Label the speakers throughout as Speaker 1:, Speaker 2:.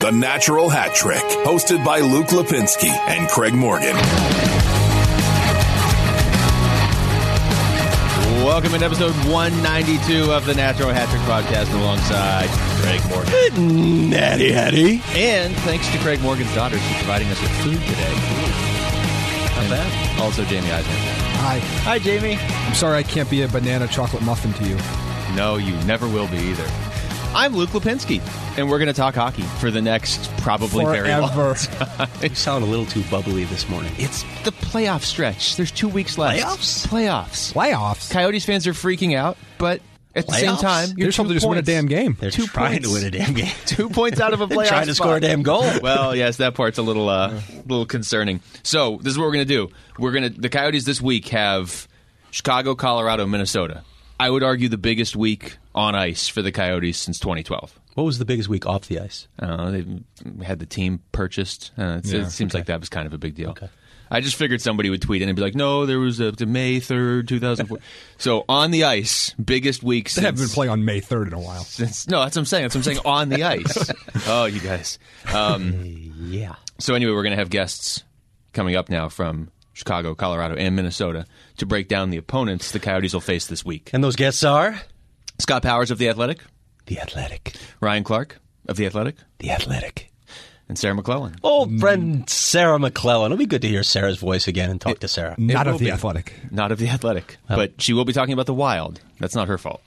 Speaker 1: The Natural Hat Trick, hosted by Luke Lapinski and Craig Morgan.
Speaker 2: Welcome to episode 192 of the Natural Hat Trick podcast alongside Craig Morgan.
Speaker 3: Natty Hattie.
Speaker 2: And thanks to Craig Morgan's daughter, for providing us with food today. Not bad. Also, Jaime Eisner.
Speaker 4: Hi.
Speaker 2: Hi, Jaime.
Speaker 4: I'm sorry I can't be a banana chocolate muffin to you.
Speaker 2: No, you never will be either. I'm Luke Lapinski, and we're going to talk hockey for the next probably very long
Speaker 4: Forever.
Speaker 2: time.
Speaker 3: You sound a little too bubbly this morning.
Speaker 2: It's the playoff stretch. There's two weeks left.
Speaker 3: Playoffs?
Speaker 2: Playoffs.
Speaker 4: Playoffs.
Speaker 2: Coyotes fans are freaking out, but at the same
Speaker 3: Playoffs?
Speaker 2: time, you're
Speaker 4: They're trying to just win a
Speaker 2: points-
Speaker 4: damn game.
Speaker 3: They're
Speaker 2: Two
Speaker 3: trying
Speaker 2: points.
Speaker 3: to win a damn game.
Speaker 2: Two points out of a
Speaker 3: They're
Speaker 2: playoff
Speaker 3: trying to
Speaker 2: spot.
Speaker 3: score a damn goal.
Speaker 2: Well, yes, that part's a little, uh, little concerning. So this is what we're going to do. We're going to the Coyotes this week have Chicago, Colorado, Minnesota. I would argue the biggest week on ice for the Coyotes since 2012.
Speaker 3: What was the biggest week off the ice?
Speaker 2: Uh, they had the team purchased. Uh, it's- it seems like that was kind of a big deal.
Speaker 3: Okay.
Speaker 2: I just figured somebody would tweet in and be like, "No, there was a, May third, 2004." so on the ice, biggest week
Speaker 4: They haven't been playing on May 3rd in a while.
Speaker 2: since- no, that's what I'm saying. That's what I'm saying on the ice. oh, you guys. Um,
Speaker 3: Yeah.
Speaker 2: so anyway, we're going to have guests coming up now from Chicago, Colorado, and Minnesota to break down the opponents the Coyotes will face this week.
Speaker 3: And those guests are
Speaker 2: Scott Powers of the Athletic,
Speaker 3: the Athletic.
Speaker 2: Ryan Clark of the Athletic,
Speaker 3: The Athletic.
Speaker 2: and Sarah McLellan.
Speaker 3: Old friend Sarah McLellan. It'll be good to hear Sarah's voice again and talk to Sarah.
Speaker 4: Not of the
Speaker 2: be.
Speaker 4: athletic.
Speaker 2: Not of the Athletic, but oh. she will be talking about the Wild. That's not her fault.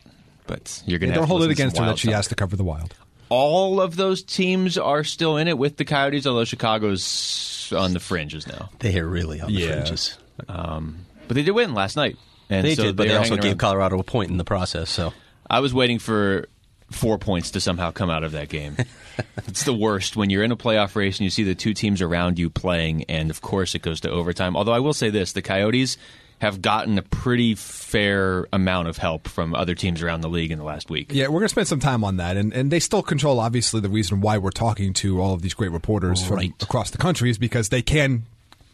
Speaker 2: But you're going
Speaker 4: They
Speaker 2: to
Speaker 4: don't hold it against her that she
Speaker 2: has.
Speaker 4: has to cover the wild.
Speaker 2: All of those teams are still in it with the Coyotes, although Chicago's on the fringes now.
Speaker 3: They are really on the
Speaker 4: Yeah.
Speaker 3: fringes.
Speaker 2: Um, but they did win last night. And
Speaker 3: They
Speaker 2: so
Speaker 3: did, but they also gave
Speaker 2: around.
Speaker 3: Colorado a point in the process. So
Speaker 2: I was waiting for four points to somehow come out of that game. it's the worst when you're in a playoff race and you see the two teams around you playing, and of course it goes to overtime. Although I will say this the Coyotes have gotten a pretty fair amount of help from other teams around the league in the last week.
Speaker 4: Yeah, we're going to spend some time on that. And, and they still control, obviously, the reason why we're talking to all of these great reporters from across the country is because they can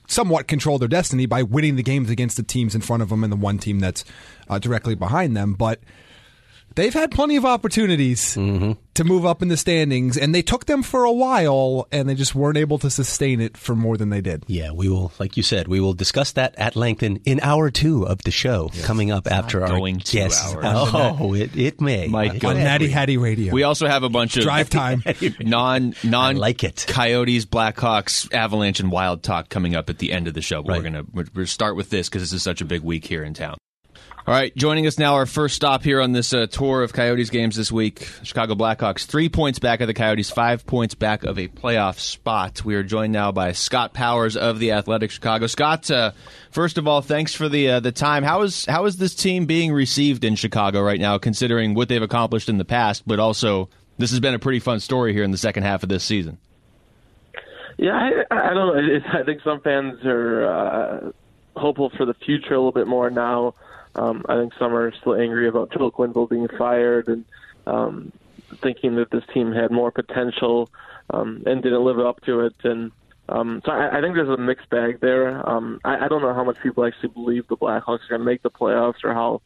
Speaker 4: somewhat control their destiny by winning the games against the teams in front of them and the one team that's uh, directly behind them. But they've had plenty of opportunities mm-hmm. to move up in the standings, and they took them for a while, and they just weren't able to sustain it for more than they did.
Speaker 3: yeah, we will, like you said, we will discuss that at length in, in hour two of the show coming up after our
Speaker 2: going two
Speaker 3: guests.
Speaker 2: hours.
Speaker 3: Oh, it, it may.
Speaker 2: My
Speaker 3: Go
Speaker 4: On
Speaker 2: God.
Speaker 3: ahead.
Speaker 4: Natty Hattie Radio.
Speaker 2: We also have a bunch of
Speaker 4: Drive time.
Speaker 2: non non
Speaker 3: like it.
Speaker 2: Coyotes, Blackhawks, Avalanche, and Wild talk coming up at the end of the show.
Speaker 3: Right.
Speaker 2: We're gonna we're, we're start with this because this is such a big week here in town. All right, joining us now, our first stop here on this uh, tour of Coyotes games this week. Chicago Blackhawks, three points back of the Coyotes, five points back of a playoff spot. We are joined now by Scott Powers of the Athletic Chicago. Scott, uh, first of all, thanks for the uh, the time. How is how is this team being received in Chicago right now, considering what they've accomplished in the past, but also this has been a pretty fun story here in the second half of this season.
Speaker 5: Yeah, I, I don't know. I think some fans are uh, hopeful for the future a little bit more now. Um, I think some are still angry about Joel Quenneville being fired and um, thinking that this team had more potential um, and didn't live up to it. And um, so I, I think there's a mixed bag there. Um, I, I don't know how much people actually believe the Blackhawks are going to make the playoffs or how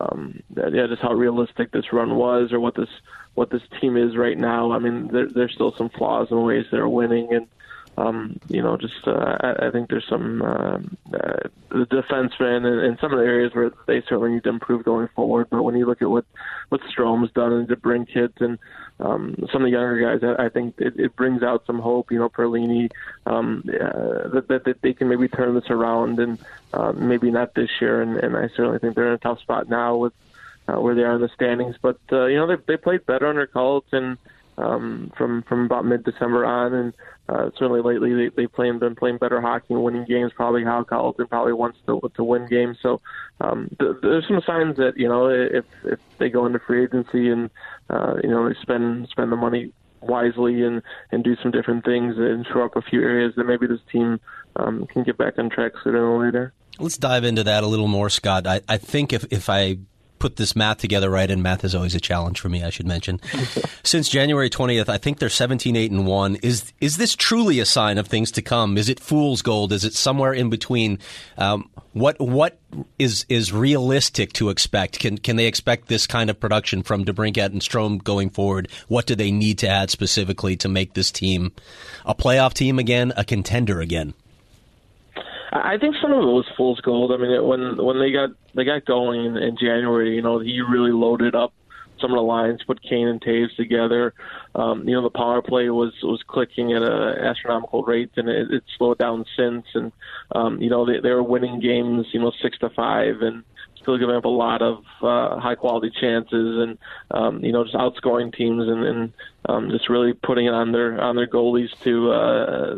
Speaker 5: um, yeah, just how realistic this run was, or what this what this team is right now. I mean, there, there's still some flaws in ways they're winning, and um, you know, just uh, I, I think there's some uh, uh, the defensemen and, and some of the areas where they certainly need to improve going forward. But when you look at what what Strome's done and to bring kids and um, some of the younger guys, I, I think it, it brings out some hope. You know, Perlini, um, uh, that, that that they can maybe turn this around and uh, maybe not this year. And, and I certainly think they're in a tough spot now with uh, where they are in the standings. But uh, you know, they they played better under Colliton um, from from about mid December on, and uh, certainly lately they they played been playing better hockey and winning games. Probably how Colliton probably wants to to win games. So um, th- there's some signs that you know if if they go into free agency and uh, you know they spend spend the money wisely and and do some different things and shore up a few areas that maybe this team um, can get back on track sooner or later.
Speaker 3: Let's dive into that a little more, Scott. I, I think if, if I put this math together right, and math is always a challenge for me, I should mention. Since January 20th, I think they're 17 8 and 1. Is is this truly a sign of things to come? Is it fool's gold? Is it somewhere in between? Um, what what is is realistic to expect? Can can they expect this kind of production from DeBrincat and Strome going forward? What do they need to add specifically to make this team a playoff team again, a contender again?
Speaker 5: I think some of it was fool's gold. I mean, when when they got they got going in, in January, you know, he really loaded up some of the lines, put Kane and Toews together. Um, you know, the power play was was clicking at an astronomical rate, and it, it slowed down since. And um, you know, they, they were winning games, you know, six to five, and still giving up a lot of uh, high quality chances, and um, you know, just outscoring teams, and, and um, just really putting it on their on their goalies to uh,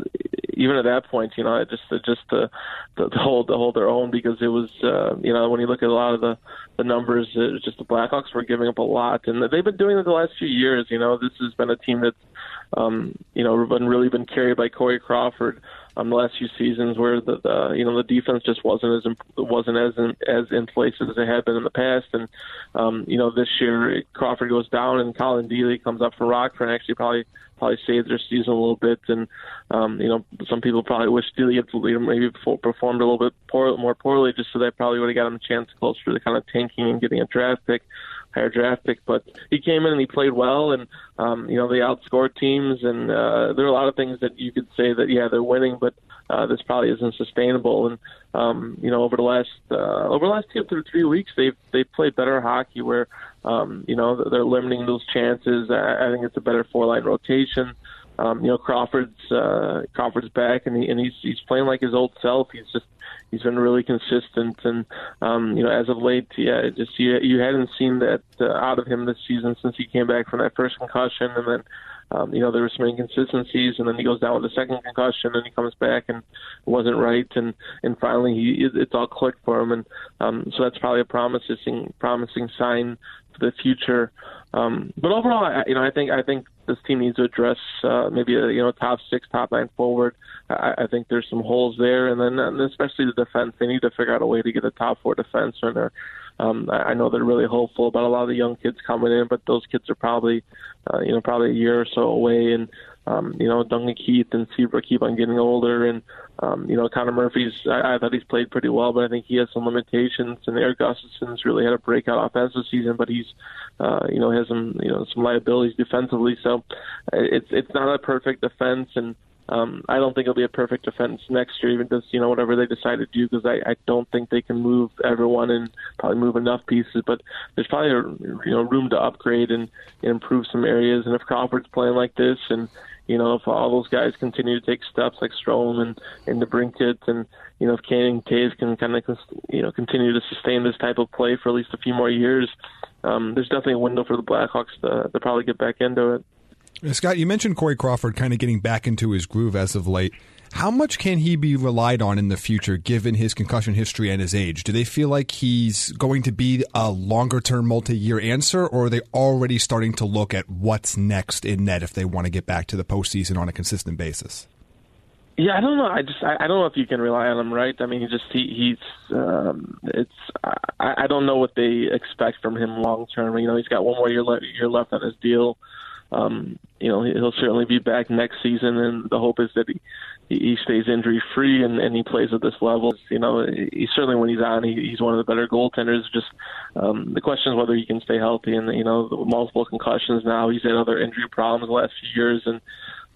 Speaker 5: even at that point, you know, just just to, to, to hold to hold their own because it was, uh, you know, when you look at a lot of the the numbers, it was just the Blackhawks were giving up a lot, and they've been doing it the last few years. You know, this has been a team that's, um, you know, been really been carried by Corey Crawford um, the last few seasons where the, the you know the defense just wasn't as wasn't as in, as in place as it had been in the past, and um, you know this year Crawford goes down and Collin Delia comes up for Rockford and actually probably probably saved their season a little bit, and um, you know some people probably wish Delia maybe performed a little bit poor, more poorly just so they probably would have got him a chance closer to kind of tanking and getting a draft pick higher draft pick. But he came in and he played well, and um, you know they outscored teams, and uh, there are a lot of things that you could say that yeah they're winning, but uh, this probably isn't sustainable. And um, you know over the last uh, over the last two through three weeks they've they've played better hockey where um, you know they're limiting those chances. I, I think it's a better four line rotation. Um, you know Crawford's uh, Crawford's back and, he, and he's he's playing like his old self. He's just he's been really consistent, and um, you know, as of late, yeah, just you you hadn't seen that uh, out of him this season since he came back from that first concussion, and then. Um, you know, there were some inconsistencies, and then he goes down with a second concussion, and he comes back and wasn't right, and and finally he it's all clicked for him, and um, so that's probably a promising promising sign the future. Um, but overall, I, you know, I think I think this team needs to address uh, maybe a you know top six, top nine forward. I, I think there's some holes there, and then and especially the defense. They need to figure out a way to get a top four defense. Or um, I, I know they're really hopeful about a lot of the young kids coming in, but those kids are probably uh, you know probably a year or so away, and um, you know Duncan Keith and Seabrook keep on getting older, and um, you know Connor Murphy's. I, I thought he's played pretty well, but I think he has some limitations. And Erik Gustafsson's really had a breakout offensive season, but he's uh, you know has some you know some liabilities defensively. So uh, it's it's not a perfect defense, and um, I don't think it'll be a perfect defense next year, even just you know whatever they decide to do, because I, I don't think they can move everyone and probably move enough pieces. But there's probably a, you know room to upgrade and, and improve some areas. And if Crawford's playing like this, and you know if all those guys continue to take steps like Strome and and DeBrincat, and you know if Kane and Toews can kind of you know continue to sustain this type of play for at least a few more years, um, there's definitely a window for the Blackhawks to, to probably get back into it.
Speaker 4: Scott, you mentioned Corey Crawford kind of getting back into his groove as of late. How much can he be relied on in the future given his concussion history and his age? Do they feel like he's going to be a longer term, multi year answer, or are they already starting to look at what's next in net if they want to get back to the postseason on a consistent basis?
Speaker 5: Yeah, I don't know. I just I, I don't know if you can rely on him, right? I mean, he just he, he's um, it's I, I don't know what they expect from him long term. You know, he's got one more year le- year left on his deal um, you know he'll certainly be back next season, and the hope is that he he stays injury free and, and he plays at this level. You know, he certainly when he's on, he, he's one of the better goaltenders. Just um, the question is whether he can stay healthy. And you know, multiple concussions now. He's had other injury problems the last few years, and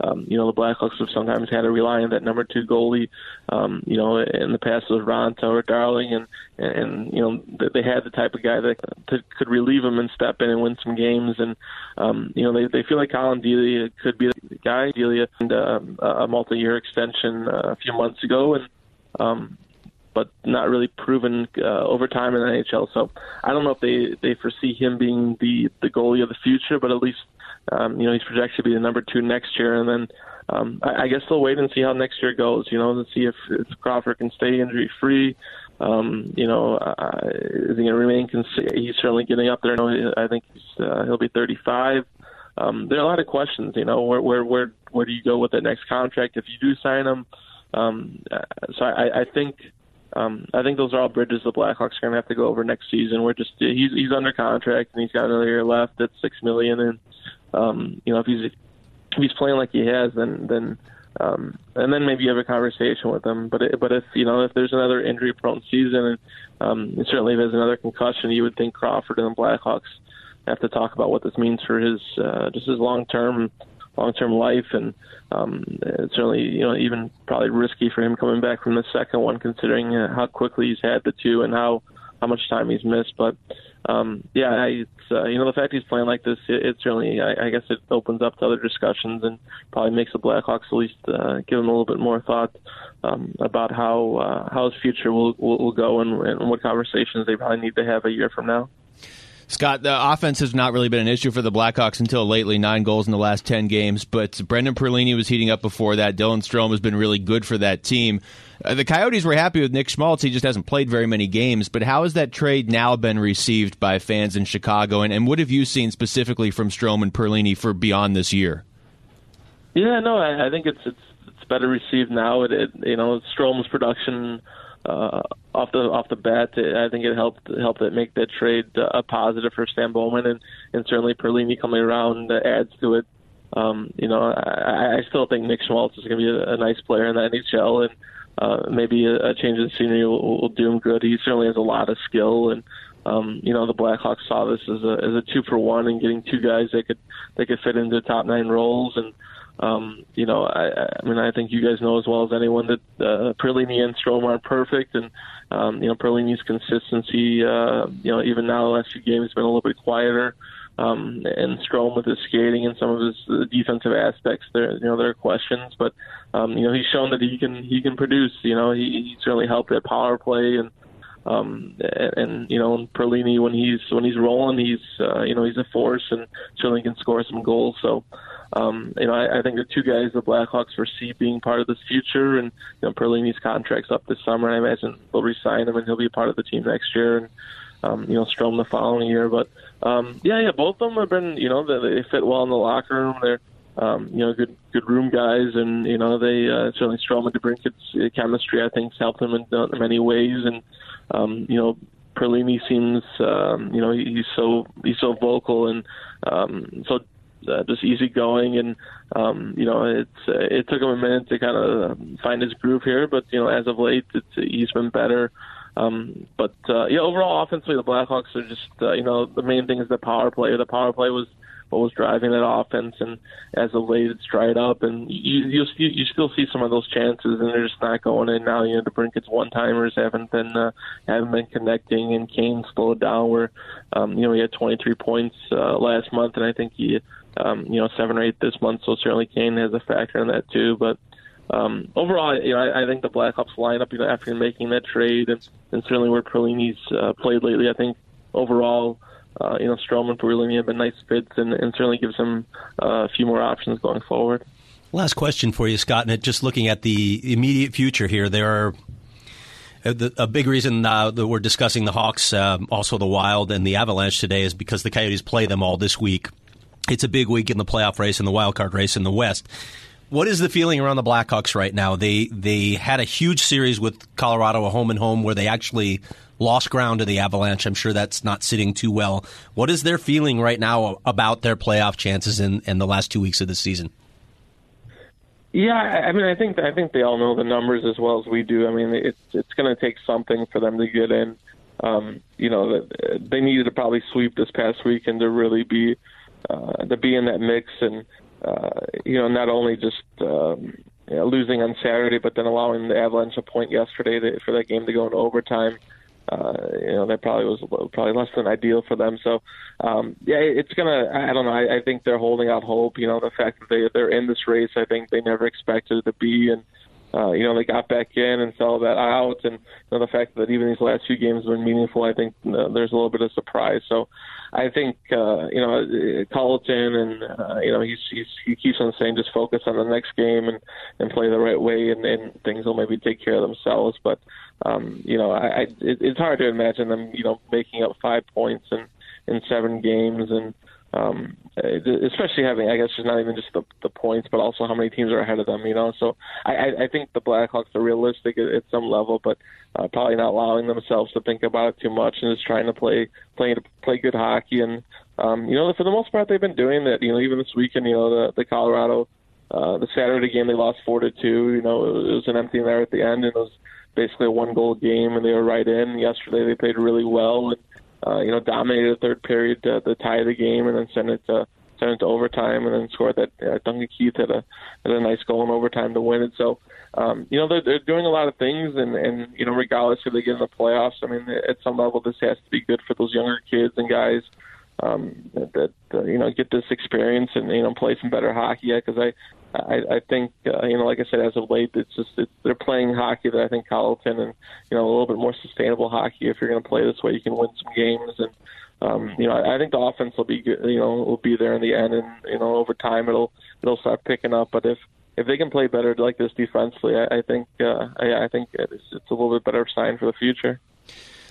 Speaker 5: um, you know, the Blackhawks have sometimes had to rely on that number two goalie. Um, you know, in the past it was Raanta or Darling, and and you know they had the type of guy that could relieve him and step in and win some games. And um, you know they they feel like Collin Delia could be the guy. Delia and uh, a multi-year extension uh, a few months ago, and um, but not really proven uh, over time in the NHL. So I don't know if they they foresee him being the the goalie of the future, but at least um, you know, he's projected to be the number two next year, and then um, I, I guess they'll wait and see how next year goes. You know, to see if, if Crawford can stay injury free. Um, you know, uh, is he going to remain? Cons- he's certainly getting up there. Know, I think he's, uh, he'll be 35. Um, there are a lot of questions. You know, where where where where do you go with the next contract if you do sign him? Um, uh, so I, I think. Um, I think those are all bridges the Blackhawks are going to have to go over next season. We're just he's he's under contract and he's got another year left at six million, and um, you know, if he's if he's playing like he has, then then um, and then maybe you have a conversation with him. But it, but if you know if there's another injury prone season, and, um, and certainly if there's another concussion, you would think Crawford and the Blackhawks have to talk about what this means for his uh, just his long term long term life, and um, it's certainly you know even probably risky for him coming back from the second one, considering uh, how quickly he's had the two and how how much time he's missed. But um, yeah, I, it's, uh, you know, the fact he's playing like this, it, it certainly, I, I guess, it opens up to other discussions and probably makes the Blackhawks at least uh, give him a little bit more thought um, about how uh, how his future will will, will go and, and what conversations they probably need to have a year from now.
Speaker 2: Scott, the offense has not really been an issue for the Blackhawks until lately. Nine goals in the last 10 games, but Brendan Perlini was heating up before that. Dylan Strome has been really good for that team. Uh, the Coyotes were happy with Nick Schmaltz. He just hasn't played very many games. But how has that trade now been received by fans in Chicago? And, and what have you seen specifically from Strome and Perlini for beyond this year?
Speaker 5: Yeah, no, I, I think it's it's it's better received now. It, it you know Strome's production uh, off the off the bat. I think it helped helped it make that trade a positive for Stan Bowman, and and certainly Perlini coming around adds to it. Um, you know, I, I still think Nick Schmaltz is going to be a, a nice player in the NHL, and uh, maybe a, a change of scenery will, will do him good. He certainly has a lot of skill, and um, you know the Blackhawks saw this as a as a two for one, and getting two guys that could that could fit into top nine roles, and um, you know, I, I mean, I think you guys know as well as anyone that uh, Perlini and Strome aren't perfect, and um, you know, Perlini's consistency, uh, you know, even now the last few games has been a little bit quieter. Um, and Strome with his skating and some of his uh, defensive aspects, there, you know, there are questions, but um, you know, he's shown that he can he can produce. You know, he, he certainly helped at power play and um, and you know Perlini when he's when he's rolling, he's uh, you know he's a force and certainly can score some goals. So um, you know, I, I think the two guys the Blackhawks foresee being part of this future, and you know, Perlini's contract's up this summer. I imagine they'll re-sign him, and he'll be a part of the team next year, and um, you know, Strome the following year. But um, yeah, yeah, both of them have been, you know, they, they fit well in the locker room. They're um, you know, good good room guys, and you know they uh, certainly Strome and DeBrincat's chemistry I think helped them in, in many ways, and um, you know Perlini seems um, you know he's so he's so vocal and um, so uh, just easygoing, and um, you know, it's uh, it took him a minute to kind of find his groove here, but you know, as of late, it's, he's been better. Um, but uh, yeah, overall, offensively, the Blackhawks are just uh, you know the main thing is the power play. The power play was what was driving that offense, and as of late, it's dried up, and you you you still see some of those chances, and they're just not going in now. You know, DeBrincat's one timers haven't been uh, haven't been connecting, and Kane slowed down. Where um, you know he had 23 points uh, last month, and I think he um, you know, seven or eight this month. So certainly Kane has a factor in that too. But um, overall, you know, I, I think the Blackhawks lineup, you know, after making that trade, and, and certainly where Perlini's uh, played lately, I think overall, uh, you know, Strome and Perlini have been nice fits, and, and certainly gives them uh, a few more options going forward.
Speaker 3: Last question for you, Scott. And just looking at the immediate future here, there are a big reason uh, that we're discussing the Hawks, um, also the Wild and the Avalanche today, is because the Coyotes play them all this week. It's a big week in the playoff race and the wild card race in the West. What is the feeling around the Blackhawks right now? They they had a huge series with Colorado, a home and home, where they actually lost ground to the Avalanche. I'm sure that's not sitting too well. What is their feeling right now about their playoff chances in, in the last two weeks of the season?
Speaker 5: Yeah, I mean, I think I think they all know the numbers as well as we do. I mean, it's it's going to take something for them to get in. Um, you know, they needed to probably sweep this past weekend to really be uh, to be in that mix. And uh, you know, not only just um, you know, losing on Saturday, but then allowing the Avalanche a point yesterday to, for that game to go into overtime. Uh, you know, that probably was probably less than ideal for them. So, um, yeah, it's gonna. I don't know. I, I think they're holding out hope. You know, the fact that they they're in this race, I think they never expected to be, and uh, you know, they got back in and fell that out, and you know, the fact that even these last few games have been meaningful, I think uh, there's a little bit of surprise. So, I think uh, you know Colliton, and uh, you know he's, he's he keeps on saying just focus on the next game and and play the right way, and, and things will maybe take care of themselves. But um, you know, I, I it, it's hard to imagine them you know making up five points in in seven games and um, especially having, I guess, it's not even just the, the points, but also how many teams are ahead of them. You know, so I, I think the Blackhawks are realistic at, at some level, but uh, probably not allowing themselves to think about it too much and just trying to play play play good hockey. And um, you know, for the most part, they've been doing that. You know, even this weekend, you know, the the Colorado. Uh, the Saturday game they lost four to two. You know, it was, it was an empty there at the end, and it was basically a one goal game, and they were right in. Yesterday they played really well, and uh, you know, dominated the third period to the tie of the game, and then sent it to sent it to overtime, and then scored that. Uh, Duncan Keith had a had a nice goal in overtime to win it. So, um, you know, they're they're doing a lot of things, and and you know, regardless if they get in the playoffs, I mean, at some level, this has to be good for those younger kids and guys um, that, that uh, you know get this experience and you know play some better hockey. Because I I, I think uh, you know, like I said, as of late, it's just it's, they're playing hockey that I think Colliton and you know a little bit more sustainable hockey. If you're going to play this way, you can win some games, and um, you know I, I think the offense will be good, you know will be there in the end, and you know over time it'll it'll start picking up. But if if they can play better like this defensively, I, I think uh, I, I think it's, it's a little bit better sign for the future.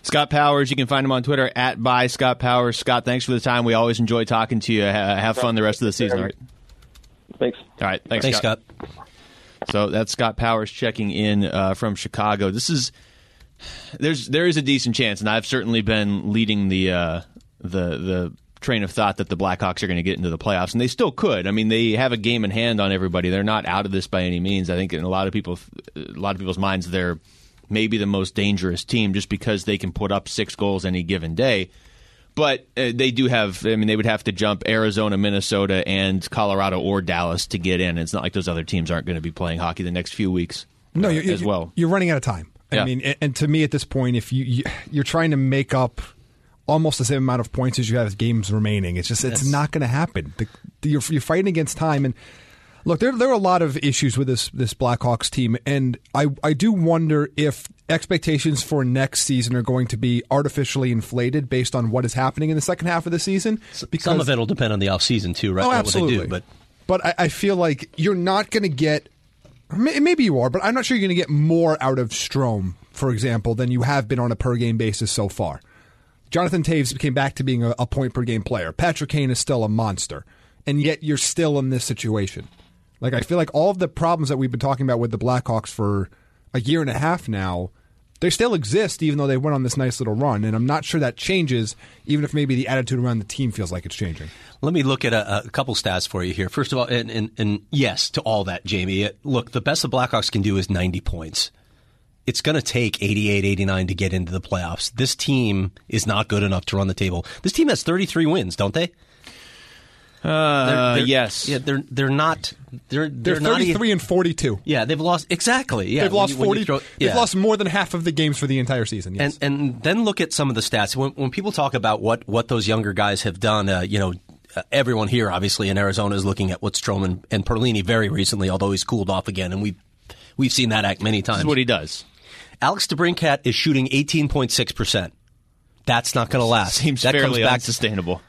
Speaker 2: Scott Powers, you can find him on Twitter at by Scott Powers. Scott, thanks for the time. We always enjoy talking to you. Have fun the rest of the season. All right.
Speaker 5: Thanks.
Speaker 2: All right. Thanks,
Speaker 3: Thanks
Speaker 2: Scott.
Speaker 3: Scott.
Speaker 2: So that's Scott Powers checking in uh, from Chicago. This is there's there is a decent chance, and I've certainly been leading the uh, the the train of thought that the Blackhawks are going to get into the playoffs, and they still could. I mean, they have a game in hand on everybody. They're not out of this by any means. I think in a lot of people, a lot of people's minds, they're maybe the most dangerous team just because they can put up six goals any given day. But uh, they do have, I mean, they would have to jump Arizona, Minnesota, and Colorado or Dallas to get in. It's not like those other teams aren't going to be playing hockey the next few weeks
Speaker 4: No,
Speaker 2: uh,
Speaker 4: you're,
Speaker 2: as well.
Speaker 4: You're running out of time.
Speaker 2: Yeah.
Speaker 4: I mean, and, to me at this point, if you, you you're trying to make up almost the same amount of points as you have games remaining, it's just it's not going to happen. The, the, you're, you're fighting against time, and look, there there are a lot of issues with this this Blackhawks team, and I I do wonder if expectations for next season are going to be artificially inflated based on what is happening in the second half of the season.
Speaker 3: Some of it will depend on the offseason, too, right?
Speaker 4: Oh, absolutely.
Speaker 3: do, but
Speaker 4: but I, I feel like you're not going to get. Maybe you are, but I'm not sure you're going to get more out of Strome, for example, than you have been on a per game basis so far. Jonathan Toews came back to being a, a point per game player. Patrick Kane is still a monster, and yet you're still in this situation. Like I feel like all of the problems that we've been talking about with the Blackhawks for a year and a half now, they still exist, even though they went on this nice little run. And I'm not sure that changes, even if maybe the attitude around the team feels like it's changing.
Speaker 3: Let me look at a, a couple stats for you here. First of all, and, and, and yes to all that, Jaime. It- Look, the best the Blackhawks can do is 90 points. It's going to take 88, 89 to get into the playoffs. This team is not good enough to run the table. This team has 33 wins, don't they?
Speaker 2: Uh,
Speaker 3: They're- they're-
Speaker 2: yes.
Speaker 3: Yeah, they're they're not they're
Speaker 4: They're
Speaker 3: they're,
Speaker 4: 33
Speaker 3: even,
Speaker 4: and 42.
Speaker 3: Yeah, they've lost exactly. Yeah,
Speaker 4: they've lost
Speaker 3: you-
Speaker 4: 40.
Speaker 3: throw-
Speaker 4: They've lost more than half of the games for the entire season. Yes.
Speaker 3: And and then look at some of the stats. When when people talk about what what those younger guys have done, uh, you know, uh, everyone here obviously in Arizona is looking at what Stroman and Perlini very recently, although he's cooled off again, and we we've seen that act many
Speaker 2: This
Speaker 3: times.
Speaker 2: is what he does.
Speaker 3: Alex DeBrincat is shooting 18.6 percent. That's not going to last.
Speaker 2: Seems
Speaker 3: that
Speaker 2: fairly
Speaker 3: comes back.
Speaker 2: unsustainable.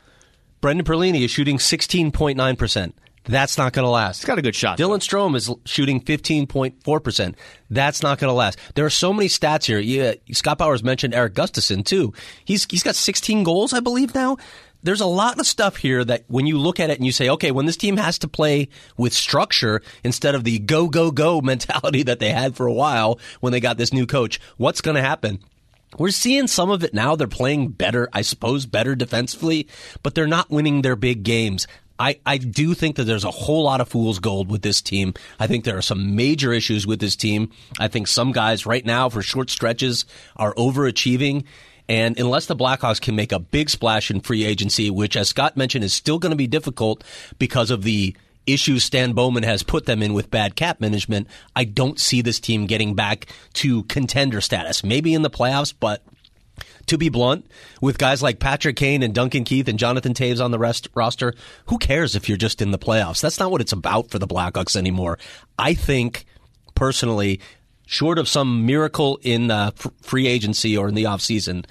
Speaker 3: Brendan Perlini is shooting 16.9 percent. That's not going to last.
Speaker 2: He's got a good shot.
Speaker 3: Dylan Strome is shooting 15.4%. That's not going to last. There are so many stats here. Yeah, Scott Powers mentioned Erik Gustafsson, too. He's, he's got 16 goals, I believe, now. There's a lot of stuff here that when you look at it and you say, okay, when this team has to play with structure instead of the go, go, go mentality that they had for a while when they got this new coach, what's going to happen? We're seeing some of it now. They're playing better, I suppose, better defensively, but they're not winning their big games. I, I do think that there's a whole lot of fool's gold with this team. I think there are some major issues with this team. I think some guys right now for short stretches are overachieving. And unless the Blackhawks can make a big splash in free agency, which as Scott mentioned is still going to be difficult because of the issues Stan Bowman has put them in with bad cap management, I don't see this team getting back to contender status. Maybe in the playoffs, but to be blunt, with guys like Patrick Kane and Duncan Keith and Jonathan Toews on the rest, roster, who cares if you're just in the playoffs? That's not what it's about for the Blackhawks anymore. I think, personally, short of some miracle in uh, free agency or in the offseason,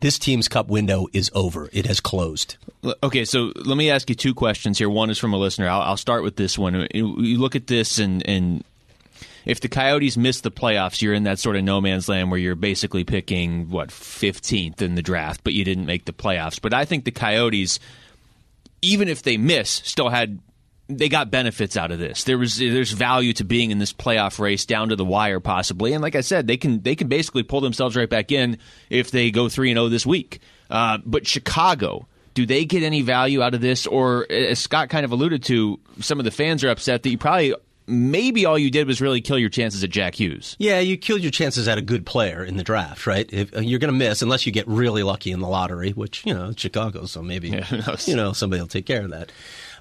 Speaker 3: this team's cup window is over. It has closed.
Speaker 2: Okay, so let me ask you two questions here. One is from a listener. I'll, I'll start with this one. Uh, you look at this and, and if the Coyotes miss the playoffs, you're in that sort of no man's land where you're basically picking what 15th in the draft, but you didn't make the playoffs. But I think the Coyotes, even if they miss, still had they got benefits out of this. There was there's value to being in this playoff race down to the wire possibly, and like I said, they can they can basically pull themselves right back in if they go three and zero oh this week. Uh, but Chicago, do they get any value out of this? Or as Scott kind of alluded to, some of the fans are upset that you probably maybe all you did was really kill your chances at Jack Hughes.
Speaker 3: Yeah, you killed your chances at a good player in the draft, right? If, uh, you're going to miss unless you get really lucky in the lottery, which you know Chicago, so maybe yeah, you know somebody will take care of that.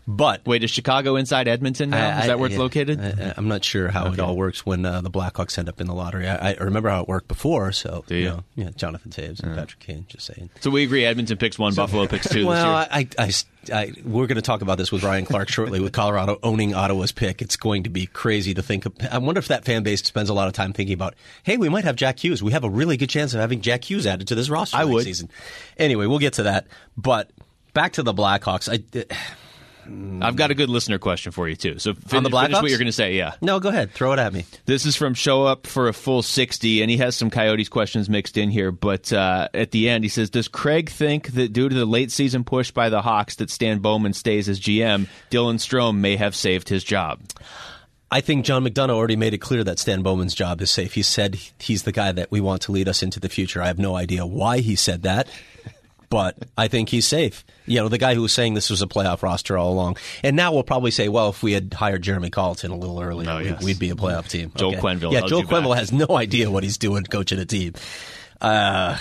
Speaker 3: But
Speaker 2: wait, is Chicago inside Edmonton now? I, is that where it's located?
Speaker 3: I, am not sure how okay. it all works when uh, the Blackhawks end up in the lottery. I, I, remember how it worked before. So
Speaker 2: Do you? you
Speaker 3: know, yeah, Jonathan Toews and Patrick Kane. Just saying.
Speaker 2: So we agree. Edmonton picks one, so, Buffalo picks two.
Speaker 3: Well, I, I, we're going to talk about this with Ryan Clark shortly. With Colorado owning Ottawa's pick, it's going to be crazy to think. Of, I wonder if that fan base spends a lot of time thinking about, hey, we might have Jack Hughes. We have a really good chance of having Jack Hughes added to this roster. I
Speaker 2: would.
Speaker 3: Season. Anyway, we'll get to that. But back to the Blackhawks. I.
Speaker 2: I've got a good listener question for you too. So fin-
Speaker 3: on the Blackhawks,
Speaker 2: what you're going to say. Yeah.
Speaker 3: No, go ahead. Throw it at me.
Speaker 2: This is from Show Up for a Full 60, and he has some Coyotes questions mixed in here. But uh, at the end, he says, "Does Craig think that due to the late season push by the Hawks that Stan Bowman stays as GM, Dylan Strome may have saved his job?"
Speaker 3: I think John McDonough already made it clear that Stan Bowman's job is safe. He said he's the guy that we want to lead us into the future. I have no idea why he said that but I think he's safe. You know, the guy who was saying this was a playoff roster all along. And now we'll probably say, well, if we had hired Jeremy Colliton a little earlier, oh, yes. we'd be a playoff team.
Speaker 2: Joel okay. Quenneville.
Speaker 3: Yeah, Joel Quenneville has no idea what he's doing coaching a team. Uh,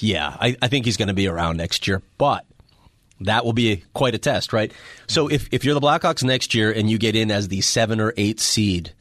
Speaker 3: yeah, I, I think he's going to be around next year, but that will be quite a test, right? So if, if you're the Blackhawks next year and you get in as the seven or eight seed,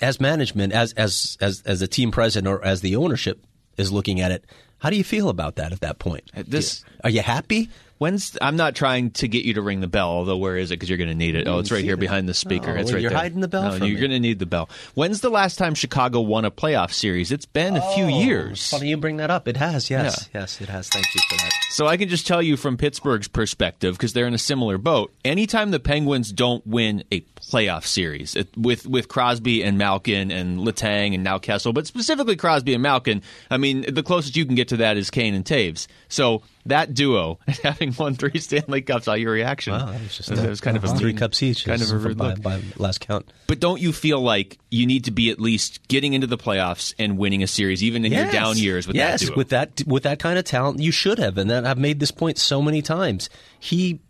Speaker 3: as management, as as as as the team president or as the ownership is looking at it, how do you feel about that at that point?
Speaker 2: This
Speaker 3: are you happy?
Speaker 2: When's I'm not trying to get you to ring the bell, although where is it? Because you're going to need it. Oh, it's right here it. behind the speaker.
Speaker 3: Oh,
Speaker 2: it's
Speaker 3: right
Speaker 2: you're
Speaker 3: there. hiding the bell.
Speaker 2: No, you're going to need the bell. When's the last time Chicago won a playoff series? It's been a few
Speaker 3: oh,
Speaker 2: years.
Speaker 3: Funny you bring that up. It has. Yes, yeah. yes, it has. Thank you for that.
Speaker 2: So I can just tell you from Pittsburgh's perspective, because they're in a similar boat. Anytime the Penguins don't win a playoff series it, with with Crosby and Malkin and Letang and now Kessel, but specifically Crosby and Malkin, I mean the closest you can get to that is Kane and Toews. So that duo having won three Stanley Cups, all your reaction.
Speaker 3: Wow, that was just it was kind of a
Speaker 2: three
Speaker 3: cups each,
Speaker 2: kind of a rude
Speaker 3: by, by last count.
Speaker 2: But don't you feel like you need to be at least getting into the playoffs and winning a series, even in
Speaker 3: yes.
Speaker 2: your down years? With
Speaker 3: yes,
Speaker 2: that duo?
Speaker 3: with that with that kind of talent, you should have. And that I've made this point so many times. He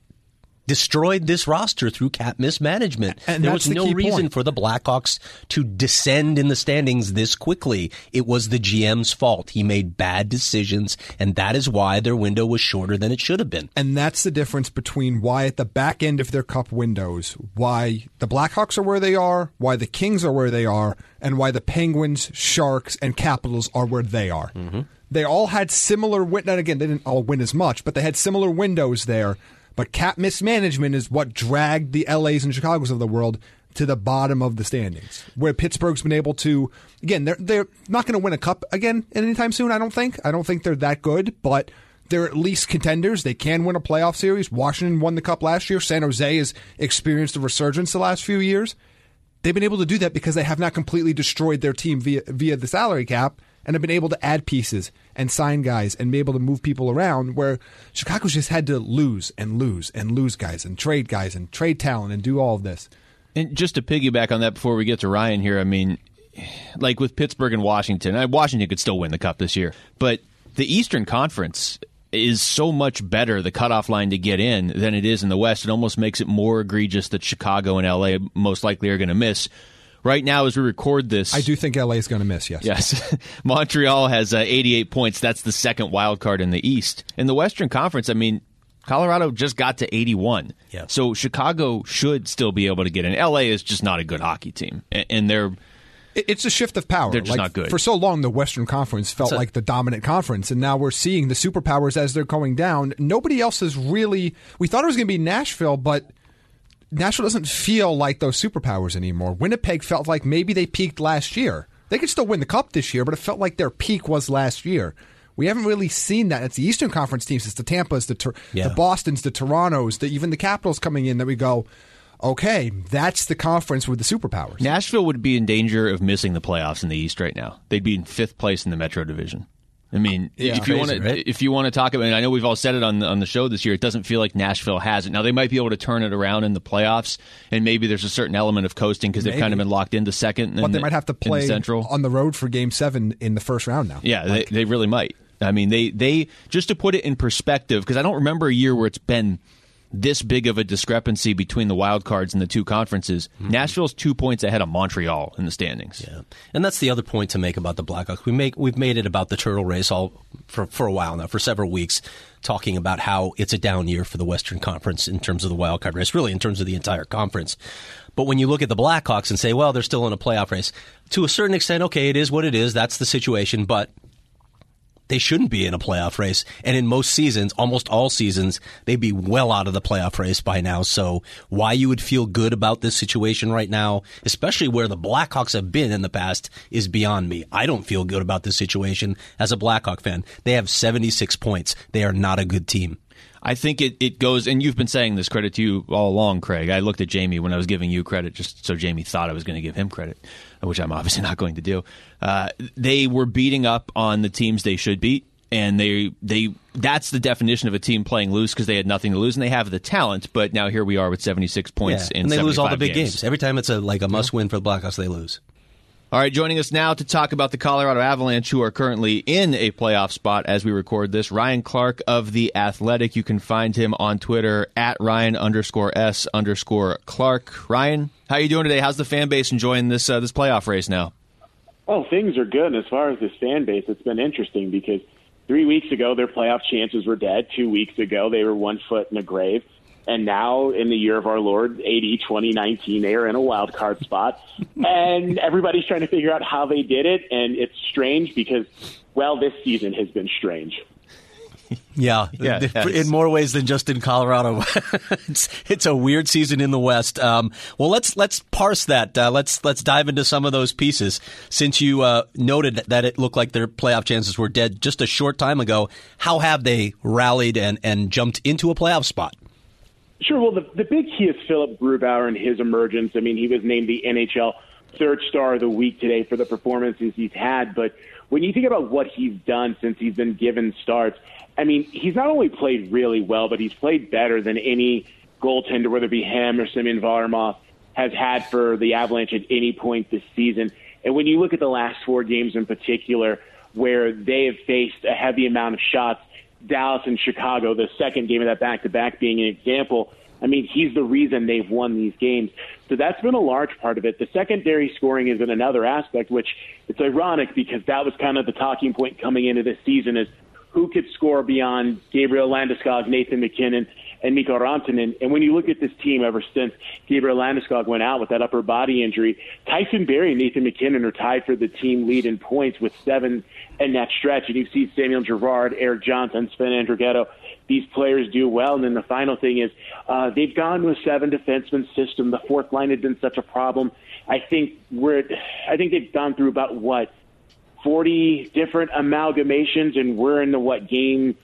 Speaker 3: destroyed this roster through cap mismanagement.
Speaker 4: And
Speaker 3: there was
Speaker 4: the
Speaker 3: no reason
Speaker 4: point.
Speaker 3: for the Blackhawks to descend in the standings this quickly. It was the GM's fault. He made bad decisions, and that is why their window was shorter than it should have been.
Speaker 4: And that's the difference between why at the back end of their cup windows, why the Blackhawks are where they are, why the Kings are where they are, and why the Penguins, Sharks, and Capitals are where they are.
Speaker 3: Mm-hmm.
Speaker 4: They all had similar, win- and again, they didn't all win as much, but they had similar windows there but cap mismanagement is what dragged the LAs and Chicago's of the world to the bottom of the standings, where Pittsburgh's been able to. Again, they're they're not going to win a cup again anytime soon. I don't think. I don't think they're that good, but they're at least contenders. They can win a playoff series. Washington won the cup last year. San Jose has experienced a resurgence the last few years. They've been able to do that because they have not completely destroyed their team via via the salary cap and have been able to add pieces and sign guys and be able to move people around where Chicago's just had to lose and lose and lose guys and trade guys and trade talent and do all of this.
Speaker 2: And just to piggyback on that before we get to Ryan here, I mean, like with Pittsburgh and Washington, Washington could still win the cup this year, but the Eastern Conference is so much better the cutoff line to get in than it is in the West. It almost makes it more egregious that Chicago and LA most likely are going to miss right now as we record this.
Speaker 4: I do think LA is going to miss. Yes.
Speaker 2: Yes. Montreal has uh, 88 points. That's the second wild card in the East. In the Western Conference, I mean, Colorado just got to 81.
Speaker 3: Yeah.
Speaker 2: So Chicago should still be able to get in. LA is just not a good hockey team, and they're
Speaker 4: It's a shift of power.
Speaker 2: They're just
Speaker 4: Like,
Speaker 2: not good.
Speaker 4: For so long, the Western Conference felt
Speaker 3: So-
Speaker 4: like the dominant conference, and now we're seeing the superpowers as they're going down. Nobody else is really. We thought it was going to be Nashville, but Nashville doesn't feel like those superpowers anymore. Winnipeg felt like maybe they peaked last year. They could still win the cup this year, but it felt like their peak was last year. We haven't really seen that. It's the Eastern Conference teams. It's the Tampa's, the
Speaker 3: Yeah.
Speaker 4: the Boston's, the Toronto's, the, even the Capitals coming in that we go, okay, that's the conference with the superpowers.
Speaker 2: Nashville would be in danger of missing the playoffs in the East right now. They'd be in fifth place in the Metro Division. I mean,
Speaker 4: Yeah.
Speaker 2: if you
Speaker 3: Crazy,
Speaker 2: want to,
Speaker 3: right?
Speaker 2: if you want to talk about, and I know we've all said it on the, on the show this year, it doesn't feel like Nashville has it. Now they might be able to turn it around in the playoffs, and maybe there's a certain element of coasting because they've kind of been locked into second.
Speaker 4: But
Speaker 2: in
Speaker 4: they
Speaker 2: the-
Speaker 4: might have to play
Speaker 2: Central
Speaker 4: on the road for Game Seven in the first round now.
Speaker 2: Yeah, they, they really might. I mean, they they just to put it in perspective because I don't remember a year where it's been this big of a discrepancy between the wild cards and the two conferences. Hmm. Nashville's two points ahead of Montreal in the standings.
Speaker 3: Yeah. And that's the other point to make about the Blackhawks. We make we've made it about the turtle race all for for a while now, for several weeks, talking about how it's a down year for the Western Conference in terms of the wild card race, really in terms of the entire conference. But when you look at the Blackhawks and say, well, they're still in a playoff race, to a certain extent, okay, it is what it is. That's the situation, but they shouldn't be in a playoff race. And in most seasons, almost all seasons, they'd be well out of the playoff race by now. So why you would feel good about this situation right now, especially where the Blackhawks have been in the past, is beyond me. I don't feel good about this situation as a Blackhawk fan. They have 76 points. They are not a good team.
Speaker 2: I think it, it goes, and you've been saying this credit to you all along, Craig. I looked at Jaime when I was giving you credit, just so Jaime thought I was going to give him credit, which I'm obviously not going to do. Uh, they were beating up on the teams they should beat, and they they that's the definition of a team playing loose because they had nothing to lose and they have the talent. But now here we are with 76 points in
Speaker 3: and they lose all the
Speaker 2: 75
Speaker 3: big games. Every time it's a like a must win for the Blackhawks, they lose.
Speaker 2: All right, joining us now to talk about the Colorado Avalanche, who are currently in a playoff spot as we record this, Ryan Clark of The Athletic. You can find him on Twitter at Ryan underscore S underscore Clark. Ryan, how are you doing today? How's the fan base enjoying this uh, this playoff race now?
Speaker 6: Oh, things are good. And As far as this fan base, it's been interesting because three weeks ago their playoff chances were dead. Two weeks ago they were one foot in a grave. And now, in the year of our Lord, 80, 2019, they are in a wild card spot. and everybody's trying to figure out how they did it. And it's strange because, well, this season has been strange.
Speaker 3: Yeah,
Speaker 2: Yeah,
Speaker 3: th-
Speaker 2: yes.
Speaker 3: in more ways than just in Colorado. it's it's a weird season in the West. Um, well, let's let's parse that. Uh, let's let's dive into some of those pieces. Since you uh, noted that it looked like their playoff chances were dead just a short time ago, how have they rallied and and jumped into a playoff spot?
Speaker 6: Sure. Well, the, the big key is Philipp Grubauer and his emergence. I mean, he was named the NHL third star of the week today for the performances he's had. But when you think about what he's done since he's been given starts, I mean, he's not only played really well, but he's played better than any goaltender, whether it be him or Semyon Varlamov, has had for the Avalanche at any point this season. And when you look at the last four games in particular, where they have faced a heavy amount of shots, Dallas and Chicago, the second game of that back to back being an example. I mean, he's the reason they've won these games. So that's been a large part of it. The secondary scoring is in another aspect, which it's ironic because that was kind of the talking point coming into this season is who could score beyond Gabriel Landeskog, Nathan MacKinnon, and Mikko Rantanen. And when you look at this team ever since Gabriel Landeskog went out with that upper body injury, Tyson Barrie and Nathan MacKinnon are tied for the team lead in points with seven in that stretch. And you see Samuel Girard, Erik Johnson, Sven Andrighetto, these players do well. And then the final thing is uh, they've gone a seven defenseman system. The fourth line had been such a problem. I think we're, I think they've gone through about what 40 different amalgamations, and we're in the what game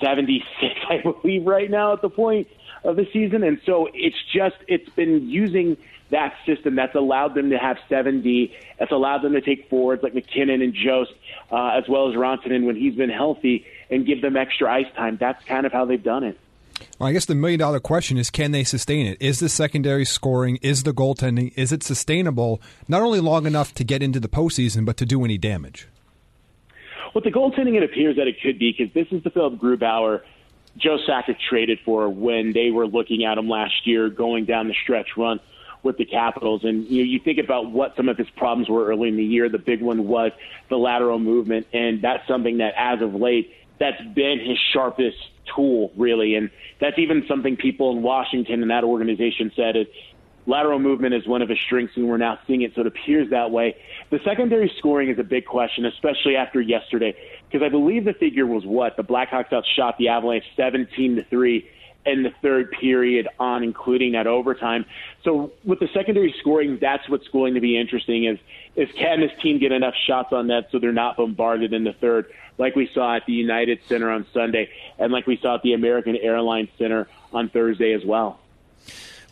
Speaker 6: 76, I believe, right now at the point of the season. And so it's just it's been using that system that's allowed them to have 7D. That's allowed them to take forwards like MacKinnon and Jost, uh, as well as Rantanen when he's been healthy, and give them extra ice time. That's kind of how they've done it.
Speaker 4: Well, I guess the million dollar question is can they sustain it? Is the secondary scoring, is the goaltending, is it sustainable not only long enough to get into the postseason, but to do any damage?
Speaker 6: With the goaltending, it appears that it could be because this is the Philipp Grubauer Joe Sakic traded for when they were looking at him last year, going down the stretch run with the Capitals. And you know, you think about what some of his problems were early in the year. The big one was the lateral movement, and that's something that, as of late, that's been his sharpest tool, really. And that's even something people in Washington and that organization said is lateral movement is one of his strengths, and we're now seeing it, so it appears that way. The secondary scoring is a big question, especially after yesterday, because I believe the figure was what the Blackhawks outshot the Avalanche 17 to three in the third period on including that overtime. So with the secondary scoring, that's what's going to be interesting is is can this team get enough shots on net so they're not bombarded in the third like we saw at the United Center on Sunday and like we saw at the American Airlines Center on Thursday as well.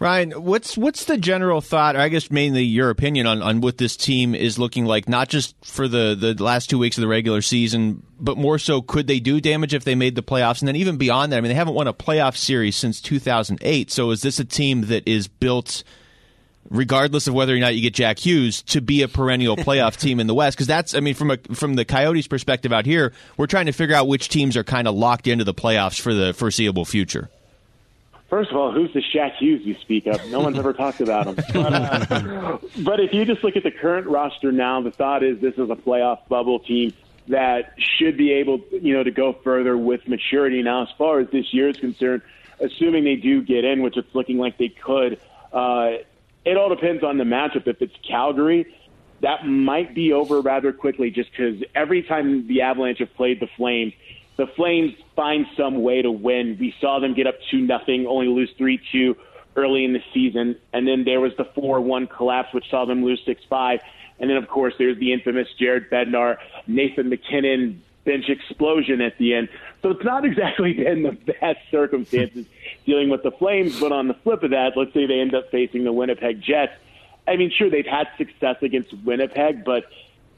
Speaker 2: Ryan, what's what's the general thought, or I guess mainly your opinion on, on what this team is looking like, not just for the, the last two weeks of the regular season, but more so could they do damage if they made the playoffs? And then even beyond that, I mean, they haven't won a playoff series since 2008. So is this a team that is built, regardless of whether or not you get Jack Hughes, to be a perennial playoff team in the West? Because that's, I mean, from a, from the Coyotes' perspective out here, we're trying to figure out which teams are kind of locked into the playoffs for the foreseeable future.
Speaker 6: First of all, who's the Jack Hughes you speak of? No one's ever talked about him. But, uh, but if you just look at the current roster now, the thought is this is a playoff bubble team that should be able, you know, to go further with maturity. Now, as far as this year is concerned, assuming they do get in, which it's looking like they could, uh, it all depends on the matchup. If it's Calgary, that might be over rather quickly, just because every time the Avalanche have played the Flames the Flames find some way to win. We saw them get up two nothing, only lose three two early in the season, and then there was the four one collapse, which saw them lose six five. And then, of course, there's the infamous Jared Bednar, Nathan MacKinnon bench explosion at the end. So it's not exactly been the best circumstances dealing with the Flames. But on the flip of that, let's say they end up facing the Winnipeg Jets. I mean, sure, they've had success against Winnipeg, but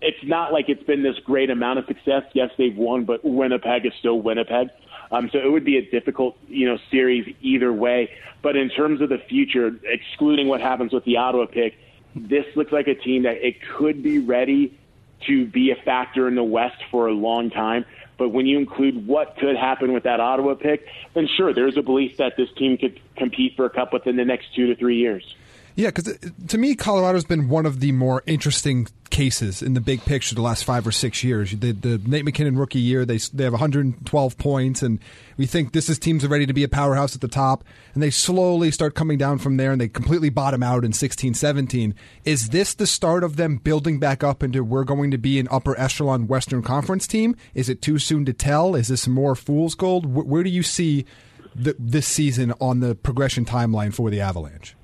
Speaker 6: it's not like it's been this great amount of success. Yes, they've won, but Winnipeg is still Winnipeg. Um, so it would be a difficult, you know, series either way. But in terms of the future, excluding what happens with the Ottawa pick, this looks like a team that it could be ready to be a factor in the West for a long time. But when you include what could happen with that Ottawa pick, then sure, there's a belief that this team could compete for a cup within the next two to three years.
Speaker 4: Yeah, because uh, to me, Colorado's been one of the more interesting cases in the big picture the last five or six years. The, the Nate MacKinnon rookie year, they they have 112 points, and we think this is teams are ready to be a powerhouse at the top, and they slowly start coming down from there, and they completely bottom out in 16, 17. Is this the start of them building back up into we're going to be an upper echelon Western Conference team? Is it too soon to tell? Is this more fool's gold? Where, where do you see the, this season on the progression timeline for the Avalanche?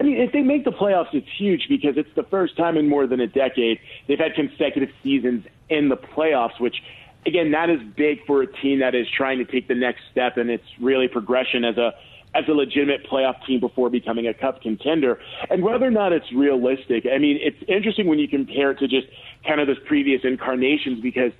Speaker 6: I mean, if they make the playoffs, it's huge because it's the first time in more than a decade they've had consecutive seasons in the playoffs, which, again, that is big for a team that is trying to take the next step, and it's really progression as a as a legitimate playoff team before becoming a cup contender. And whether or not it's realistic, I mean, it's interesting when you compare it to just kind of those previous incarnations because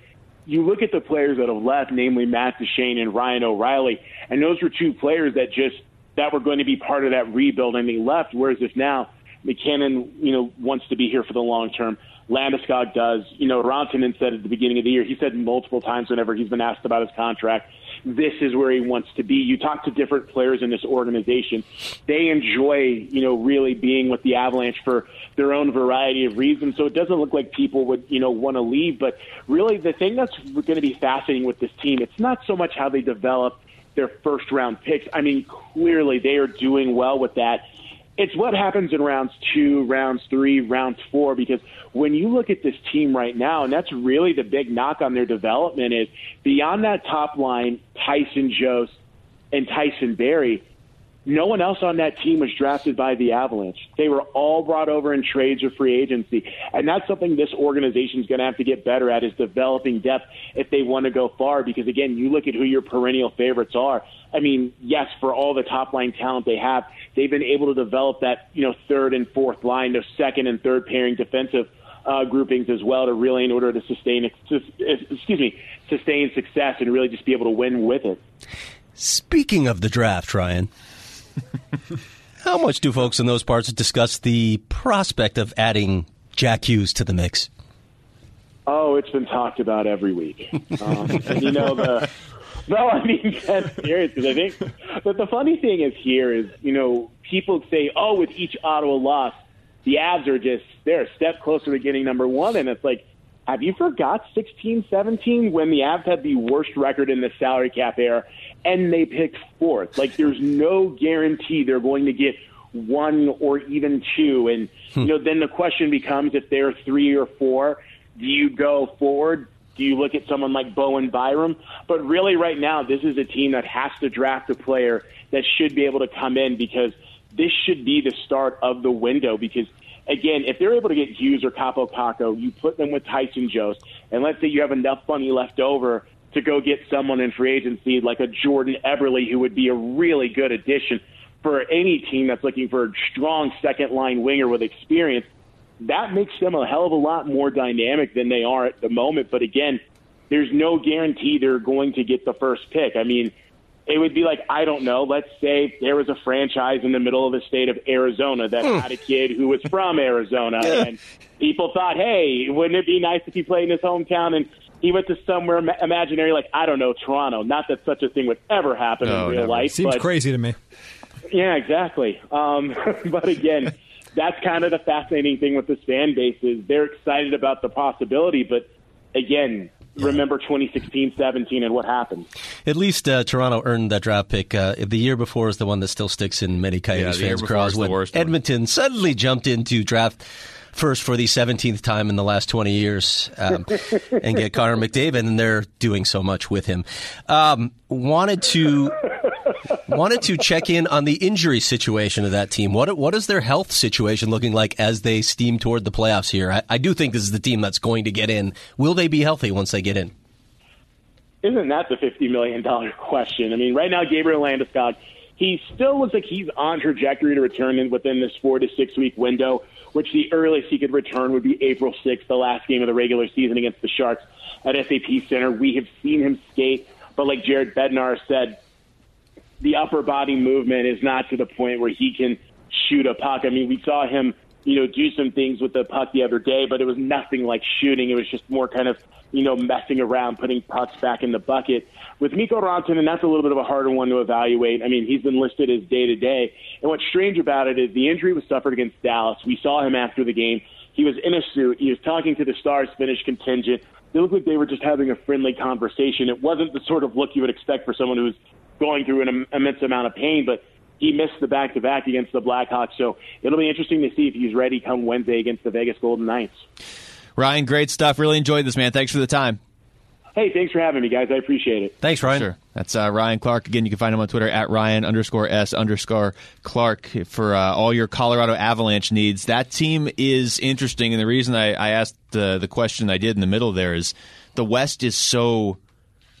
Speaker 6: you look at the players that have left, namely Matt Duchene and Ryan O'Reilly, and those were two players that just that were going to be part of that rebuild and they left. Whereas if now MacKinnon, you know, wants to be here for the long term, Landeskog does. You know, Rantanen said at the beginning of the year, he said multiple times whenever he's been asked about his contract, this is where he wants to be. You talk to different players in this organization, they enjoy, you know, really being with the Avalanche for their own variety of reasons. So it doesn't look like people would, you know, want to leave. But really, the thing that's going to be fascinating with this team, it's not so much how they develop their first round picks. I mean, clearly they are doing well with that. It's what happens in rounds two, rounds three, rounds four, because when you look at this team right now, and that's really the big knock on their development is beyond that top line, Tyson Jost and Tyson Barrie, no one else on that team was drafted by the Avalanche. They were all brought over in trades or free agency. And that's something this organization is going to have to get better at is developing depth if they want to go far. Because again, you look at who your perennial favorites are. I mean, yes, for all the top line talent they have, they've been able to develop that, you know, third and fourth line, those second and third pairing defensive uh, groupings as well to really in order to sustain, excuse me, sustain success and really just be able to win with it.
Speaker 3: Speaking of the draft, Ryan, how much do folks in those parts discuss the prospect of adding Jack Hughes to the mix?
Speaker 6: Oh, it's been talked about every week. Um, and you know the. No, I mean that's serious because I think. But the funny thing is here is you know people say, oh, with each Ottawa loss, the Avs are just they're a step closer to getting number one, and it's like have you forgot 16 17 when the Avs had the worst record in the salary cap era and they picked fourth? Like, there's no guarantee they're going to get one or even two. And, hmm. you know, then the question becomes if they're three or four, do you go forward? Do you look at someone like Bowen Byram? But really, right now, this is a team that has to draft a player that should be able to come in because this should be the start of the window because again, if they're able to get Hughes or Kaapo Kakko, you put them with Tyson Jost, and let's say you have enough money left over to go get someone in free agency like a Jordan Eberle, who would be a really good addition for any team that's looking for a strong second line winger with experience. That makes them a hell of a lot more dynamic than they are at the moment. But again, there's no guarantee they're going to get the first pick. I mean, it would be like I don't know. Let's say there was a franchise in the middle of the state of Arizona that had a kid who was from Arizona, and people thought, "Hey, wouldn't it be nice if he played in his hometown?" And he went to somewhere imaginary, like I don't know, Toronto. Not that such a thing would ever happen
Speaker 2: No,
Speaker 6: in real
Speaker 2: never.
Speaker 6: life.
Speaker 4: Seems
Speaker 6: but,
Speaker 4: crazy to me.
Speaker 6: Yeah, exactly. Um, but again, that's kind of the fascinating thing with this fan base is they're excited about the possibility, but again. Remember 2016-17 and what happened.
Speaker 3: At least uh, Toronto earned that draft pick. Uh, the year before is the one that still sticks in many Coyotes
Speaker 2: the
Speaker 3: fans'
Speaker 2: before
Speaker 3: craws
Speaker 2: is
Speaker 3: when
Speaker 2: worst one.
Speaker 3: Edmonton suddenly jumped into draft first for the 17th time in the last 20 years um, and get Connor McDavid, and they're doing so much with him. Um, wanted to wanted to check in on the injury situation of that team. What what is their health situation looking like as they steam toward the playoffs here? I, I do think this is the team that's going to get in. Will they be healthy once they get in?
Speaker 6: Isn't that the $50 million question? I mean, right now, Gabriel Landeskog, he still looks like he's on trajectory to return in within this four to six week window, which the earliest he could return would be April 6th, the last game of the regular season against the Sharks at SAP Center. We have seen him skate, but like Jared Bednar said, the upper body movement is not to the point where he can shoot a puck. I mean, we saw him, you know, do some things with the puck the other day, but it was nothing like shooting. It was just more kind of, you know, messing around, putting pucks back in the bucket. With Mikko Rantanen, that's a little bit of a harder one to evaluate. I mean, he's been listed as day to day. And what's strange about it is the injury was suffered against Dallas. We saw him after the game. He was in a suit. He was talking to the Stars Finnish contingent. They looked like they were just having a friendly conversation. It wasn't the sort of look you would expect for someone who's going through an immense amount of pain, but he missed the back to back against the Blackhawks. So it'll be interesting to see if he's ready come Wednesday against the Vegas Golden Knights.
Speaker 2: Ryan, great stuff. Really enjoyed this, man. Thanks for the time.
Speaker 6: Hey, thanks for having me, guys. I appreciate it.
Speaker 3: Thanks, Ryan.
Speaker 2: Sure. That's uh, Ryan Clark. Again, you can find him on Twitter at Ryan underscore S underscore Clark for uh, all your Colorado Avalanche needs. That team is interesting, and the reason I, I asked the the question I did in the middle there is the West is so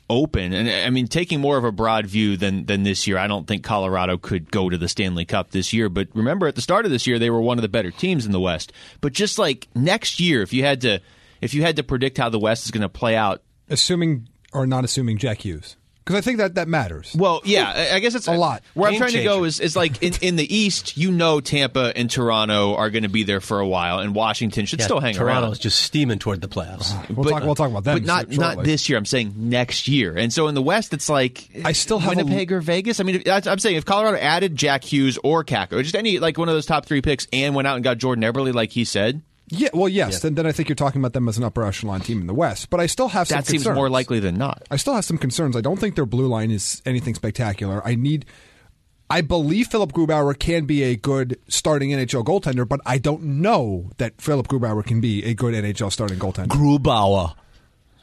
Speaker 2: open, and I mean taking more of a broad view than than this year. I don't think Colorado could go to the Stanley Cup this year, but remember at the start of this year they were one of the better teams in the West. But just like next year, if you had to if you had to predict how the West is going to play out
Speaker 4: Assuming or not assuming Jack Hughes. Because I think that that matters.
Speaker 2: Well, yeah, I- I guess it's
Speaker 4: A lot.
Speaker 2: Where I'm
Speaker 3: Game
Speaker 2: trying to go is, is like in, in the East, you know, Tampa and Toronto are going to be there for a while, and Washington should
Speaker 3: Yeah,
Speaker 2: still hang around.
Speaker 3: Toronto's
Speaker 2: around.
Speaker 3: just steaming toward the playoffs.
Speaker 4: We'll talk. We'll talk about that,
Speaker 2: but not
Speaker 4: shortly.
Speaker 2: not this year. I'm saying next year. And so in the West, it's like
Speaker 4: I still have a-
Speaker 2: Winnipeg or Vegas. I mean, if- I'm saying if Colorado added Jack Hughes or Kakko, or just any like one of those top three picks, and went out and got Jordan Eberle, like he said,
Speaker 4: Yeah. Well, yes. Then, then I think you're talking about them as an upper echelon team in the West. But I still have some
Speaker 2: that seems
Speaker 4: concerns.
Speaker 2: more likely than not.
Speaker 4: I still have some concerns. I don't think their blue line is anything spectacular. I need. I believe Philipp Grubauer can be a good starting NHL goaltender, but I don't know that Philipp Grubauer can be a good NHL starting goaltender.
Speaker 3: Grubauer.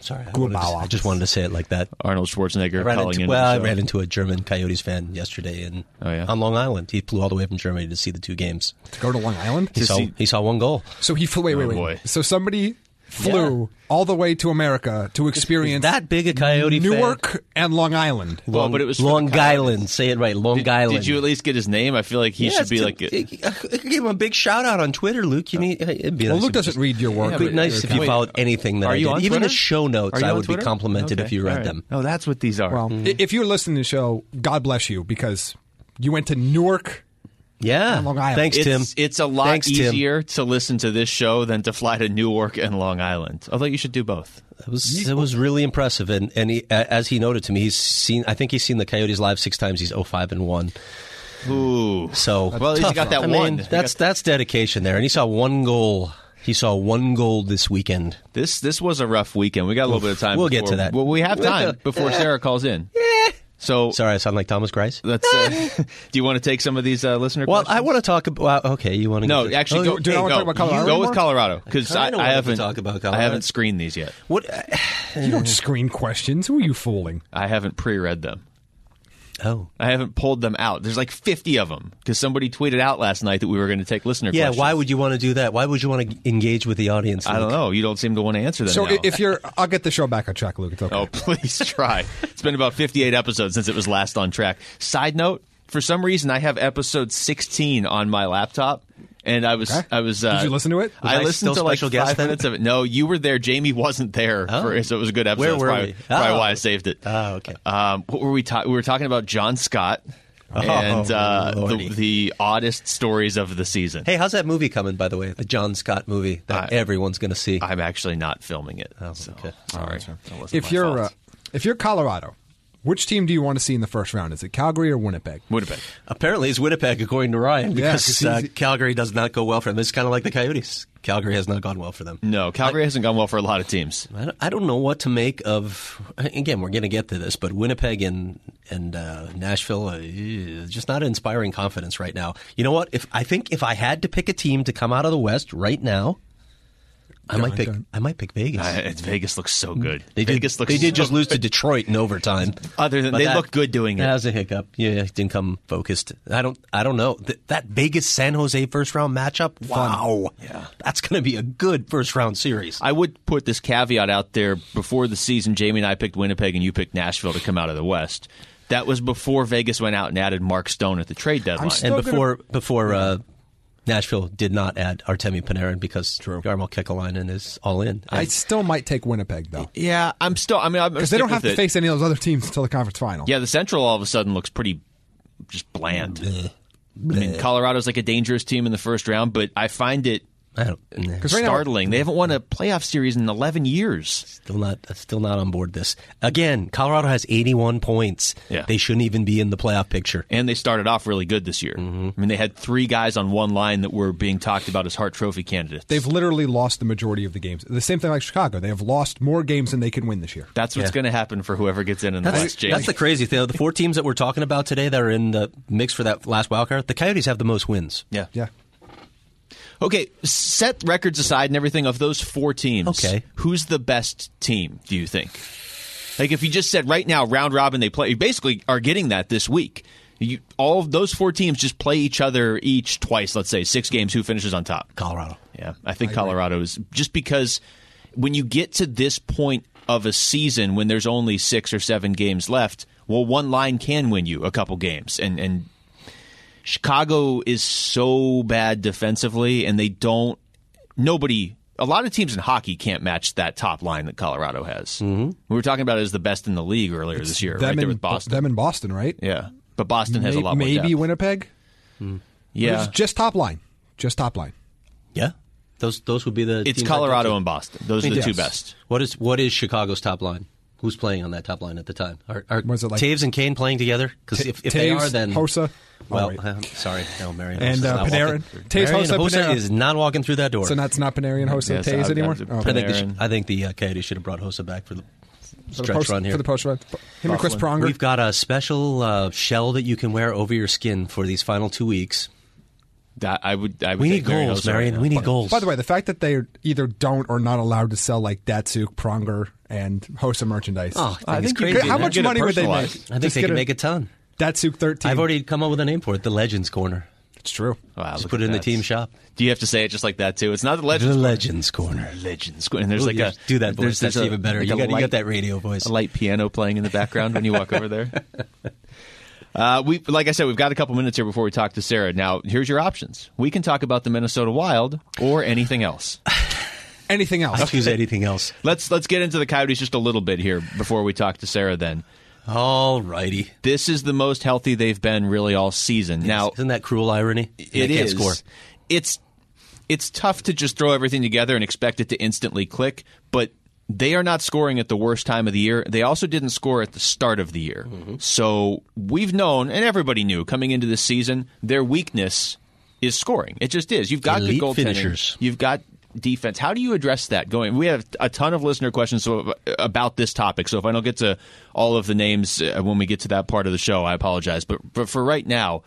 Speaker 3: Sorry, I, wanted to- I just wanted to say it like that.
Speaker 2: Arnold Schwarzenegger
Speaker 3: I ran
Speaker 2: calling
Speaker 3: into,
Speaker 2: in.
Speaker 3: well, I ran into a German Coyotes fan yesterday in
Speaker 2: Oh, yeah?
Speaker 3: on Long Island. He flew all the way from Germany to see the two games.
Speaker 4: to go to Long Island.
Speaker 3: He saw
Speaker 2: see-
Speaker 3: he saw one goal.
Speaker 4: So he flew. Wait, wait,
Speaker 2: Oh,
Speaker 4: wait.
Speaker 2: boy.
Speaker 4: So somebody flew all the way to America to experience
Speaker 3: that big a Coyote fan?
Speaker 4: Newark and Long Island.
Speaker 2: Well, but it was
Speaker 3: Long Island. Say it right, Long
Speaker 2: Did,
Speaker 3: Island.
Speaker 2: did you at least get his name? I feel like he
Speaker 3: Yeah,
Speaker 2: should be
Speaker 3: to-
Speaker 2: like. A,
Speaker 3: Give him a big shout out on Twitter, Luke. You need. It'd be
Speaker 4: Well,
Speaker 3: nice
Speaker 4: Luke
Speaker 3: if
Speaker 4: doesn't
Speaker 3: just-
Speaker 4: read your work.
Speaker 3: It'd be nice if you
Speaker 2: Wait,
Speaker 3: followed anything that
Speaker 2: are
Speaker 3: I
Speaker 2: you
Speaker 3: did.
Speaker 2: on
Speaker 3: Even
Speaker 2: Twitter?
Speaker 3: the show notes, I would be complimented
Speaker 2: Okay,
Speaker 3: if you read
Speaker 2: all right.
Speaker 3: them.
Speaker 2: Oh, that's what these are.
Speaker 4: Well, i- if you're listening to the show, God bless you because you went to Newark.
Speaker 3: Yeah.
Speaker 4: On Long Island.
Speaker 3: Thanks,
Speaker 2: it's,
Speaker 3: Tim.
Speaker 2: It's a lot
Speaker 3: Thanks, Tim.
Speaker 2: easier to listen to this show than to fly to Newark and Long Island. Although you should do both.
Speaker 3: It was it was really impressive, and and he, as he noted to me, he's seen. I think he's seen the Coyotes live six times. He's 05 and one.
Speaker 2: Ooh.
Speaker 3: So
Speaker 2: Well, he
Speaker 3: tough.
Speaker 2: got that
Speaker 3: I
Speaker 2: one. He
Speaker 3: That's that's dedication there, and he saw one goal He saw one goal this weekend.
Speaker 2: This this was a rough weekend. We got a little bit of time.
Speaker 3: We'll get to that.
Speaker 2: Well, we have time before Sarah calls in. So
Speaker 3: Sorry, I sound like Thomas Greiss.
Speaker 2: let's. Uh, do you want to take some of these uh, listener?
Speaker 3: Well,
Speaker 2: questions?
Speaker 3: I want to talk about. Okay, you want to?
Speaker 2: No,
Speaker 3: get
Speaker 2: actually,
Speaker 3: Oh,
Speaker 2: go,
Speaker 4: do I wanna
Speaker 2: go.
Speaker 4: talk about Colorado
Speaker 2: Go with? Colorado because I,
Speaker 3: kinda
Speaker 2: I
Speaker 3: to
Speaker 2: haven't
Speaker 3: talk about Colorado.
Speaker 2: I haven't screened these yet.
Speaker 3: What?
Speaker 4: You don't screen questions. Who are you fooling?
Speaker 2: I haven't pre-read them.
Speaker 3: Oh,
Speaker 2: I haven't pulled them out. There's like 50 of them because somebody tweeted out last night that we were going to take listener
Speaker 3: yeah.
Speaker 2: questions.
Speaker 3: Why would you want to do that? Why would you want to engage with the audience?
Speaker 2: I don't know. You don't seem to want to answer them.
Speaker 4: So
Speaker 2: now.
Speaker 4: if you're, I'll get the show back on track, Luke. It's okay.
Speaker 2: Oh, please try. It's been about 58 episodes since it was last on track. Side note, for some reason I have episode 16 on my laptop and I was
Speaker 4: Okay.
Speaker 2: I was uh,
Speaker 4: Did you listen to it?
Speaker 3: Was
Speaker 2: I
Speaker 3: I
Speaker 2: listened
Speaker 3: still
Speaker 2: to like
Speaker 3: special
Speaker 2: 5
Speaker 3: then?
Speaker 2: minutes of it. No, you were there. Jaime wasn't there,
Speaker 3: Oh.
Speaker 2: for, so it was a good episode.
Speaker 3: Where
Speaker 2: That's
Speaker 3: were
Speaker 2: probably,
Speaker 3: we?
Speaker 2: probably
Speaker 3: Oh.
Speaker 2: why I saved it.
Speaker 3: Oh, okay.
Speaker 2: Um, what were we talking? We were talking about John Scott and uh, the, the oddest stories of the season.
Speaker 3: Hey, how's that movie coming? By the way, the John Scott movie that
Speaker 2: I-
Speaker 3: everyone's going to see.
Speaker 2: I'm actually not filming it.
Speaker 3: Oh,
Speaker 2: so,
Speaker 3: okay.
Speaker 2: Sorry. That
Speaker 4: if you're, uh, if you're Colorado, which team do you want to see in the first round? Is it Calgary or Winnipeg?
Speaker 2: Winnipeg.
Speaker 3: Apparently, it's Winnipeg, according to Ryan,
Speaker 4: Yeah,
Speaker 3: uh, Calgary does not go well for them. It's kind of like the Coyotes. Calgary has not gone well for them.
Speaker 2: No, Calgary hasn't gone well for a lot of teams.
Speaker 3: I don't, know what to make of. Again, we're going to get to this, but Winnipeg and and uh, Nashville uh, just not inspiring confidence right now. You know what? If I think if I had to pick a team to come out of the West right now, I might pick.
Speaker 4: go.
Speaker 3: I might pick Vegas.
Speaker 2: Uh, it's- Vegas looks so good.
Speaker 3: they did.
Speaker 2: Vegas looks
Speaker 3: They did
Speaker 2: so
Speaker 3: just lose to. Detroit in overtime.
Speaker 2: Other than
Speaker 3: But
Speaker 2: they
Speaker 3: that-
Speaker 2: look good doing it.
Speaker 3: That was a hiccup. Yeah, it didn't come focused. I don't. I don't know Th- that Vegas San Jose first round matchup. Wow.
Speaker 2: Yeah.
Speaker 3: that's going to be a good first round series.
Speaker 2: I would put this caveat out there before the season. Jamie and I picked Winnipeg, and you picked Nashville to come out of the West. That was before Vegas went out and added Mark Stone at the trade deadline.
Speaker 4: still-
Speaker 3: and
Speaker 4: Still
Speaker 3: before before uh, Nashville did not add Artemi Panarin because Jarmo Kekalainen is all in.
Speaker 4: I still might take Winnipeg though,
Speaker 2: yeah, I'm still. I mean,
Speaker 4: because they don't have to
Speaker 2: it.
Speaker 4: face any of those other teams until the conference final.
Speaker 2: Yeah, the Central all of a sudden looks pretty just bland. I mean, Colorado's like a dangerous team in the first round, but I find it
Speaker 3: I don't. nah.
Speaker 4: right now-
Speaker 2: startling. they haven't won a playoff series in 11 years.
Speaker 3: Still not, still not on board. This again. Colorado has 81 points.
Speaker 2: Yeah.
Speaker 3: they shouldn't even be in the playoff picture.
Speaker 2: And they started off really good this year.
Speaker 4: Mm-hmm.
Speaker 2: I mean, they had three guys on one line that were being talked about as Hart Trophy candidates.
Speaker 4: They've literally lost the majority of the games. The same thing like Chicago. They have lost more games than they can win this year.
Speaker 2: That's what's
Speaker 3: Yeah.
Speaker 2: going to happen for whoever gets in in the
Speaker 3: That's,
Speaker 2: West, James.
Speaker 3: that's the crazy thing. The four teams that we're talking about today that are in the mix for that last wild card, the Coyotes have the most wins.
Speaker 2: yeah.
Speaker 4: Yeah.
Speaker 2: Okay, set records aside and everything of those four teams.
Speaker 3: Okay.
Speaker 2: Who's the best team, do you think? Like if you just said right now round robin they play you basically are getting that this week. You, all of those four teams just play each other each twice, let's say, six games who finishes on top.
Speaker 3: Colorado.
Speaker 2: Yeah, I think Colorado is just because when you get to this point of a season when there's only six or seven games left, well, one line can win you a couple games, and and Chicago is so bad defensively, and they don't. Nobody, a lot of teams in hockey can't match that top line that Colorado has. Mm-hmm. We were talking about it as the best in the league earlier this year,
Speaker 4: them
Speaker 2: right there
Speaker 4: in
Speaker 2: with Boston.
Speaker 4: Them in Boston, right?
Speaker 2: yeah, but Boston has a
Speaker 4: May-
Speaker 2: lot more
Speaker 4: Maybe
Speaker 2: depth.
Speaker 4: Winnipeg.
Speaker 2: yeah,
Speaker 4: It's just top line. Just top line.
Speaker 3: Yeah, those those would be the.
Speaker 2: it's
Speaker 3: teams
Speaker 2: Colorado and Boston. Those are the
Speaker 4: Yes.
Speaker 2: two best.
Speaker 3: What is what is Chicago's top line? Who's playing on that top line at the time? Are, are
Speaker 4: Was it like-
Speaker 3: Toews and Kane playing together? Because
Speaker 4: Ta-
Speaker 3: if, if they are, then
Speaker 4: Hossa.
Speaker 3: Well,
Speaker 4: Oh.
Speaker 3: I'm sorry, no, Marian
Speaker 4: And,
Speaker 3: Hossa's
Speaker 4: uh, Panarin.
Speaker 3: walking-
Speaker 4: Toews,
Speaker 3: Marian
Speaker 4: Hossa,
Speaker 3: Hossa
Speaker 4: Panarin.
Speaker 3: is not walking through that door.
Speaker 4: So that's not Panarin, Hossa,
Speaker 2: Yes,
Speaker 4: Toews
Speaker 2: I'd-
Speaker 4: anymore.
Speaker 2: I'd-
Speaker 4: Oh,
Speaker 3: I think they should, I think the uh, Coyotes should have brought Hossa back for the
Speaker 4: for the post,
Speaker 3: run here.
Speaker 4: for the post run. Him and Chris Pronger.
Speaker 3: We've got a special uh, shell that you can wear over your skin for these final two weeks.
Speaker 2: That I would. I would
Speaker 3: We need goals,
Speaker 2: Hossa right Marian.
Speaker 3: we need goals.
Speaker 4: By the way, the fact that they either don't or not allowed to sell like Datsyuk, Pronger, and Hossa merchandise.
Speaker 3: Oh, I
Speaker 2: I
Speaker 3: think it's
Speaker 2: think
Speaker 3: crazy.
Speaker 2: could-
Speaker 4: How much money would they make?
Speaker 3: I think
Speaker 4: Just
Speaker 3: they
Speaker 4: get
Speaker 3: can
Speaker 4: a
Speaker 3: make a ton.
Speaker 4: Datsyuk 13.
Speaker 3: I've already come up with a name for it: the Legends Corner.
Speaker 4: It's true.
Speaker 2: Wow,
Speaker 3: Just put it
Speaker 2: at
Speaker 3: in the team shop.
Speaker 2: Do you have to say it just like that too? It's not the Legends.
Speaker 3: The
Speaker 2: legends.
Speaker 3: Legends Corner.
Speaker 2: legends. Corner. And there's
Speaker 3: Ooh,
Speaker 2: like a
Speaker 3: do that
Speaker 2: there's-
Speaker 3: voice. That's
Speaker 2: there's a-
Speaker 3: even better.
Speaker 2: like
Speaker 3: you,
Speaker 2: a
Speaker 3: got, you
Speaker 2: light-
Speaker 3: got that radio voice.
Speaker 2: A light piano playing in the background when you walk over there. Uh, we, like I said, we've got a couple minutes here before we talk to Sarah. Now, here's your options. We can talk about the Minnesota Wild or anything else.
Speaker 4: Anything else?
Speaker 3: I choose anything else.
Speaker 2: Let's let's get into the Coyotes just a little bit here before we talk to Sarah. Then
Speaker 3: All righty.
Speaker 2: this is the most healthy they've been really all season. Now,
Speaker 3: isn't that cruel irony?
Speaker 2: It
Speaker 3: they can't score.
Speaker 2: It's it's tough to just throw everything together and expect it to instantly click, but they are not scoring at the worst time of the year. They also didn't score at the start of the year.
Speaker 3: Mm-hmm.
Speaker 2: So we've known, and everybody knew coming into this season, their weakness is scoring. It just is. You've got
Speaker 3: Elite
Speaker 2: good goaltending.
Speaker 3: finishers.
Speaker 2: You've got defense. How do you address that? Going, we have a ton of listener questions about this topic. So if I don't get to all of the names uh, when we get to that part of the show, I apologize. But but for right now,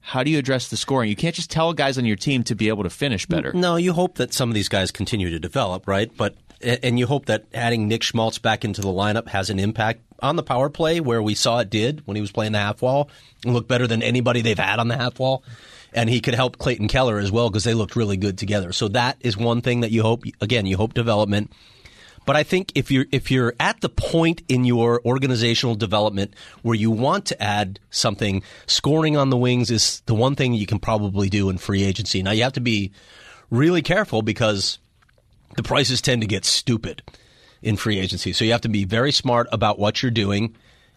Speaker 2: how do you address the scoring? You can't just tell guys on your team to be able to finish better.
Speaker 3: No, you hope that some of these guys continue to develop, right? But and you hope that adding Nick Schmaltz back into the lineup has an impact on the power play, where we saw it did when he was playing the half wall, and looked better than anybody they've had on the half wall. And he could help Clayton Keller as well because they looked really good together. So that is one thing that you hope. Again, you hope development. But I think if you're if you're at the point in your organizational development where you want to add something, scoring on the wings is the one thing you can probably do in free agency. Now you have to be really careful because the prices tend to get stupid in free agency. So you have to be very smart about what you're doing,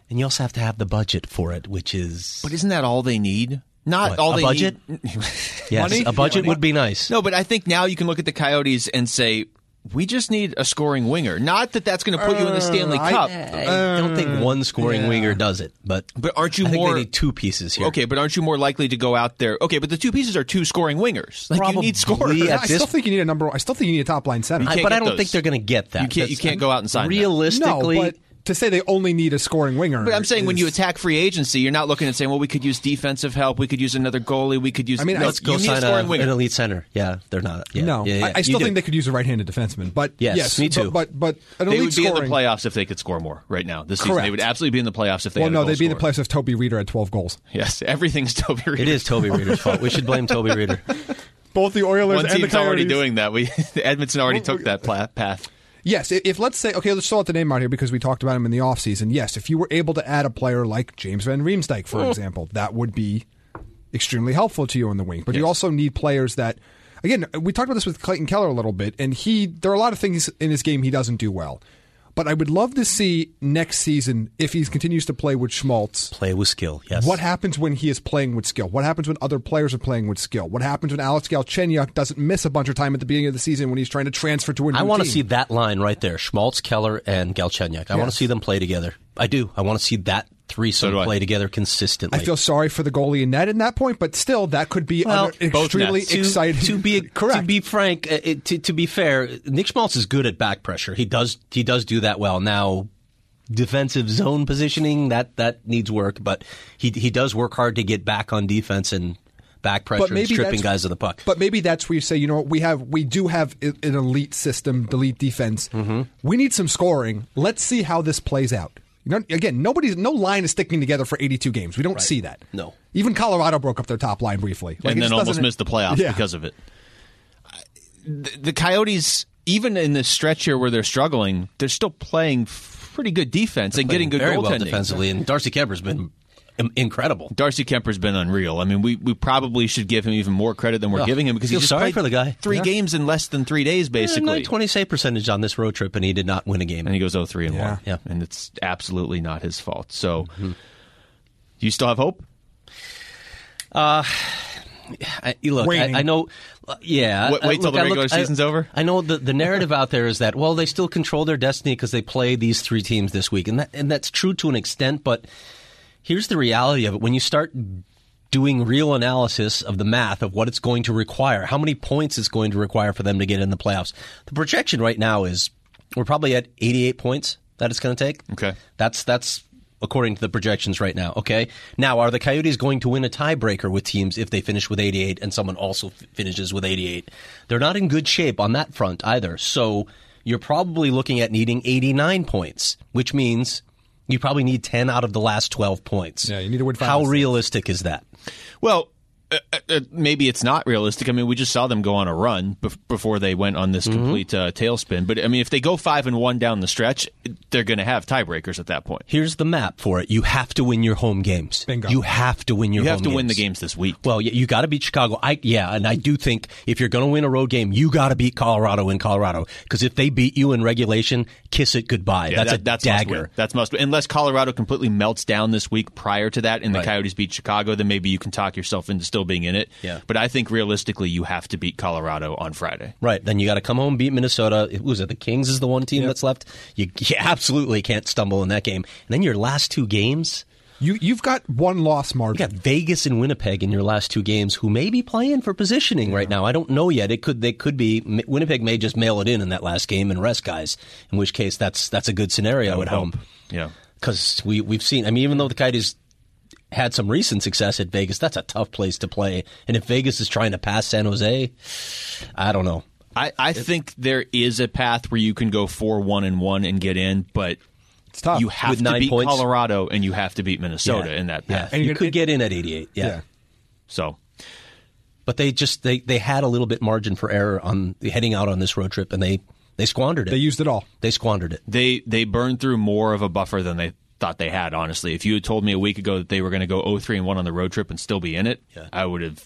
Speaker 3: and you also have to have the budget for it, which is
Speaker 2: But isn't that all they need? Not
Speaker 3: What,
Speaker 2: all
Speaker 3: a
Speaker 2: they
Speaker 3: budget?
Speaker 2: need.
Speaker 3: yes,
Speaker 4: Money?
Speaker 3: a budget
Speaker 4: Money?
Speaker 3: would be nice.
Speaker 2: No, but I think now you can look at the Coyotes and say we just need a scoring winger. Not that that's going to put you in the Stanley uh,
Speaker 4: I-
Speaker 2: Cup.
Speaker 3: I don't think mm. one scoring
Speaker 4: yeah.
Speaker 3: winger does it, but
Speaker 2: But aren't you
Speaker 3: I think
Speaker 2: more-
Speaker 3: they need two pieces here?
Speaker 2: Okay, but aren't you more likely to go out there? Okay, but the two pieces are two scoring wingers. Like you need
Speaker 3: Probably
Speaker 2: scorers.
Speaker 3: at
Speaker 4: I
Speaker 3: this-
Speaker 4: still think you need a number. I still think you need a top line center.
Speaker 3: I- but I don't
Speaker 2: those.
Speaker 3: think they're going to get that.
Speaker 2: You can't- you can't go out and sign that.
Speaker 4: no,
Speaker 3: Realistically,
Speaker 4: but to say they only need a scoring winger.
Speaker 2: But I'm saying when you attack free agency, you're not looking and saying, "Well, we could use defensive help. We could use another goalie. We could use."
Speaker 4: I mean,
Speaker 2: no,
Speaker 4: let's
Speaker 3: go
Speaker 2: you need a scoring
Speaker 3: a,
Speaker 2: winger.
Speaker 3: an elite center. Yeah, they're not. Yeah,
Speaker 4: no,
Speaker 3: yeah, yeah,
Speaker 4: I, I
Speaker 3: you
Speaker 4: still
Speaker 3: do.
Speaker 4: think they could use a right-handed defenseman. But
Speaker 3: Yes,
Speaker 4: yes,
Speaker 3: me too.
Speaker 4: But but, but an
Speaker 2: They
Speaker 4: elite
Speaker 2: would be
Speaker 4: scoring,
Speaker 2: in the playoffs if they could score more right now this season. They would absolutely be in the playoffs if they
Speaker 4: Well,
Speaker 2: had
Speaker 4: no,
Speaker 2: goal
Speaker 4: they'd be in the
Speaker 2: scorer.
Speaker 4: playoffs if Toby Rieder had 12 goals.
Speaker 2: Yes, everything's Toby Rieder.
Speaker 3: It is Toby Rieder's fault. We should blame Toby Rieder.
Speaker 4: Both the Oilers
Speaker 2: One
Speaker 4: and the
Speaker 2: team's
Speaker 4: Coyotes.
Speaker 2: already doing that. We Edmonton already
Speaker 4: Well,
Speaker 2: took that path.
Speaker 4: Yes, i- if let's say okay, let's throw out the name out here because we talked about him in the offseason. Yes, if you were able to add a player like James Van Riemsdyk, for mm. example, that would be extremely helpful to you on the wing. But you also need players that again, we talked about this with Clayton Keller a little bit, and he there are a lot of things in his game he doesn't do well. But I would love to see next season if he continues to play with Schmaltz.
Speaker 3: Play with skill. Yes.
Speaker 4: What happens when he is playing with skill? What happens when other players are playing with skill? What happens when Alex Galchenyuk doesn't miss a bunch of time at the beginning of the season when he's trying to transfer to a new
Speaker 3: I want to see that line right there: Schmaltz, Keller, and Galchenyuk. I want to see them play together. I do. I want to see that threesome
Speaker 2: do I.
Speaker 3: play together consistently.
Speaker 4: I feel sorry for the goalie in net in that point, but still, that could be
Speaker 3: Well,
Speaker 4: under-
Speaker 2: both
Speaker 4: extremely
Speaker 2: nets.
Speaker 3: to,
Speaker 4: exciting.
Speaker 3: to be
Speaker 4: correct.
Speaker 3: to be frank, uh, to, to be fair, Nick Schmaltz is good at back pressure. He does he does do that well. Now, defensive zone positioning that that needs work, but he he does work hard to get back on defense and back pressure
Speaker 4: but
Speaker 3: and
Speaker 4: maybe
Speaker 3: stripping
Speaker 4: that's-
Speaker 3: guys of the puck.
Speaker 4: But maybe that's where you say, you know, what, we have we do have an elite system, elite defense.
Speaker 3: Mm-hmm.
Speaker 4: We need some scoring. Let's see how this plays out. You know, again, nobody's no line is sticking together for 82 games. We don't see that.
Speaker 3: No.
Speaker 4: even Colorado broke up their top line briefly, Like,
Speaker 2: and then almost missed the playoffs
Speaker 4: Yeah.
Speaker 2: because of it. The, the Coyotes, even in this stretch here where they're struggling, they're still playing pretty good defense and getting good
Speaker 3: very
Speaker 2: goaltending.
Speaker 3: well defensively, and Darcy Kuemper's been im- incredible.
Speaker 2: Darcy Kuemper's been unreal. I mean, we, we probably should give him even more credit than we're
Speaker 3: Oh,
Speaker 2: giving him because he
Speaker 3: feel
Speaker 2: just
Speaker 3: sorry
Speaker 2: played
Speaker 3: for the guy.
Speaker 2: three
Speaker 3: Yeah.
Speaker 2: games in less than three days, basically.
Speaker 3: twenty save percentage on this road trip, and he did not win a game.
Speaker 2: and he goes 0 3 and
Speaker 4: Yeah.
Speaker 2: 1.
Speaker 3: Yeah.
Speaker 2: And it's absolutely not his fault. So,
Speaker 3: Mm-hmm.
Speaker 2: you still have hope?
Speaker 3: I, look, I, I know. uh, Yeah,
Speaker 2: Wait- wait till
Speaker 3: look,
Speaker 2: the
Speaker 3: I look-
Speaker 2: regular
Speaker 3: I-
Speaker 2: season's over?
Speaker 3: I know the the narrative out there is that well, they still control their destiny because they play these three teams this week, and that and that's true to an extent. But here's the reality of it: when you start doing real analysis of the math of what it's going to require, how many points it's going to require for them to get in the playoffs, the projection right now is we're probably at 88 points that it's going to take.
Speaker 2: Okay.
Speaker 3: That's that's according to the projections right now. Okay. Now, are the Coyotes going to win a tiebreaker with teams if they finish with 88 and someone also f- finishes with 88? They're not in good shape on that front either. So you're probably looking at needing 89 points, which means you probably need 10 out of the last 12 points.
Speaker 4: Yeah, you need to win five
Speaker 3: How
Speaker 4: out of six.
Speaker 3: realistic is that?
Speaker 2: Well, uh, uh, uh, maybe it's not realistic. I mean, we just saw them go on a run bef- before they went on this
Speaker 3: Mm-hmm.
Speaker 2: complete uh, tailspin. But I mean, if they go five and one down the stretch, they're going to have tiebreakers at that point.
Speaker 3: Here's the map for it. You have to win your home games.
Speaker 4: Bingo.
Speaker 3: You have to win your
Speaker 2: You
Speaker 3: home
Speaker 2: have to win the
Speaker 3: games.
Speaker 2: games this week.
Speaker 3: Well, you, you got to beat Chicago. I yeah, and I do think if you're going to win a road game, you got to beat Colorado in Colorado because if they beat you in regulation, kiss it goodbye.
Speaker 2: Yeah,
Speaker 3: that's
Speaker 2: that-
Speaker 3: a
Speaker 2: that's
Speaker 3: dagger.
Speaker 2: win. That's must win. Unless Colorado completely melts down this week prior to that, and the
Speaker 3: Right.
Speaker 2: Coyotes beat Chicago, then maybe you can talk yourself into still being in it.
Speaker 3: Yeah.
Speaker 2: But I think realistically, you have to beat Colorado on Friday.
Speaker 3: Right. Then you got to come home, beat Minnesota. Was it the Kings is the one team that's left. You, you absolutely can't stumble in that game. And then your last two games.
Speaker 4: You you've got one loss
Speaker 3: You
Speaker 4: margin.
Speaker 3: got Vegas and Winnipeg in your last two games, who may be playing for positioning right now. I don't know yet. It could they could be Winnipeg may just mail it in in that last game and rest guys. In which case, that's that's a good scenario at home.
Speaker 2: Yeah.
Speaker 3: because we we've seen. I mean, even though the Coyotes had some recent success at Vegas, that's a tough place to play. And if Vegas is trying to pass San Jose, I don't know.
Speaker 2: I, I think there is a path where you can go four one and one and get in, but
Speaker 4: It's tough.
Speaker 2: you have
Speaker 3: With
Speaker 2: to beat
Speaker 3: points?
Speaker 2: Colorado and you have to beat Minnesota in that
Speaker 3: Yeah,
Speaker 2: path.
Speaker 4: And
Speaker 3: you
Speaker 4: you're
Speaker 3: could get in at 88. Yeah.
Speaker 4: yeah.
Speaker 2: So
Speaker 3: but they just they they had a little bit margin for error on heading out on this road trip, and they they squandered it.
Speaker 4: They used it all.
Speaker 3: They squandered it.
Speaker 2: they they burned through more of a buffer than they thought they had. Honestly, if you had told me a week ago that they were going to go 0-3 and one on the road trip and still be in it,
Speaker 3: Yeah.
Speaker 2: I would have.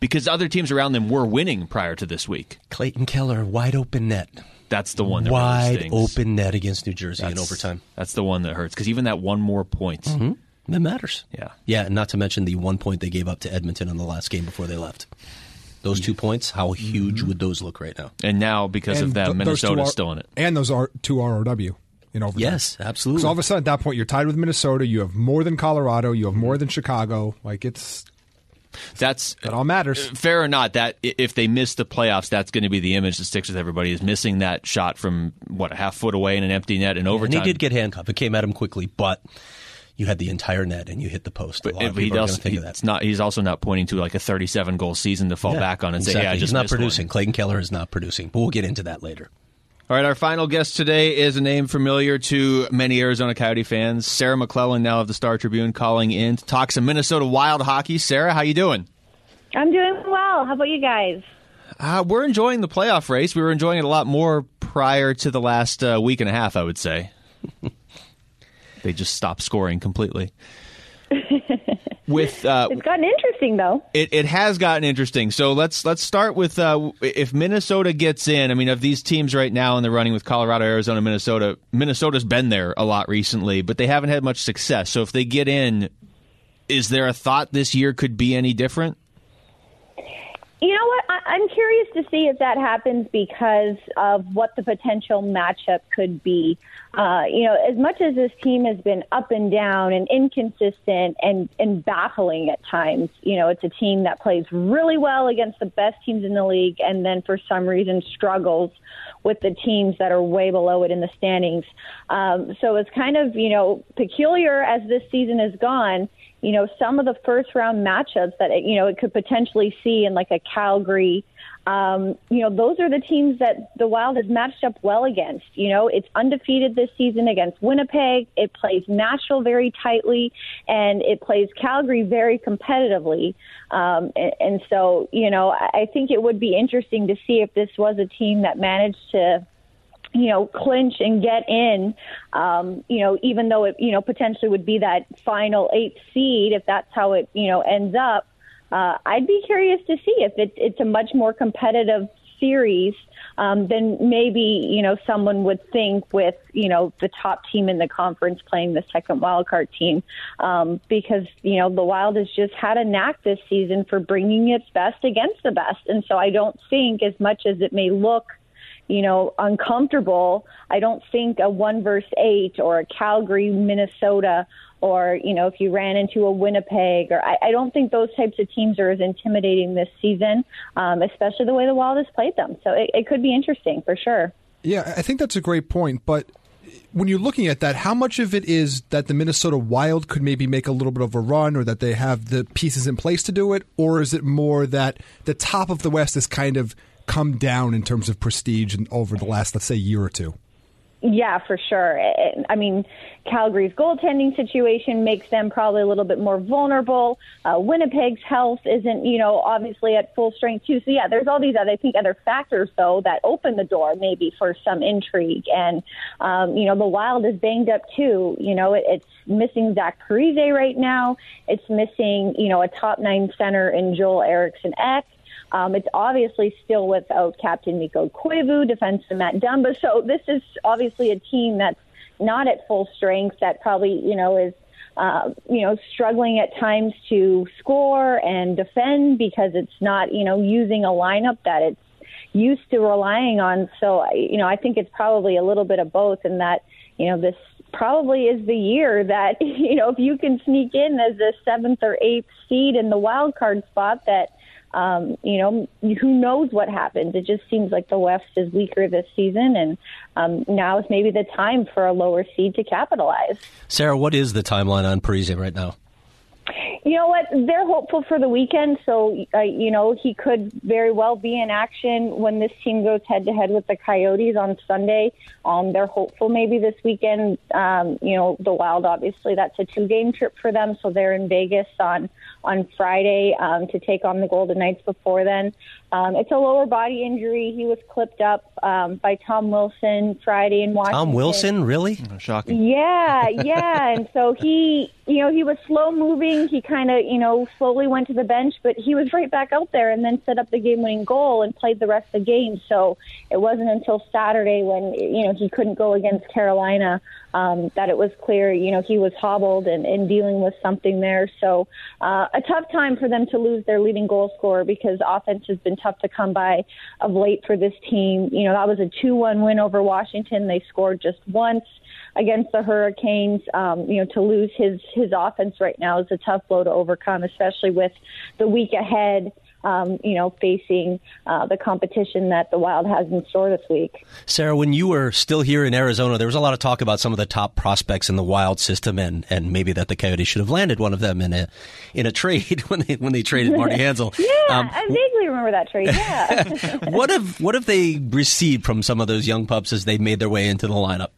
Speaker 2: Because other teams around them were winning prior to this week.
Speaker 3: Clayton Keller, wide open net,
Speaker 2: That's the one that
Speaker 3: wide
Speaker 2: stings.
Speaker 3: open net against New Jersey in overtime.
Speaker 2: That's the one that hurts because even that one more point. Mm-hmm.
Speaker 3: That matters.
Speaker 2: Yeah.
Speaker 3: Yeah, and not to mention the one point they gave up to Edmonton in the last game before they left. Those two points, how huge mm-hmm. would those look right now?
Speaker 2: And now because of
Speaker 4: And
Speaker 2: that,
Speaker 4: th- those
Speaker 2: Minnesota's
Speaker 4: are-
Speaker 2: still in it.
Speaker 4: And those are two ROW in overtime.
Speaker 3: Yes, absolutely.
Speaker 4: Because all of a sudden, at that point, you're tied with Minnesota. You have more than Colorado. You have more than Chicago. Like it's
Speaker 2: That's
Speaker 4: that all matters.
Speaker 2: Uh, fair or not. That if they miss the playoffs, that's going to be the image that sticks with everybody. Is missing that shot from what a half foot away in an empty net in
Speaker 3: and
Speaker 2: overtime.
Speaker 3: he did get handcuffed. It came at him quickly, but you had the entire net and you hit the post. A
Speaker 2: But
Speaker 3: lot of
Speaker 2: he
Speaker 3: people are going
Speaker 2: also,
Speaker 3: to think of
Speaker 2: it's not. He's also not pointing to like a 37 goal season to fall
Speaker 3: Yeah,
Speaker 2: back on and say, "Yeah, I just
Speaker 3: he's not
Speaker 2: missed one."
Speaker 3: producing. Clayton Keller is not producing, but we'll get into that later.
Speaker 2: All right, our final guest today is a name familiar to many Arizona Coyote fans. Sarah McLellan, now of the Star Tribune, calling in to talk some Minnesota Wild hockey. Sarah, how you doing?
Speaker 7: I'm doing well. How about you guys?
Speaker 2: Uh, we're enjoying the playoff race. We were enjoying it a lot more prior to the last uh, week and a half, I would say. they just stopped scoring completely. With uh,
Speaker 7: It's gotten interesting, though.
Speaker 2: it, it has gotten interesting. So let's let's start with uh, if Minnesota gets in. I mean, of these teams right now in the running with Colorado, Arizona, Minnesota, Minnesota's been there a lot recently, but they haven't had much success. So if they get in, is there a thought this year could be any different?
Speaker 7: You know what? I, I'm curious to see if that happens because of what the potential matchup could be. Uh, you know, as much as this team has been up and down and inconsistent and, and baffling at times, you know, it's a team that plays really well against the best teams in the league and then for some reason struggles with the teams that are way below it in the standings. Um, so it's kind of, you know, peculiar as this season has gone you know, some of the first round matchups that, it, you know, it could potentially see in like a Calgary, um, you know, those are the teams that the Wild has matched up well against. You know, it's undefeated this season against Winnipeg. It plays Nashville very tightly, and it plays Calgary very competitively. Um, and, and so, you know, I I think it would be interesting to see if this was a team that managed to you know, clinch and get in, um, you know, even though it, you know, potentially would be that final eighth seed, if that's how it, you know, ends up, uh, I'd be curious to see if it, it's a much more competitive series um, than maybe, you know, someone would think with, you know, the top team in the conference playing the second wild card team. Um, because, you know, the Wild has just had a knack this season for bringing its best against the best. And so I don't think as much as it may look – you know, uncomfortable. I don't think a one versus eight or a Calgary, Minnesota, or, you know, if you ran into a Winnipeg, or I, I don't think those types of teams are as intimidating this season, um, especially the way the Wild has played them. So it, it could be interesting for sure.
Speaker 4: Yeah, I think that's a great point. But when you're looking at that, how much of it is that the Minnesota Wild could maybe make a little bit of a run or that they have the pieces in place to do it? Or is it more that the top of the West is kind of come down in terms of prestige over the last, let's say, year or two?
Speaker 7: Yeah, for sure. I mean, Calgary's goaltending situation makes them probably a little bit more vulnerable. Uh, Winnipeg's health isn't, you know, obviously at full strength too. So yeah, there's all these other, I think, other factors though that open the door maybe for some intrigue. And um, you know, the Wild is banged up too. You know, it, it's missing Zach Parise right now. It's missing, you know, a top nine center in Joel Eriksson Ek. Um, it's obviously still without Captain Mikko Koivu, defenseman Matt Dumba. So this is obviously a team that's not at full strength. That probably you know is uh, you know struggling at times to score and defend because it's not you know using a lineup that it's used to relying on. So you know I think it's probably a little bit of both, in that you know this probably is the year that you know if you can sneak in as a seventh or eighth seed in the wild card spot that um, you know, who knows what happens? It just seems like the West is weaker this season, and um, now is maybe the time for a lower seed to capitalize.
Speaker 3: Sarah, what is the timeline on Parise right now?
Speaker 7: You know what? They're hopeful for the weekend, so uh, you know he could very well be in action when this team goes head to head with the Coyotes on Sunday. Um, they're hopeful maybe this weekend. Um, you know, the Wild obviously that's a two game trip for them, so they're in Vegas on on Friday um, to take on the Golden Knights before then. Um, it's a lower body injury. He was clipped up um, by Tom Wilson Friday in Washington.
Speaker 3: Tom Wilson, really?
Speaker 2: Oh, shocking.
Speaker 7: Yeah, yeah. and so he, you know, he was slow moving. He kind of, you know, slowly went to the bench, but he was right back out there and then set up the game winning goal and played the rest of the game. So it wasn't until Saturday when, you know, he couldn't go against Carolina um, that it was clear, you know, he was hobbled and, and dealing with something there. So uh, a tough time for them to lose their leading goal scorer because offense has been tough to come by of late for this team. You know, that was a 2 1 win over Washington. They scored just once against the Hurricanes. Um, you know, to lose his his offense right now is a tough blow to overcome, especially with the week ahead um, you know, facing uh, the competition that the Wild has in store this week.
Speaker 3: Sarah, when you were still here in Arizona, there was a lot of talk about some of the top prospects in the Wild system, and, and maybe that the Coyotes should have landed one of them in a in a trade when they when they traded Marty Hanzal.
Speaker 7: yeah, um, I vaguely remember that trade. Yeah.
Speaker 3: what have what have they received from some of those young pups as they made their way into the lineup?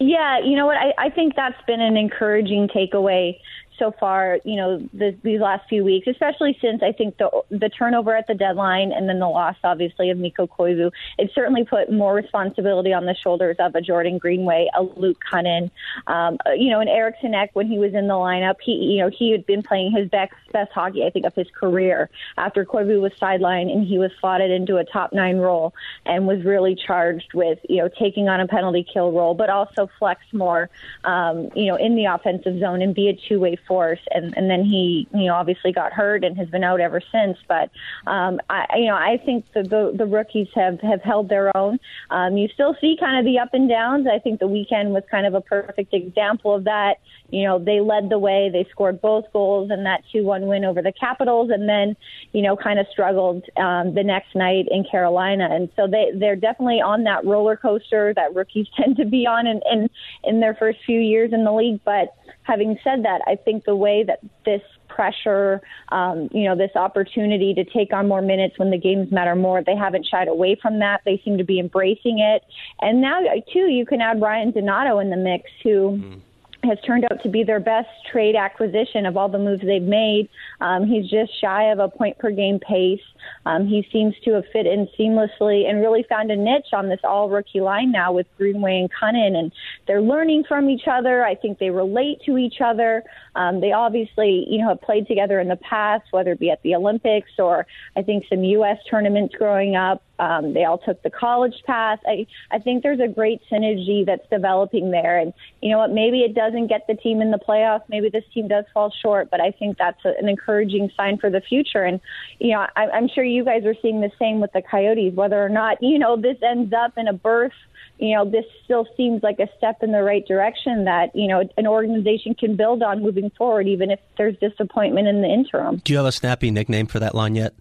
Speaker 7: Yeah, you know what? I, I think that's been an encouraging takeaway so far, you know, the, these last few weeks, especially since I think the the turnover at the deadline and then the loss, obviously, of Mikko Koivu, it certainly put more responsibility on the shoulders of a Jordan Greenway, a Luke Kunin, um, uh, you know, and Eriksson Ek when he was in the lineup. He, you know, he had been playing his best best hockey, I think, of his career after Koivu was sidelined and he was slotted into a top nine role and was really charged with, you know, taking on a penalty kill role, but also flex more, um, you know, in the offensive zone and be a two way force. And, and then he, you know, obviously got hurt and has been out ever since. But, um, I, you know, I think the, the, the rookies have, have held their own. Um, you still see kind of the up and downs. I think the weekend was kind of a perfect example of that. You know, they led the way. They scored both goals in that 2 1 win over the Capitals and then, you know, kind of struggled um, the next night in Carolina. And so they, they're definitely on that roller coaster that rookies tend to be on in, in, in their first few years in the league. But having said that, I think the way that this pressure, um, you know, this opportunity to take on more minutes when the games matter more. They haven't shied away from that. They seem to be embracing it. And now, too, you can add Ryan Donato in the mix, who. Mm has turned out to be their best trade acquisition of all the moves they've made. Um, he's just shy of a point per game pace. Um, he seems to have fit in seamlessly and really found a niche on this all rookie line now with Greenway and Kunin, and they're learning from each other. I think they relate to each other. Um, they obviously, you know, have played together in the past, whether it be at the Olympics or I think some U.S. tournaments growing up. Um, they all took the college path. I, I think there's a great synergy that's developing there. And you know what? Maybe it doesn't get the team in the playoffs. Maybe this team does fall short, but I think that's a, an encouraging sign for the future. And you know, I, I'm sure you guys are seeing the same with the Coyotes. Whether or not you know this ends up in a berth you know, this still seems like a step in the right direction that, you know, an organization can build on moving forward, even if there's disappointment in the interim.
Speaker 3: Do you have a snappy nickname for that line yet?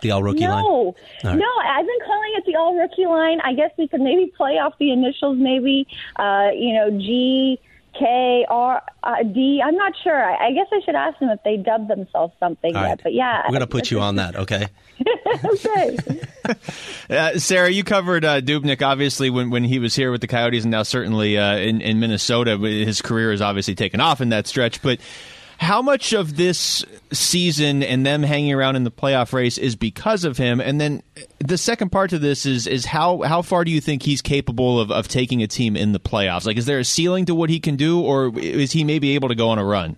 Speaker 3: The all rookie
Speaker 7: no.
Speaker 3: line?
Speaker 7: No. Right. No, I've been calling it the all rookie line. I guess we could maybe play off the initials, maybe, uh, you know, G. K R D. I'm not sure. I, I, guess I should ask them if they dubbed themselves something
Speaker 3: All
Speaker 7: yet.
Speaker 3: Right.
Speaker 7: But yeah,
Speaker 3: I'm gonna put you on that. Okay.
Speaker 7: okay.
Speaker 2: uh, Sarah, you covered uh, Dubnyk obviously when, when he was here with the Coyotes, and now certainly uh, in, in Minnesota. His career has obviously taken off in that stretch, but. How much of this season and them hanging around in the playoff race is because of him? And then the second part to this is is how how far do you think he's capable of, of taking a team in the playoffs? Like, is there a ceiling to what he can do, or is he maybe able to go on a run?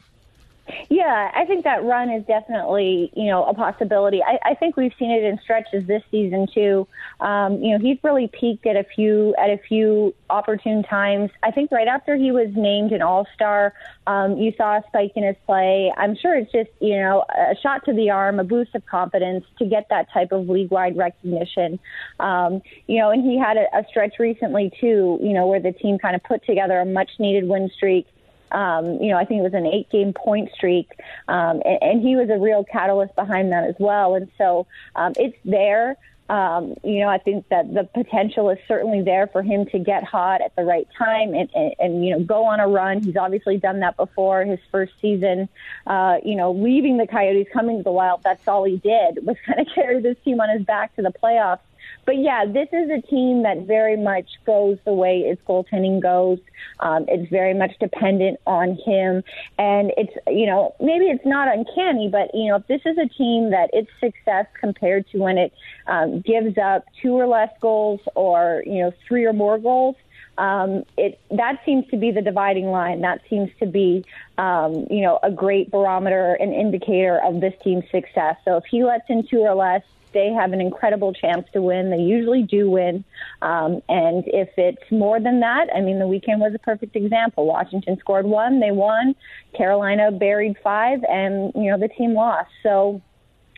Speaker 7: Yeah, I think that run is definitely, you know, a possibility. I, I think we've seen it in stretches this season too. Um, you know, he's really peaked at a few at a few opportune times. I think right after he was named an All Star, um, you saw a spike in his play. I'm sure it's just, you know, a shot to the arm, a boost of confidence to get that type of league wide recognition. Um, you know, and he had a, a stretch recently too, you know, where the team kind of put together a much needed win streak um, you know, I think it was an eight game point streak. Um, and, and he was a real catalyst behind that as well. And so um, it's there. Um, you know, I think that the potential is certainly there for him to get hot at the right time and, and, and you know, go on a run. He's obviously done that before his first season. Uh, you know, leaving the Coyotes, coming to the Wild, that's all he did was kind of carry this team on his back to the playoffs but yeah, this is a team that very much goes the way its goaltending goes. Um, it's very much dependent on him, and it's you know maybe it's not uncanny, but you know if this is a team that its success compared to when it um, gives up two or less goals or you know three or more goals, um, it that seems to be the dividing line. That seems to be, um, you know, a great barometer an indicator of this team's success. So if he lets in two or less, they have an incredible chance to win. They usually do win. Um, and if it's more than that, I mean, the weekend was a perfect example. Washington scored one, they won. Carolina buried five, and, you know, the team lost. So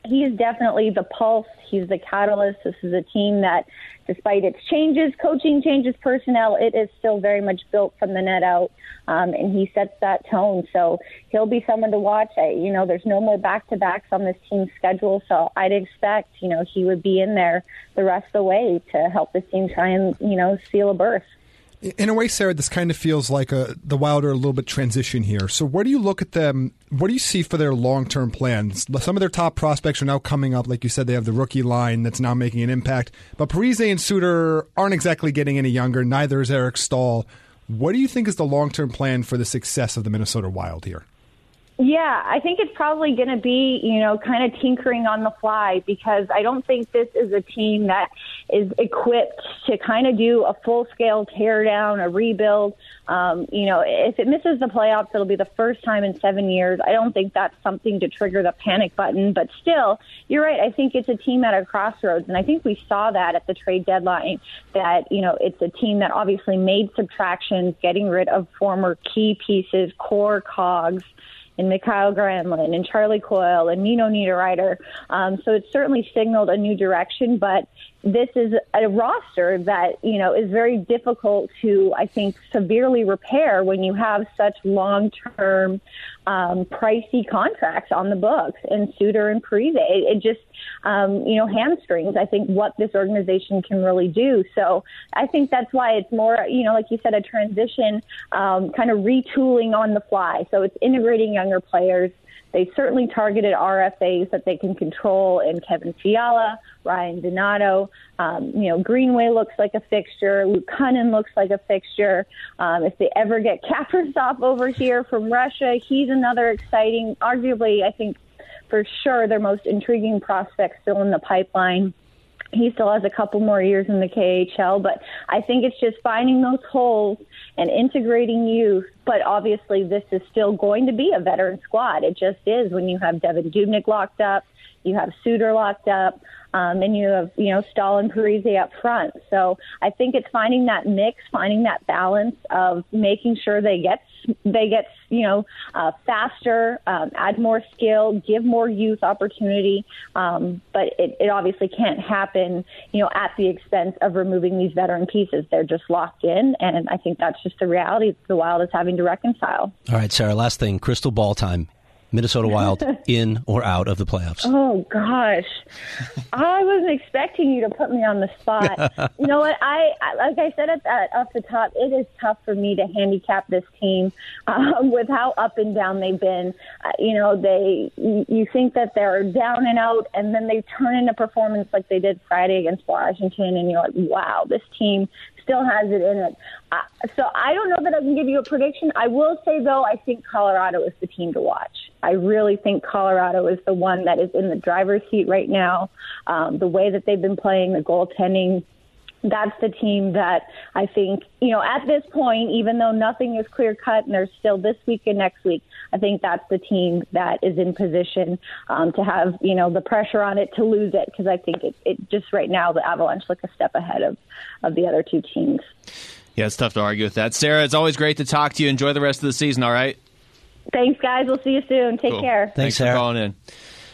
Speaker 7: he is definitely the pulse. He's the catalyst. This is a team that, despite its changes, coaching changes, personnel, it is still very much built from the net out. Um, and he sets that tone. So he'll be someone to watch. I, you know, there's no more back to backs on this team's schedule. So I'd expect, you know, he would be in there the rest of the way to help this team try and, you know, seal a berth.
Speaker 4: In a way, Sarah, this kind of feels like a, the Wild are a little bit transition here. So, where do you look at them? What do you see for their long term plans? Some of their top prospects are now coming up. Like you said, they have the rookie line that's now making an impact. But Parise and Suter aren't exactly getting any younger. Neither is Eric Staal. What do you think is the long term plan for the success of the Minnesota Wild here?
Speaker 7: Yeah, I think it's probably going to be, you know, kind of tinkering on the fly because I don't think this is a team that is equipped to kind of do a full scale teardown, a rebuild. Um, you know, if it misses the playoffs, it'll be the first time in seven years. I don't think that's something to trigger the panic button, but still, you're right. I think it's a team at a crossroads, and I think we saw that at the trade deadline. That you know, it's a team that obviously made subtractions, getting rid of former key pieces, core cogs and Mikael Granlund and Charlie Coyle and Nino Niederreiter. Um, so it certainly signaled a new direction, but this is a roster that you know is very difficult to I think severely repair when you have such long term um, pricey contracts on the books and Suter and Parise. It, it just um, you know hamstrings I think what this organization can really do. So I think that's why it's more you know like you said a transition um, kind of retooling on the fly. So it's integrating younger players. They certainly targeted RFAs that they can control in Kevin Fiala, Ryan Donato. Um, you know, Greenway looks like a fixture. Luke Kunin looks like a fixture. Um, if they ever get Kaprizov over here from Russia, he's another exciting, arguably, I think, for sure, their most intriguing prospect still in the pipeline he still has a couple more years in the KHL, but I think it's just finding those holes and integrating youth. But obviously, this is still going to be a veteran squad. It just is when you have Devin Dubnyk locked up, you have Suter locked up, um, and you have you know Staal and Parise up front. So I think it's finding that mix, finding that balance of making sure they get they get you know uh, faster, um, add more skill, give more youth opportunity. Um, but it, it obviously can't happen you know at the expense of removing these veteran pieces. They're just locked in, and I think that's just the reality the Wild is having to reconcile.
Speaker 3: All right, Sarah. Last thing, crystal ball time. Minnesota Wild in or out of the playoffs?
Speaker 7: Oh gosh, I wasn't expecting you to put me on the spot. you know what? I, I like I said at that off the top, it is tough for me to handicap this team um, with how up and down they've been. Uh, you know, they you think that they're down and out, and then they turn into performance like they did Friday against Washington, and you're like, wow, this team still has it in it. Uh, so I don't know that I can give you a prediction. I will say though, I think Colorado is the team to watch. I really think Colorado is the one that is in the driver's seat right now. Um, the way that they've been playing, the goaltending, that's the team that I think, you know, at this point, even though nothing is clear cut and there's still this week and next week, I think that's the team that is in position um, to have, you know, the pressure on it to lose it because I think it, it just right now the Avalanche look a step ahead of, of the other two teams.
Speaker 2: Yeah, it's tough to argue with that. Sarah, it's always great to talk to you. Enjoy the rest of the season, all right?
Speaker 7: Thanks, guys. We'll see you soon. Take
Speaker 2: Cool.
Speaker 7: care.
Speaker 2: Thanks, for calling in.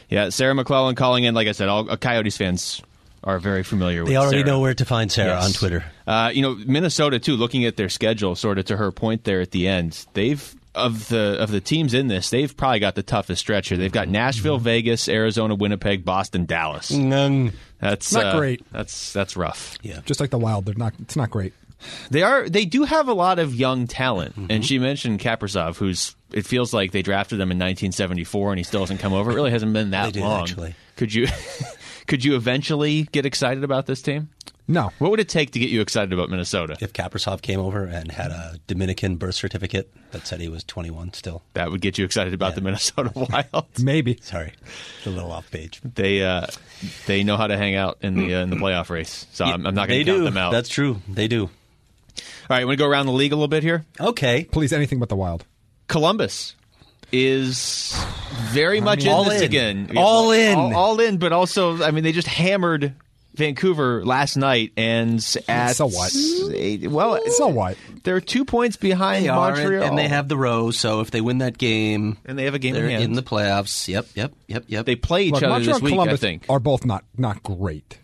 Speaker 2: Yeah, Sarah McLellan calling in. Like I said, all uh, Coyotes fans are very familiar with
Speaker 3: They already
Speaker 2: Sarah.
Speaker 3: know where to find Sarah
Speaker 2: Yes.
Speaker 3: on Twitter.
Speaker 2: Uh, you know, Minnesota too. Looking at their schedule, sort of to her point there at the end, they've of the of the teams in this, they've probably got the toughest stretch here. They've got Nashville,
Speaker 3: Mm-hmm.
Speaker 2: Vegas, Arizona, Winnipeg, Boston, Dallas. That's
Speaker 4: Not
Speaker 2: uh,
Speaker 4: great.
Speaker 2: That's that's rough.
Speaker 3: Yeah,
Speaker 4: Just like the Wild, they're not. It's not great.
Speaker 2: They are. They do have a lot of young talent,
Speaker 3: Mm-hmm.
Speaker 2: and she mentioned Kaprizov, who's. It feels like they drafted him in 1974, and he still hasn't come over. It really hasn't been that
Speaker 3: They did,
Speaker 2: long.
Speaker 3: actually.
Speaker 2: Could you? could you eventually get excited about this team?
Speaker 4: No.
Speaker 2: What would it take to get you excited about Minnesota?
Speaker 3: If Kaprizov came over and had a Dominican birth certificate that said he was 21 still.
Speaker 2: That would get you excited about the Minnesota Wild.
Speaker 4: Maybe.
Speaker 3: Sorry, It's a little off page.
Speaker 2: They uh, they know how to hang out in the uh, in the playoff race, so I'm, I'm not going to count
Speaker 3: do.
Speaker 2: them out.
Speaker 3: That's true. They do.
Speaker 2: All right, want to go around the league a little bit here?
Speaker 3: Okay.
Speaker 4: Please, anything but the Wild.
Speaker 2: Columbus is very much
Speaker 3: All
Speaker 2: in this
Speaker 3: in.
Speaker 2: again.
Speaker 3: All in.
Speaker 2: All, all in, but also, I mean, they just hammered Vancouver last night, and at
Speaker 4: So what?
Speaker 2: eight- well,
Speaker 4: So what?
Speaker 2: they're two points behind
Speaker 3: They are, and,
Speaker 2: Montreal,
Speaker 3: and they have the row. So if they win that game,
Speaker 2: and they have a game
Speaker 3: they're
Speaker 2: in hand.
Speaker 3: in the playoffs. Yep, yep, yep, yep.
Speaker 2: they play each
Speaker 4: Look,
Speaker 2: other
Speaker 4: Montreal
Speaker 2: this week,
Speaker 4: Columbus
Speaker 2: I think.
Speaker 4: Are both not not great.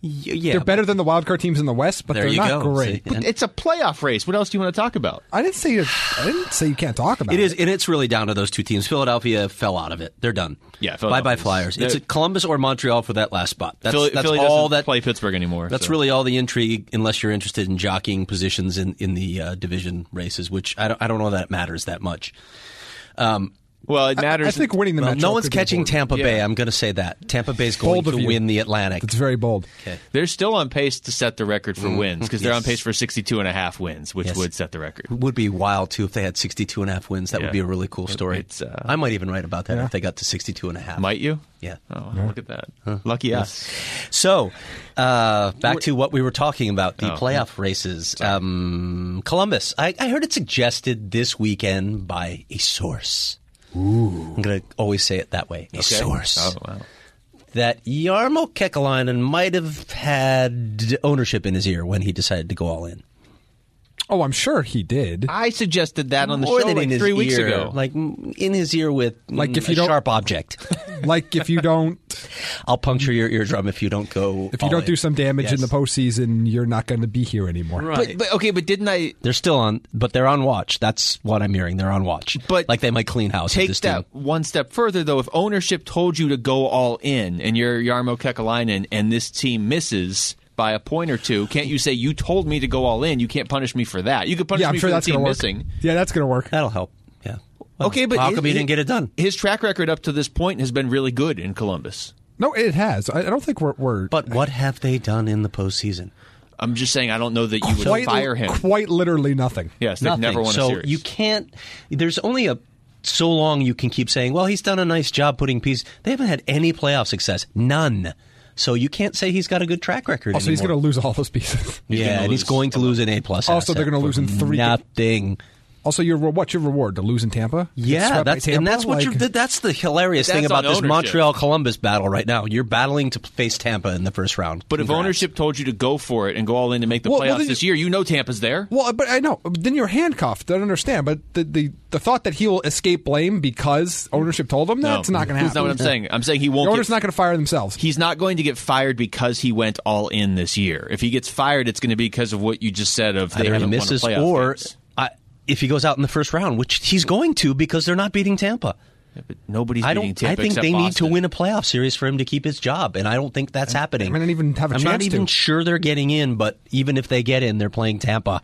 Speaker 3: Y- yeah,
Speaker 4: They're better than the wild card teams in the West, but they're not
Speaker 3: go.
Speaker 4: great.
Speaker 3: See, and-
Speaker 2: It's a playoff race. What else do you want to talk about?
Speaker 4: I didn't say I didn't say you can't talk about
Speaker 3: It
Speaker 4: it.
Speaker 3: is, and it's really down to those two teams. Philadelphia fell out of it; they're done.
Speaker 2: Yeah,
Speaker 3: bye bye Flyers. It's
Speaker 2: they're-
Speaker 3: a Columbus or Montreal for that last spot. That's,
Speaker 2: Philly,
Speaker 3: that's
Speaker 2: Philly
Speaker 3: all that.
Speaker 2: play Pittsburgh anymore.
Speaker 3: That's
Speaker 2: so.
Speaker 3: really all the intrigue, unless you're interested in jockeying positions in in the uh, division races, which I don't, I don't know that it matters that much. Um,
Speaker 2: well. It matters.
Speaker 4: I think winning the
Speaker 3: well,
Speaker 4: Metro
Speaker 3: no one's
Speaker 4: could
Speaker 3: catching
Speaker 4: important.
Speaker 3: Tampa Bay.
Speaker 2: Yeah.
Speaker 3: I'm going to say that Tampa Bay's going
Speaker 4: Bold
Speaker 3: to
Speaker 4: you.
Speaker 3: win the Atlantic.
Speaker 4: It's very bold.
Speaker 3: Okay.
Speaker 2: They're still on pace to set the record for wins because they're on. Pace for 62 and a half wins, which
Speaker 3: Yes.
Speaker 2: would set the record.
Speaker 3: Would be wild too if they had 62 and a half wins. That
Speaker 2: Yeah.
Speaker 3: would be a really cool story.
Speaker 2: It's, uh,
Speaker 3: I might even write about that
Speaker 4: Yeah.
Speaker 3: if they got to 62 and a half.
Speaker 2: Might you?
Speaker 3: Yeah.
Speaker 2: Oh, look at that. Lucky us.
Speaker 3: So, uh, back to what we were talking about the
Speaker 2: Oh,
Speaker 3: playoff races. Um, Columbus. I, I heard it suggested this weekend by a source. Ooh. I'm going to always say it that way. A source.
Speaker 2: Oh, wow.
Speaker 3: That Jarmo Kekalainen might have had ownership in his ear when he decided to go all in.
Speaker 4: Oh, I'm sure he did.
Speaker 2: I suggested that on the
Speaker 3: More
Speaker 2: show
Speaker 3: than
Speaker 2: like
Speaker 3: in his
Speaker 2: three weeks
Speaker 3: ear,
Speaker 2: ago.
Speaker 3: Like mm, in his ear with
Speaker 4: Like
Speaker 3: mm,
Speaker 4: if you
Speaker 3: a
Speaker 4: don't-
Speaker 3: sharp object.
Speaker 4: like if you don't
Speaker 3: I'll puncture your eardrum if you don't go.
Speaker 4: if you
Speaker 3: all
Speaker 4: don't
Speaker 3: in.
Speaker 4: do some damage in
Speaker 3: Yes.
Speaker 4: the postseason, you're not going to be here anymore.
Speaker 3: Right.
Speaker 2: but, but okay, but didn't I
Speaker 3: They're still on, but they're on watch. That's what I'm hearing. They're on watch.
Speaker 2: But
Speaker 3: like they might clean house. with
Speaker 2: take
Speaker 3: this
Speaker 2: that
Speaker 3: team.
Speaker 2: one step further though? If ownership told you to go all in, and you're Jarmo Kekalainen, and this team misses by a point or two, can't you say you told me to go all in? You can't punish me for that. You could punish
Speaker 4: Yeah, I'm
Speaker 2: me
Speaker 4: sure
Speaker 2: for
Speaker 4: that's
Speaker 2: the
Speaker 4: going
Speaker 2: team
Speaker 4: to work.
Speaker 2: missing.
Speaker 4: Yeah, that's going to work.
Speaker 3: That'll help. Yeah. Well,
Speaker 2: Okay, but
Speaker 3: how
Speaker 2: his-
Speaker 3: come he didn't get it done?
Speaker 2: His track record up to this point has been really good in Columbus.
Speaker 4: No, it has. I, I don't think we're, we're
Speaker 3: But what have they done in the postseason?
Speaker 2: I'm just saying I don't know that you would
Speaker 4: quite
Speaker 2: fire him.
Speaker 4: quite literally nothing.
Speaker 2: yes, they've
Speaker 3: Nothing.
Speaker 2: never won
Speaker 3: so
Speaker 2: a series.
Speaker 3: you can't. There's only a so long you can keep saying, "Well, he's done a nice job putting pieces." They haven't had any playoff success. None. So you can't say he's got a good track record.
Speaker 4: Also, he's going to lose all those pieces.
Speaker 3: Yeah,
Speaker 2: gonna
Speaker 3: and he's going to lose an A plus.
Speaker 4: Also, they're gonna lose in three-
Speaker 3: Nothing.
Speaker 4: Also, your what's your reward to lose in Tampa?
Speaker 3: Yeah, that's
Speaker 4: Tampa?
Speaker 3: and that's what
Speaker 4: Like,
Speaker 3: you're, that's the hilarious
Speaker 2: But
Speaker 3: thing about this
Speaker 2: ownership.
Speaker 3: Montreal Columbus battle right now. You're battling to face Tampa in the first round.
Speaker 2: but if ownership told you to go for it and go all in to make the
Speaker 4: Well, well,
Speaker 2: playoffs
Speaker 4: then
Speaker 2: this
Speaker 4: you-
Speaker 2: year, you know Tampa's there.
Speaker 4: Well, uh, but I know. Then you're handcuffed. I don't understand. But the, the, the thought that he'll escape blame because ownership told him that's not going to happen.
Speaker 2: That's
Speaker 4: happen.
Speaker 2: not what I'm saying. I'm saying he won't.
Speaker 4: owner's
Speaker 2: Get,
Speaker 4: not going to fire themselves.
Speaker 2: he's not going to get fired because he went all in this year. If he gets fired, it's going to be because of what you just said of they
Speaker 3: either he
Speaker 2: haven't
Speaker 3: misses
Speaker 2: won a playoff
Speaker 3: or
Speaker 2: games.
Speaker 3: I, if he goes out in the first round, which he's going to because they're not beating Tampa.
Speaker 2: Yeah, but nobody's
Speaker 3: I
Speaker 2: beating
Speaker 3: don't.
Speaker 2: Tampa
Speaker 3: I think
Speaker 2: except
Speaker 3: they need to win a playoff series for him to keep his job, and I don't think that's happening.
Speaker 4: I mean, even have a
Speaker 3: I'm
Speaker 4: chance
Speaker 3: not even
Speaker 4: to.
Speaker 3: sure they're getting in, but even if they get in, they're playing Tampa.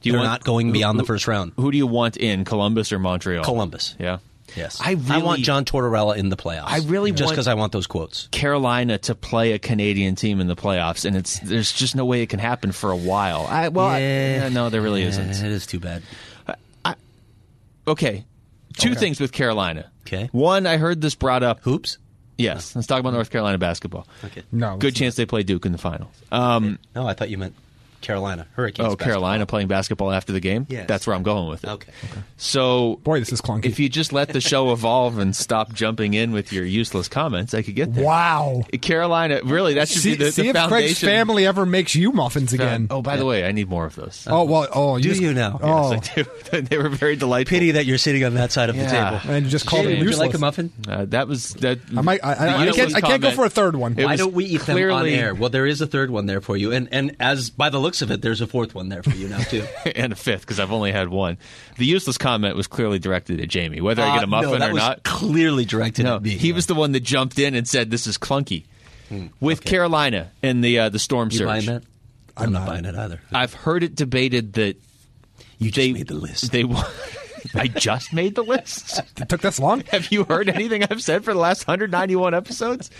Speaker 2: Do you
Speaker 3: they're
Speaker 2: want-
Speaker 3: not going
Speaker 2: who-
Speaker 3: beyond the first round.
Speaker 2: Who do you want in Columbus or Montreal?
Speaker 3: Columbus.
Speaker 2: Yeah.
Speaker 3: Yes,
Speaker 2: I really
Speaker 3: want John Tortorella in the playoffs.
Speaker 2: I really
Speaker 3: just because I want those quotes.
Speaker 2: Carolina to play a Canadian team in the playoffs, and it's there's just no way it can happen for a while. I, well, I- yeah, no, there really isn't.
Speaker 3: It is too bad.
Speaker 2: Okay, two things with Carolina.
Speaker 3: Okay.
Speaker 2: one, I heard this brought up.
Speaker 3: Hoops.
Speaker 2: Yes, let's talk about North Carolina basketball.
Speaker 3: Okay.
Speaker 4: No,
Speaker 2: Good
Speaker 4: let's
Speaker 2: chance they play Duke in the final. Um,
Speaker 3: No, I thought you meant Carolina Hurricanes.
Speaker 2: oh,
Speaker 3: basketball.
Speaker 2: Carolina playing basketball after the game.
Speaker 3: Yes.
Speaker 2: That's where I'm going with it.
Speaker 3: Okay.
Speaker 2: So,
Speaker 4: Boy, this is clunky.
Speaker 2: if you just let the show evolve and stop jumping in with your useless comments, I could get there.
Speaker 4: Wow.
Speaker 2: Carolina, really, that should
Speaker 4: See,
Speaker 2: be the,
Speaker 4: see
Speaker 2: the
Speaker 4: if
Speaker 2: foundation.
Speaker 4: Craig's family ever makes you muffins again.
Speaker 2: Oh, by the way, I need more of those.
Speaker 4: Oh well. Oh,
Speaker 3: Do
Speaker 4: just-
Speaker 3: you now?
Speaker 4: Oh,
Speaker 2: Yes, I do. they were very delightful.
Speaker 3: Pity that you're sitting on that side of
Speaker 2: Yeah.
Speaker 3: the table.
Speaker 4: and you just called
Speaker 3: Jay,
Speaker 4: it
Speaker 3: would you
Speaker 4: useless.
Speaker 3: like a muffin?
Speaker 2: Uh, that was that.
Speaker 4: I might. I, I, I can't. I can't go
Speaker 2: comment.
Speaker 4: for a third one.
Speaker 2: It
Speaker 3: Why
Speaker 2: was
Speaker 3: don't we eat them on
Speaker 2: clearly-
Speaker 3: air? Well, there is a third one there for you, and and as by the looks of it, there's a fourth one there for you now too.
Speaker 2: and a fifth because I've only had one. The useless comment was clearly directed at Jamie, whether I get a
Speaker 3: Uh,
Speaker 2: muffin
Speaker 3: no,
Speaker 2: or
Speaker 3: was
Speaker 2: not.
Speaker 3: clearly directed
Speaker 2: No,
Speaker 3: at me.
Speaker 2: he was the one that jumped in and said this is clunky. With Carolina and the uh, the storm
Speaker 3: You
Speaker 2: surge?
Speaker 3: I'm,
Speaker 4: I'm
Speaker 3: not
Speaker 4: not.
Speaker 3: buying it either.
Speaker 2: I've heard it debated that
Speaker 3: You just
Speaker 2: they
Speaker 3: made the list.
Speaker 2: They I just made the list.
Speaker 4: It took this long.
Speaker 2: Have you heard anything I've said for the last 191 episodes?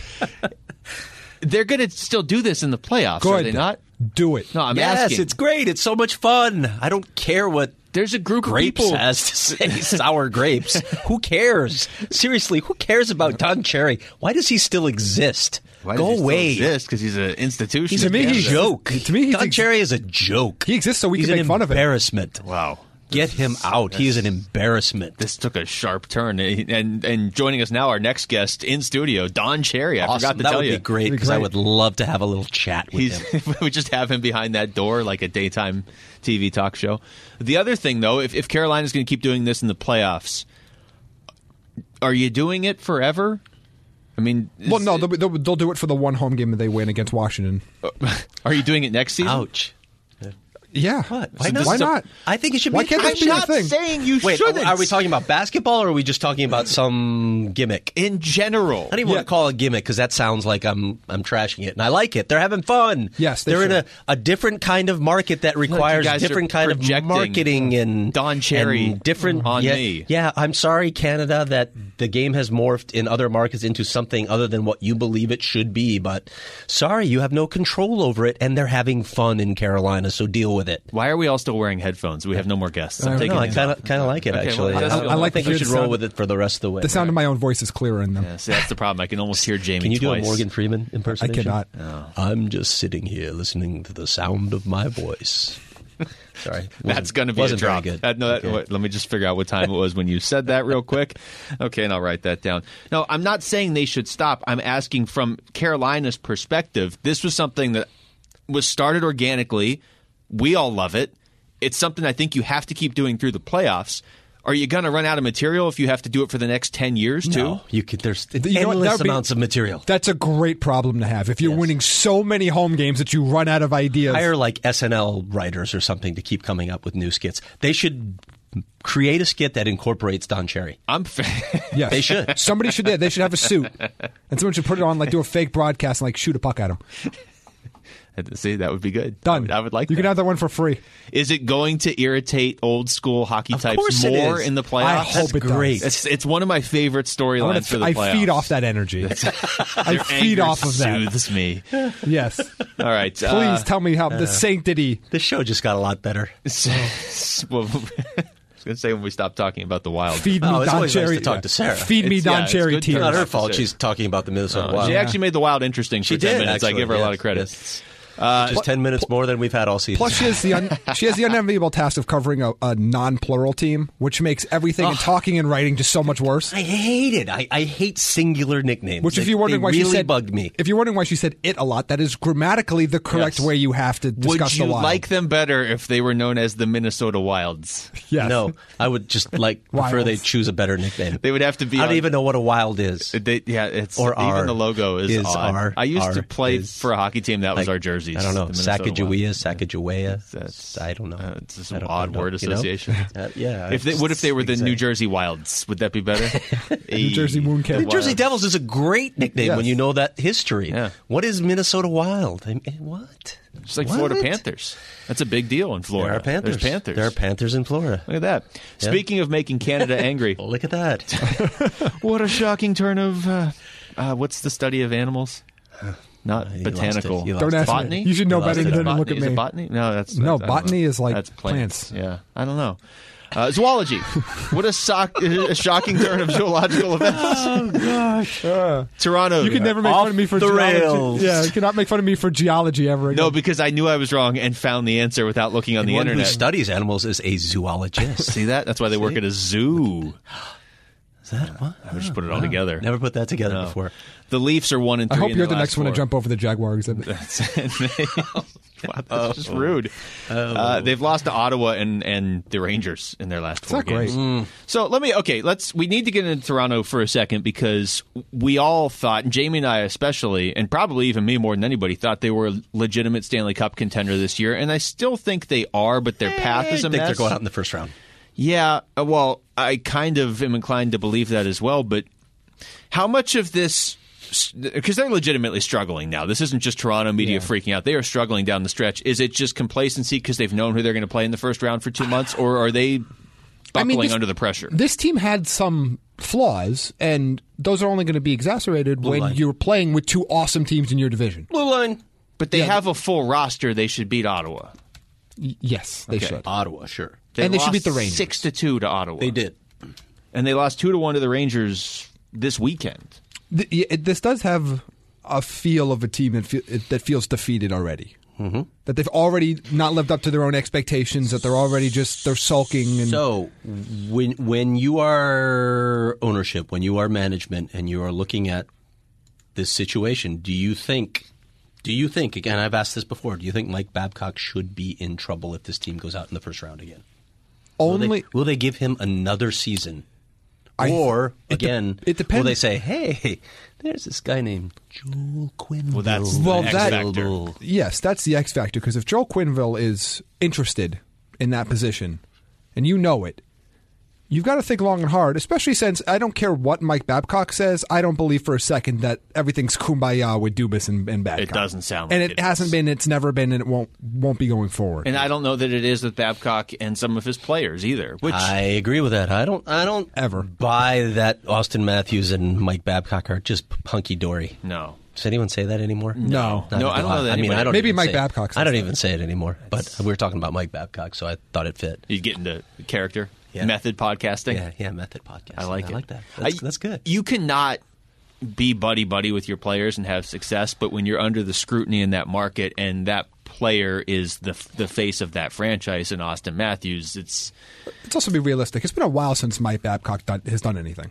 Speaker 2: They're going to still do this in the playoffs, are they not?
Speaker 4: Do it.
Speaker 2: No, I'm
Speaker 3: yes,
Speaker 2: asking.
Speaker 3: it's great. It's so much fun. I don't care what
Speaker 2: There's a group
Speaker 3: grapes
Speaker 2: of people.
Speaker 3: has to say. Sour grapes. who cares? Seriously, who cares about Don Cherry? Why does he still exist?
Speaker 2: Why does
Speaker 3: Go
Speaker 2: he still
Speaker 3: away.
Speaker 2: exist? Because he's an institution.
Speaker 3: He's
Speaker 4: To
Speaker 3: a
Speaker 4: me,
Speaker 3: big
Speaker 4: he's-
Speaker 3: joke.
Speaker 4: to me, he's
Speaker 3: Don
Speaker 4: ex-
Speaker 3: Cherry is a joke.
Speaker 4: He exists so we
Speaker 3: he's
Speaker 4: can make fun of him.
Speaker 3: embarrassment.
Speaker 2: wow.
Speaker 3: Get him out. He is an embarrassment.
Speaker 2: This took a sharp turn, and and joining us now, our next guest in studio, Don Cherry. I
Speaker 3: awesome.
Speaker 2: forgot to
Speaker 3: that
Speaker 2: tell
Speaker 3: would
Speaker 2: you,
Speaker 3: be great because I would love to have a little chat with
Speaker 2: He's,
Speaker 3: him.
Speaker 2: we just have him behind that door like a daytime TV talk show. The other thing, though, if, if Carolina's going to keep doing this in the playoffs, are you doing it forever? I mean,
Speaker 4: Well, no,
Speaker 2: it-
Speaker 4: they'll, they'll, they'll do it for the one home game that they win against Washington.
Speaker 2: are you doing it next season?
Speaker 3: Ouch.
Speaker 4: Yeah.
Speaker 3: What? Why
Speaker 4: So
Speaker 3: not?
Speaker 4: Why not?
Speaker 3: I think it should
Speaker 4: Why
Speaker 3: be.
Speaker 4: can't
Speaker 3: I'm
Speaker 4: this be a
Speaker 3: not
Speaker 4: thing?
Speaker 2: saying you
Speaker 3: Wait,
Speaker 2: shouldn't.
Speaker 3: are we talking about basketball or are we just talking about some gimmick?
Speaker 2: in general?
Speaker 3: I don't even
Speaker 4: Yeah.
Speaker 3: want to call it a gimmick because that sounds like I'm I'm trashing it, and I like it. They're having fun.
Speaker 4: Yes, they
Speaker 3: are in a, a different kind of market that requires
Speaker 2: guys are
Speaker 3: different kind of marketing and
Speaker 2: Don Cherry
Speaker 3: and different
Speaker 2: on
Speaker 3: yeah,
Speaker 2: me.
Speaker 3: Yeah, I'm sorry, Canada, that the game has morphed in other markets into something other than what you believe it should be. But sorry, you have no control over it, and they're having fun in Carolina, so deal with it.
Speaker 2: Why are we all still wearing headphones? We have no more guests. I'm taking
Speaker 3: No, I kind of kind of like it
Speaker 2: Okay,
Speaker 3: actually.
Speaker 2: well,
Speaker 3: I,
Speaker 2: good.
Speaker 3: I,
Speaker 4: I like
Speaker 3: think
Speaker 4: to
Speaker 3: we should roll
Speaker 4: sound-
Speaker 3: with it for the rest of the way.
Speaker 4: The sound of my own voice is clearer in them.
Speaker 2: Yeah, see, that's the problem. I can almost hear Jamie
Speaker 3: Can you do a Morgan Freeman impersonation?
Speaker 4: I cannot.
Speaker 3: I'm just sitting here listening to the sound of my voice. Sorry,
Speaker 2: That's going to be a drop.
Speaker 3: Very good.
Speaker 2: Uh, no, that,
Speaker 3: Okay.
Speaker 2: wait, let me just figure out what time it was when you said that real quick. Okay, and I'll write that down. No, I'm not saying they should stop. I'm asking from Carolina's perspective. This was something that was started organically. We all love it. It's something I think you have to keep doing through the playoffs. Are you going to run out of material if you have to do it for the next 10 years, too?
Speaker 3: No, you could. There's
Speaker 4: You know what,
Speaker 3: endless
Speaker 4: that'd be-
Speaker 3: amounts of material.
Speaker 4: That's a great problem to have. If you're winning so many home games that you run out of ideas.
Speaker 3: Hire like SNL writers or something to keep coming up with new skits. They should create a skit that incorporates Don Cherry.
Speaker 2: I'm. Fa-
Speaker 4: Yes.
Speaker 3: They should.
Speaker 4: Somebody should. They should have a suit, and someone should put it on, like do a fake broadcast and like shoot a puck at him.
Speaker 2: See, that would be good. I
Speaker 4: Done.
Speaker 2: would, I would like
Speaker 4: You
Speaker 2: that.
Speaker 4: can have that one for free.
Speaker 2: Is it going to irritate old school hockey
Speaker 3: Of
Speaker 2: types more in the playoffs?
Speaker 4: I hope it does.
Speaker 3: great.
Speaker 2: It's it's one of my favorite storylines for the
Speaker 4: I
Speaker 2: playoffs.
Speaker 4: feed off that energy. I feed
Speaker 2: anger
Speaker 4: off of that.
Speaker 2: Soothes me.
Speaker 4: Yes.
Speaker 2: All right,
Speaker 4: Please
Speaker 2: uh,
Speaker 4: tell me how the sanctity.
Speaker 3: This show just got a lot better.
Speaker 2: well, I was going to say when we stop talking about the Wild.
Speaker 4: Feed me
Speaker 3: Oh, it's
Speaker 4: Don
Speaker 3: always nice
Speaker 4: Cherry.
Speaker 3: to talk to Sarah.
Speaker 4: Feed me
Speaker 2: It's-
Speaker 4: Don
Speaker 2: yeah, it's
Speaker 4: Cherry
Speaker 2: good to
Speaker 4: tears.
Speaker 3: Not her fault. She's talking about the Minnesota
Speaker 2: Uh,
Speaker 3: Wild.
Speaker 2: she actually made the Wild interesting for
Speaker 3: She
Speaker 2: 10
Speaker 3: did,
Speaker 2: minutes. I give her a lot of credit.
Speaker 3: yes. Uh, just ten minutes more than we've had all season.
Speaker 4: Plus, she has the un- she has the unenviable task of covering a, a non-plural team, which makes everything in talking and writing just so much worse.
Speaker 3: I hate it. I, I hate singular nicknames.
Speaker 4: Which, if
Speaker 3: They-
Speaker 4: you're wondering
Speaker 3: they
Speaker 4: why
Speaker 3: really
Speaker 4: she said,
Speaker 3: bugged me.
Speaker 4: if you're wondering why she said it a lot, that is grammatically the correct
Speaker 2: Yes.
Speaker 4: way you have to discuss
Speaker 2: Would you
Speaker 4: the wild.
Speaker 2: like them better if they were known as the Minnesota Wilds?
Speaker 4: Yes.
Speaker 3: No, I would just like prefer
Speaker 4: Wilds.
Speaker 3: they choose a better nickname.
Speaker 2: They would have to be.
Speaker 3: I don't
Speaker 2: on-
Speaker 3: even know what a wild is.
Speaker 2: They, yeah, it's
Speaker 3: Or
Speaker 2: even
Speaker 3: our-
Speaker 2: the logo is,
Speaker 3: is
Speaker 2: odd.
Speaker 3: our-
Speaker 2: I used to play
Speaker 3: is-
Speaker 2: for a hockey team that was
Speaker 3: Like,
Speaker 2: our jerseys.
Speaker 3: I don't know.
Speaker 2: the Minnesota
Speaker 3: Sacagawea, Sacagawea.
Speaker 2: That's-
Speaker 3: I don't know.
Speaker 2: uh, it's just an odd
Speaker 3: I
Speaker 2: word
Speaker 3: know, you know?
Speaker 2: association.
Speaker 3: Uh, yeah.
Speaker 2: If they, what if they were the
Speaker 3: Exactly.
Speaker 2: New Jersey Wilds? Would that be better?
Speaker 4: New Jersey Mooncats.
Speaker 3: New Jersey Devils is a great nickname
Speaker 4: Yes.
Speaker 3: when you know that history.
Speaker 2: Yeah.
Speaker 3: What is Minnesota Wild? I mean, what?
Speaker 2: Just like
Speaker 3: What?
Speaker 2: Florida Panthers. That's a big deal in Florida.
Speaker 3: There are Panthers.
Speaker 2: There's Panthers.
Speaker 3: There are Panthers in Florida.
Speaker 2: Look at that. Speaking of making Canada angry,
Speaker 3: Well, look at that.
Speaker 2: what a shocking turn of uh, uh, what's the study of animals? Not
Speaker 3: You
Speaker 2: botanical.
Speaker 3: it. You
Speaker 4: Don't ask
Speaker 2: botany.
Speaker 4: me. You should know better than to look at me.
Speaker 2: Is it
Speaker 4: me.
Speaker 2: botany? No, that's
Speaker 4: No,
Speaker 2: that's- I
Speaker 4: botany is like
Speaker 2: that's plants.
Speaker 4: plants.
Speaker 2: Yeah, I don't know. Uh, zoology. What a, sock, a shocking turn of zoological events.
Speaker 3: Oh gosh.
Speaker 2: Toronto.
Speaker 4: You can never make fun of me for
Speaker 3: the
Speaker 4: geology.
Speaker 3: rails.
Speaker 4: Yeah, you cannot make fun of me for geology ever again.
Speaker 2: No, because I knew I was wrong and found the answer without looking on the
Speaker 3: One who
Speaker 2: internet.
Speaker 3: studies animals is a zoologist.
Speaker 2: See that? That's why they work at a zoo.
Speaker 3: Is that what?
Speaker 2: I just put it all together.
Speaker 3: Never put that together
Speaker 2: No.
Speaker 3: before.
Speaker 2: The Leafs are one and
Speaker 4: I
Speaker 2: three.
Speaker 4: hope
Speaker 2: in
Speaker 4: you're the
Speaker 2: last
Speaker 4: next one to
Speaker 2: four.
Speaker 4: jump over the Jaguar exhibit.
Speaker 2: wow, that's just rude. Uh, they've lost to Ottawa and, and the Rangers in their last four
Speaker 4: not great.
Speaker 2: games. So let me okay. Let's we need to get into Toronto for a second because we all thought, and Jamie and I especially, and probably even me more than anybody, thought they were a legitimate Stanley Cup contender this year, and I still think they are, but their path
Speaker 3: I
Speaker 2: is a
Speaker 3: think
Speaker 2: mess.
Speaker 3: they're going out in the first round.
Speaker 2: Yeah, uh, well, I kind of am inclined to believe that as well, but how much of this because they're legitimately struggling now. This isn't just Toronto media freaking out. They are struggling down the stretch. Is it just complacency because they've known who they're going to play in the first round for 2 months or are they buckling
Speaker 4: this-
Speaker 2: under the pressure?
Speaker 4: This team had some flaws, and those are only going to be exacerbated when
Speaker 3: line.
Speaker 4: you're playing with two awesome teams in your division.
Speaker 3: Blue line.
Speaker 2: but they have a full roster. They should beat Ottawa.
Speaker 4: Y- yes, they
Speaker 2: Okay.
Speaker 4: should.
Speaker 3: Ottawa, sure.
Speaker 2: They
Speaker 4: And they should
Speaker 2: lost
Speaker 4: beat the Rangers.
Speaker 2: 6 to 2 to Ottawa.
Speaker 3: They did.
Speaker 2: And they lost 2 to 1 to the Rangers this weekend.
Speaker 4: Th- yeah, it- this does have a feel of a team that, fe- that feels defeated already. Mm-hmm. That they've already not lived up to their own expectations. That they're already just they're sulking. And
Speaker 3: So when when you are ownership, when you are management, and you are looking at this situation, do you think? Do you think again? I've asked this before. Do you think Mike Babcock should be in trouble if this team goes out in the first round again? Will
Speaker 4: only
Speaker 3: they, will they give him another season?
Speaker 4: I-
Speaker 3: or
Speaker 4: it de-
Speaker 3: again,
Speaker 4: it depends-
Speaker 3: Will they say, "Hey, there's this guy named Joel Quinn"?
Speaker 2: Well, that's the
Speaker 4: Well,
Speaker 2: X
Speaker 4: that-
Speaker 2: factor.
Speaker 4: Yes, that's the X factor. Because if Joel Quenneville is interested in that position, and you know it, you've got to think long and hard. Especially since I don't care what Mike Babcock says, I don't believe for a second that everything's kumbaya with Dubas and, and Babcock.
Speaker 2: It doesn't sound
Speaker 4: and
Speaker 2: like
Speaker 4: it, And
Speaker 2: it
Speaker 4: hasn't
Speaker 2: is.
Speaker 4: been. It's never been, and it won't won't be going forward.
Speaker 2: And I don't know that it is with Babcock and some of his players either. Which
Speaker 3: I agree with that. I don't. I don't
Speaker 4: Ever.
Speaker 3: buy that. Auston Matthews and Mike Babcock are just hunky dory.
Speaker 2: no.
Speaker 3: Does anyone say that anymore?
Speaker 4: No.
Speaker 3: Not
Speaker 2: No, I don't know that
Speaker 3: I mean,
Speaker 2: anybody-
Speaker 3: I don't
Speaker 4: Maybe Mike
Speaker 3: say-
Speaker 4: Babcock
Speaker 3: I don't
Speaker 4: that.
Speaker 3: even say it anymore. But we were talking about Mike Babcock, so I thought it fit.
Speaker 2: You get into character,
Speaker 3: Yeah.
Speaker 2: method podcasting.
Speaker 3: Yeah, yeah, method podcasting.
Speaker 2: I like it.
Speaker 3: I like that. That's,
Speaker 2: I-
Speaker 3: that's good.
Speaker 2: You cannot be buddy buddy with your players and have success, but when you're under the scrutiny in that market and that player is the the face of that franchise in Auston Matthews, it's
Speaker 4: Let's also be realistic. It's been a while since Mike Babcock done, has done anything.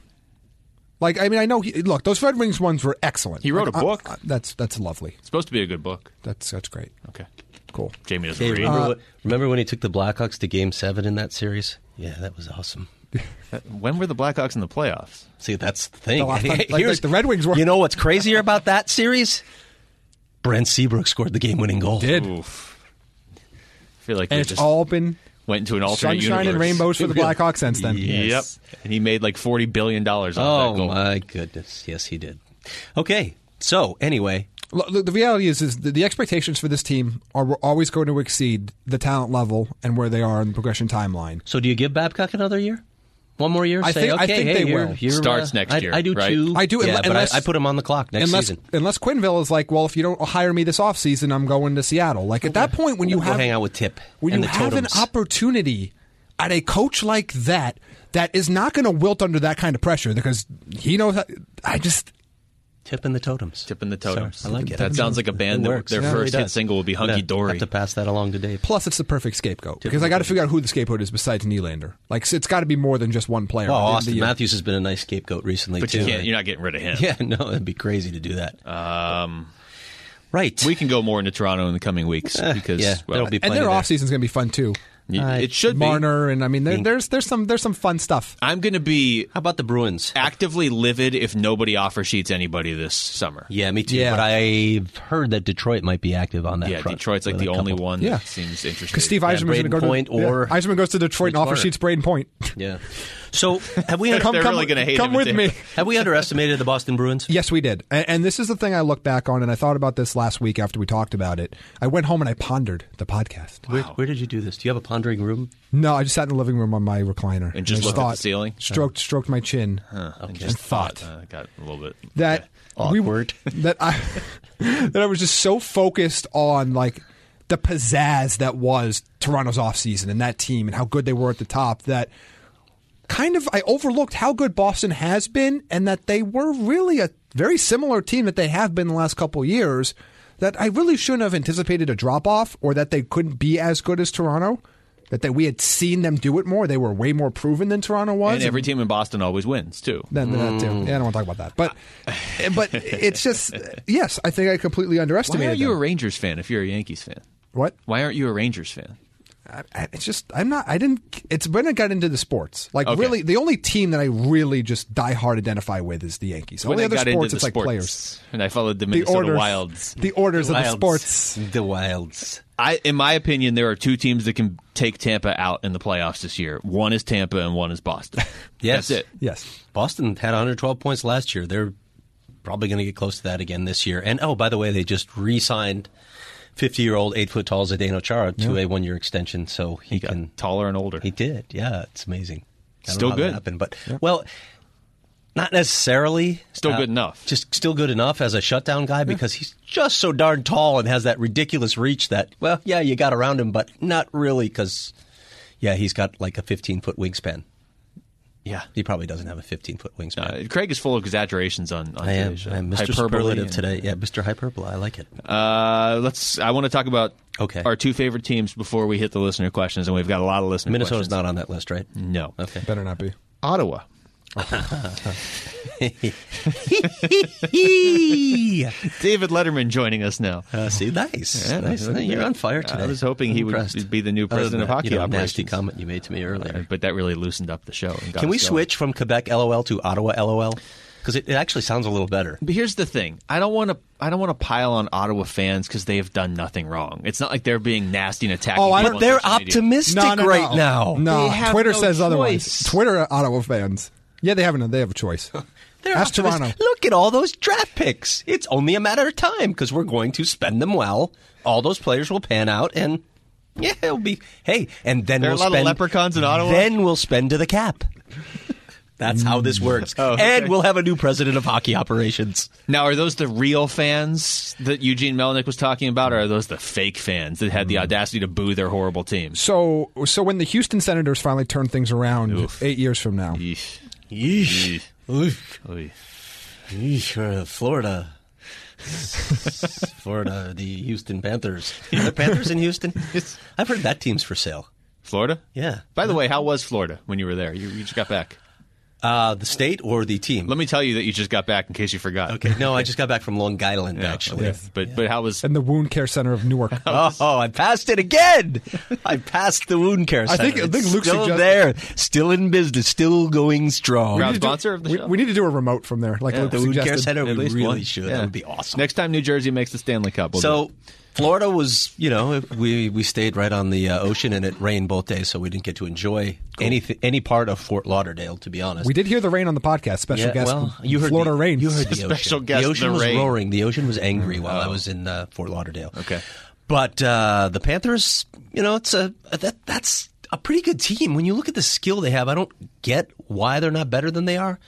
Speaker 4: Like I mean, I know. He, look, those Red Wings ones were excellent.
Speaker 2: He wrote
Speaker 4: Like,
Speaker 2: a
Speaker 4: I-
Speaker 2: book.
Speaker 4: I- that's that's lovely.
Speaker 2: It's supposed to be a good book.
Speaker 4: That's that's great.
Speaker 2: Okay,
Speaker 4: Cool.
Speaker 2: Jamie doesn't
Speaker 3: Hey,
Speaker 2: read.
Speaker 3: remember,
Speaker 4: Uh,
Speaker 3: what, remember when he took the Blackhawks to Game Seven in that series? Yeah, that was awesome.
Speaker 2: when were the Blackhawks in the playoffs?
Speaker 3: See, that's the thing.
Speaker 4: The last time- like- like the Red Wings were.
Speaker 3: You know what's crazier about that series? Brent Seabrook scored the game-winning goal.
Speaker 4: Did
Speaker 2: Oof. I feel like
Speaker 4: and
Speaker 2: they
Speaker 4: it's
Speaker 2: just
Speaker 4: all been
Speaker 2: went into an alternate
Speaker 4: sunshine and
Speaker 2: universe.
Speaker 4: rainbows for the Blackhawks since then.
Speaker 2: Yep, and he made like forty billion dollars
Speaker 3: Oh
Speaker 2: that goal.
Speaker 3: my goodness! Yes, he did. Okay, so anyway,
Speaker 4: Look, look, the reality is, is the, the expectations for this team are always going to exceed the talent level and where they are in the progression timeline.
Speaker 3: so do you give Babcock another year? One more year?
Speaker 4: I
Speaker 3: Say,
Speaker 4: think- I think
Speaker 3: hey,
Speaker 4: they
Speaker 3: you're-
Speaker 4: will.
Speaker 3: you're,
Speaker 2: Starts
Speaker 3: uh,
Speaker 2: next year,
Speaker 3: I do
Speaker 2: right?
Speaker 3: too.
Speaker 4: I do,
Speaker 3: Yeah,
Speaker 4: unless-
Speaker 3: but I, I put him on the clock next
Speaker 4: unless
Speaker 3: season.
Speaker 4: unless Quenneville is like, well, if you don't hire me this offseason, I'm going to Seattle. Like at that point, when you
Speaker 3: Go
Speaker 4: have
Speaker 3: hang out with Tip
Speaker 4: when
Speaker 3: and
Speaker 4: you
Speaker 3: the
Speaker 4: have
Speaker 3: totems.
Speaker 4: an opportunity at a coach like that, that is not going to wilt under that kind of pressure because he knows. I just
Speaker 3: Tip and the totems.
Speaker 2: Tipping the totems.
Speaker 3: Sorry, I like it.
Speaker 2: That sounds like a band that their
Speaker 3: Yeah,
Speaker 2: first
Speaker 3: really
Speaker 2: hit single would be Hunky
Speaker 3: gonna
Speaker 2: Dory.
Speaker 3: Have to pass that along to Dave.
Speaker 4: plus it's the perfect scapegoat because I got to figure out who the scapegoat is besides Nylander. Like it's got to be more than just one player.
Speaker 3: Oh,
Speaker 4: At the the Auston.
Speaker 3: Matthews has been a nice scapegoat recently
Speaker 2: but
Speaker 3: too.
Speaker 2: You you're not getting rid of him.
Speaker 3: Yeah, no, it'd be crazy to do that.
Speaker 2: Um,
Speaker 3: right.
Speaker 2: we can go more into Toronto in the coming weeks
Speaker 3: Eh,
Speaker 2: because
Speaker 3: yeah,
Speaker 2: well,
Speaker 3: there'll be
Speaker 4: and
Speaker 3: plenty
Speaker 4: their
Speaker 3: there.
Speaker 4: offseason's going to be fun too.
Speaker 2: Y-
Speaker 3: Uh,
Speaker 2: it should be.
Speaker 4: Marner and I mean there, there's there's some there's some fun stuff.
Speaker 2: I'm going to be
Speaker 3: How about the Bruins?
Speaker 2: actively livid if nobody offer sheets anybody this summer.
Speaker 3: Yeah, me too.
Speaker 4: Yeah.
Speaker 3: But I've heard that Detroit might be active on that
Speaker 2: Yeah,
Speaker 3: front.
Speaker 2: Detroit's like the only
Speaker 3: couple.
Speaker 2: one
Speaker 4: Yeah.
Speaker 2: that seems interesting.
Speaker 4: Because Steve
Speaker 3: Yeah,
Speaker 4: Yzerman's going to go
Speaker 3: Brayden Point
Speaker 4: to yeah,
Speaker 3: or-
Speaker 4: Eiserman goes to Detroit and
Speaker 3: Nick
Speaker 4: offer
Speaker 3: Marner.
Speaker 4: sheets Brayden Point.
Speaker 3: Yeah. So have we
Speaker 4: come come,
Speaker 2: really gonna hate
Speaker 4: come with
Speaker 2: too.
Speaker 4: me.
Speaker 3: have we underestimated the Boston Bruins?
Speaker 4: Yes, we did. And, and this is the thing I look back on, and I thought about this last week after we talked about it. I went home and I pondered the podcast.
Speaker 3: Where, where did you do this? Do you have a pondering room?
Speaker 4: No, I just sat in the living room on my recliner
Speaker 2: And just
Speaker 4: I
Speaker 2: looked at the ceiling?
Speaker 4: stroked stroked my chin.
Speaker 2: and
Speaker 4: and
Speaker 2: just
Speaker 4: thought.
Speaker 2: Uh, got a little bit
Speaker 4: that we
Speaker 3: Awkward.
Speaker 4: that I that I was just so focused on like the pizzazz that was Toronto's offseason and that team and how good they were at the top that kind of I overlooked how good Boston has been and that they were really a very similar team that they have been the last couple years that I really shouldn't have anticipated a drop off or that they couldn't be as good as Toronto. That they, we had seen them do it more. They were way more proven than Toronto was.
Speaker 2: And every team in Boston always wins too.
Speaker 4: Then that too. Yeah, I don't want to talk about that. But but it's just yes, I think I completely
Speaker 2: Why
Speaker 4: underestimated.
Speaker 2: aren't you a. Rangers fan if you're a Yankees fan?
Speaker 4: what?
Speaker 2: Why aren't you a Rangers fan?
Speaker 4: I, I- it's just I'm not. I didn't. It's when I got into the sports. Like
Speaker 2: Okay.
Speaker 4: really, the only team that I really just die hard identify with is the Yankees.
Speaker 2: When
Speaker 4: Only
Speaker 2: I
Speaker 4: other
Speaker 2: got
Speaker 4: sports,
Speaker 2: into
Speaker 4: it's
Speaker 2: the
Speaker 4: like
Speaker 2: sports,
Speaker 4: players.
Speaker 2: and I followed the
Speaker 4: The
Speaker 2: Minnesota
Speaker 4: orders,
Speaker 2: Wilds.
Speaker 4: the orders of the sports.
Speaker 3: The Wilds.
Speaker 2: I, in my opinion, there are two teams that can take Tampa out in the playoffs this year. One is Tampa, and one is Boston.
Speaker 3: Yes.
Speaker 2: That's it.
Speaker 4: Yes,
Speaker 3: Boston had 112 points last year. They're probably going to get close to that again this year. And oh, by the way, they just re-signed 50-year-old, eight foot tall Zdeno Chara to a one-year extension, so he,
Speaker 2: He got
Speaker 3: can.
Speaker 2: taller and older.
Speaker 3: He did. Yeah, it's amazing.
Speaker 2: Still
Speaker 3: know how that
Speaker 2: good.
Speaker 3: happened, but well, not necessarily.
Speaker 2: Still
Speaker 3: Uh,
Speaker 2: good enough.
Speaker 3: Just still good enough as a shutdown guy because he's just so darn tall and has that ridiculous reach that well, yeah, you got around him, but not really because yeah, he's got like a 15 foot wingspan.
Speaker 2: Yeah.
Speaker 3: He probably doesn't have a 15 foot wingspan.
Speaker 2: Uh, Craig is full of exaggerations on, on
Speaker 3: I am.
Speaker 2: today's show.
Speaker 3: I'm Mr.
Speaker 2: Hyperbole and-
Speaker 3: today. Yeah, Mr. Hyperbole. I like it.
Speaker 2: Uh, let's. I want to talk about
Speaker 3: Okay.
Speaker 2: our two favorite teams before we hit the listener questions, and we've got a lot of listener
Speaker 3: Minnesota's
Speaker 2: questions.
Speaker 3: not on that list, right?
Speaker 2: No.
Speaker 3: Okay.
Speaker 4: better not be.
Speaker 2: Ottawa. David Letterman joining us now.
Speaker 3: Uh, see, nice.
Speaker 2: Yeah,
Speaker 3: nice. You're on fire today.
Speaker 2: I was hoping
Speaker 3: I'm
Speaker 2: he
Speaker 3: impressed.
Speaker 2: would be the new president
Speaker 3: than
Speaker 2: of hockey
Speaker 3: you know, nasty
Speaker 2: operations.
Speaker 3: comment you made to me earlier.
Speaker 2: Uh, but that really loosened up the show. and got
Speaker 3: Can we switch from Quebec LOL to Ottawa LOL? Because it, it actually sounds a little better.
Speaker 2: But here's the thing: I don't want to. I don't want to pile on Ottawa fans because they have done nothing wrong. It's not like they're being nasty and attacking.
Speaker 4: Oh, I
Speaker 2: people
Speaker 4: don't-
Speaker 2: on
Speaker 3: They're optimistic
Speaker 4: No, no,
Speaker 3: right
Speaker 4: no.
Speaker 3: now.
Speaker 4: No,
Speaker 2: They have
Speaker 4: Twitter
Speaker 2: no
Speaker 4: says otherwise. Twitter Ottawa fans. Yeah, they have a they have a choice.
Speaker 3: They're
Speaker 4: Ask
Speaker 3: optimistic.
Speaker 4: Toronto.
Speaker 3: Look at all those draft picks. It's only a matter of time because we're going to spend them well. All those players will pan out, and yeah, it'll be hey. And then
Speaker 2: There are
Speaker 3: we'll
Speaker 2: a lot of
Speaker 3: spend
Speaker 2: leprechauns in Ottawa?
Speaker 3: Then we'll spend to the cap. That's how this works. Mm.
Speaker 2: Oh, okay.
Speaker 3: And we'll have a new president of hockey operations.
Speaker 2: Now, are those the real fans that Eugene Melnyk was talking about, or are those the fake fans that had the mm. audacity to boo their horrible teams?
Speaker 4: So so when the Houston Senators finally turn things around
Speaker 2: Oof.
Speaker 4: eight years from now,
Speaker 2: Yeesh.
Speaker 3: Yeesh. Yeesh, Florida. Florida, the Houston Panthers. Are there Panthers in Houston? I've heard that team's for sale.
Speaker 2: Florida?
Speaker 3: Yeah.
Speaker 2: By the way, how was Florida when you were there? You, you just got back.
Speaker 3: Uh, the state or the team?
Speaker 2: Let me tell you that you just got back in case you forgot.
Speaker 3: Okay. No, I just got back from Long Island,
Speaker 2: Yeah,
Speaker 3: actually.
Speaker 2: okay. But but how was
Speaker 4: and the Wound Care Center of Newark.
Speaker 3: Oh, I passed it again. I passed the wound care
Speaker 4: I
Speaker 3: center.
Speaker 4: think- I think Luke's
Speaker 3: still
Speaker 4: suggested-
Speaker 3: there, still in business, still going strong.
Speaker 2: proud
Speaker 4: need to do-
Speaker 2: sponsor of the
Speaker 4: we,
Speaker 2: show?
Speaker 4: we need to do a remote from there, like Luke
Speaker 3: the wound care
Speaker 4: suggested.
Speaker 3: center, we
Speaker 2: least
Speaker 3: really
Speaker 2: one?
Speaker 3: should.
Speaker 2: Yeah.
Speaker 3: That would be awesome.
Speaker 2: Next time New Jersey makes the Stanley Cup. We'll do
Speaker 3: So
Speaker 2: it.
Speaker 3: Florida was, you know, we we stayed right on the uh, ocean and it rained both days, so we didn't get to enjoy any any part of Fort Lauderdale, to be honest.
Speaker 4: We did hear the rain on the podcast. Special
Speaker 3: Yeah,
Speaker 4: guest,
Speaker 3: well, you heard
Speaker 4: Florida
Speaker 3: the,
Speaker 4: rain.
Speaker 3: You heard the
Speaker 2: Special
Speaker 3: ocean.
Speaker 2: guest,
Speaker 3: the ocean
Speaker 2: the
Speaker 3: was
Speaker 2: rain.
Speaker 3: roaring. The ocean was angry while I was in uh, Fort Lauderdale.
Speaker 2: Okay.
Speaker 3: but uh, the Panthers, you know, it's a that that's a pretty good team. When you look at the skill they have, I don't get why they're not better than they are.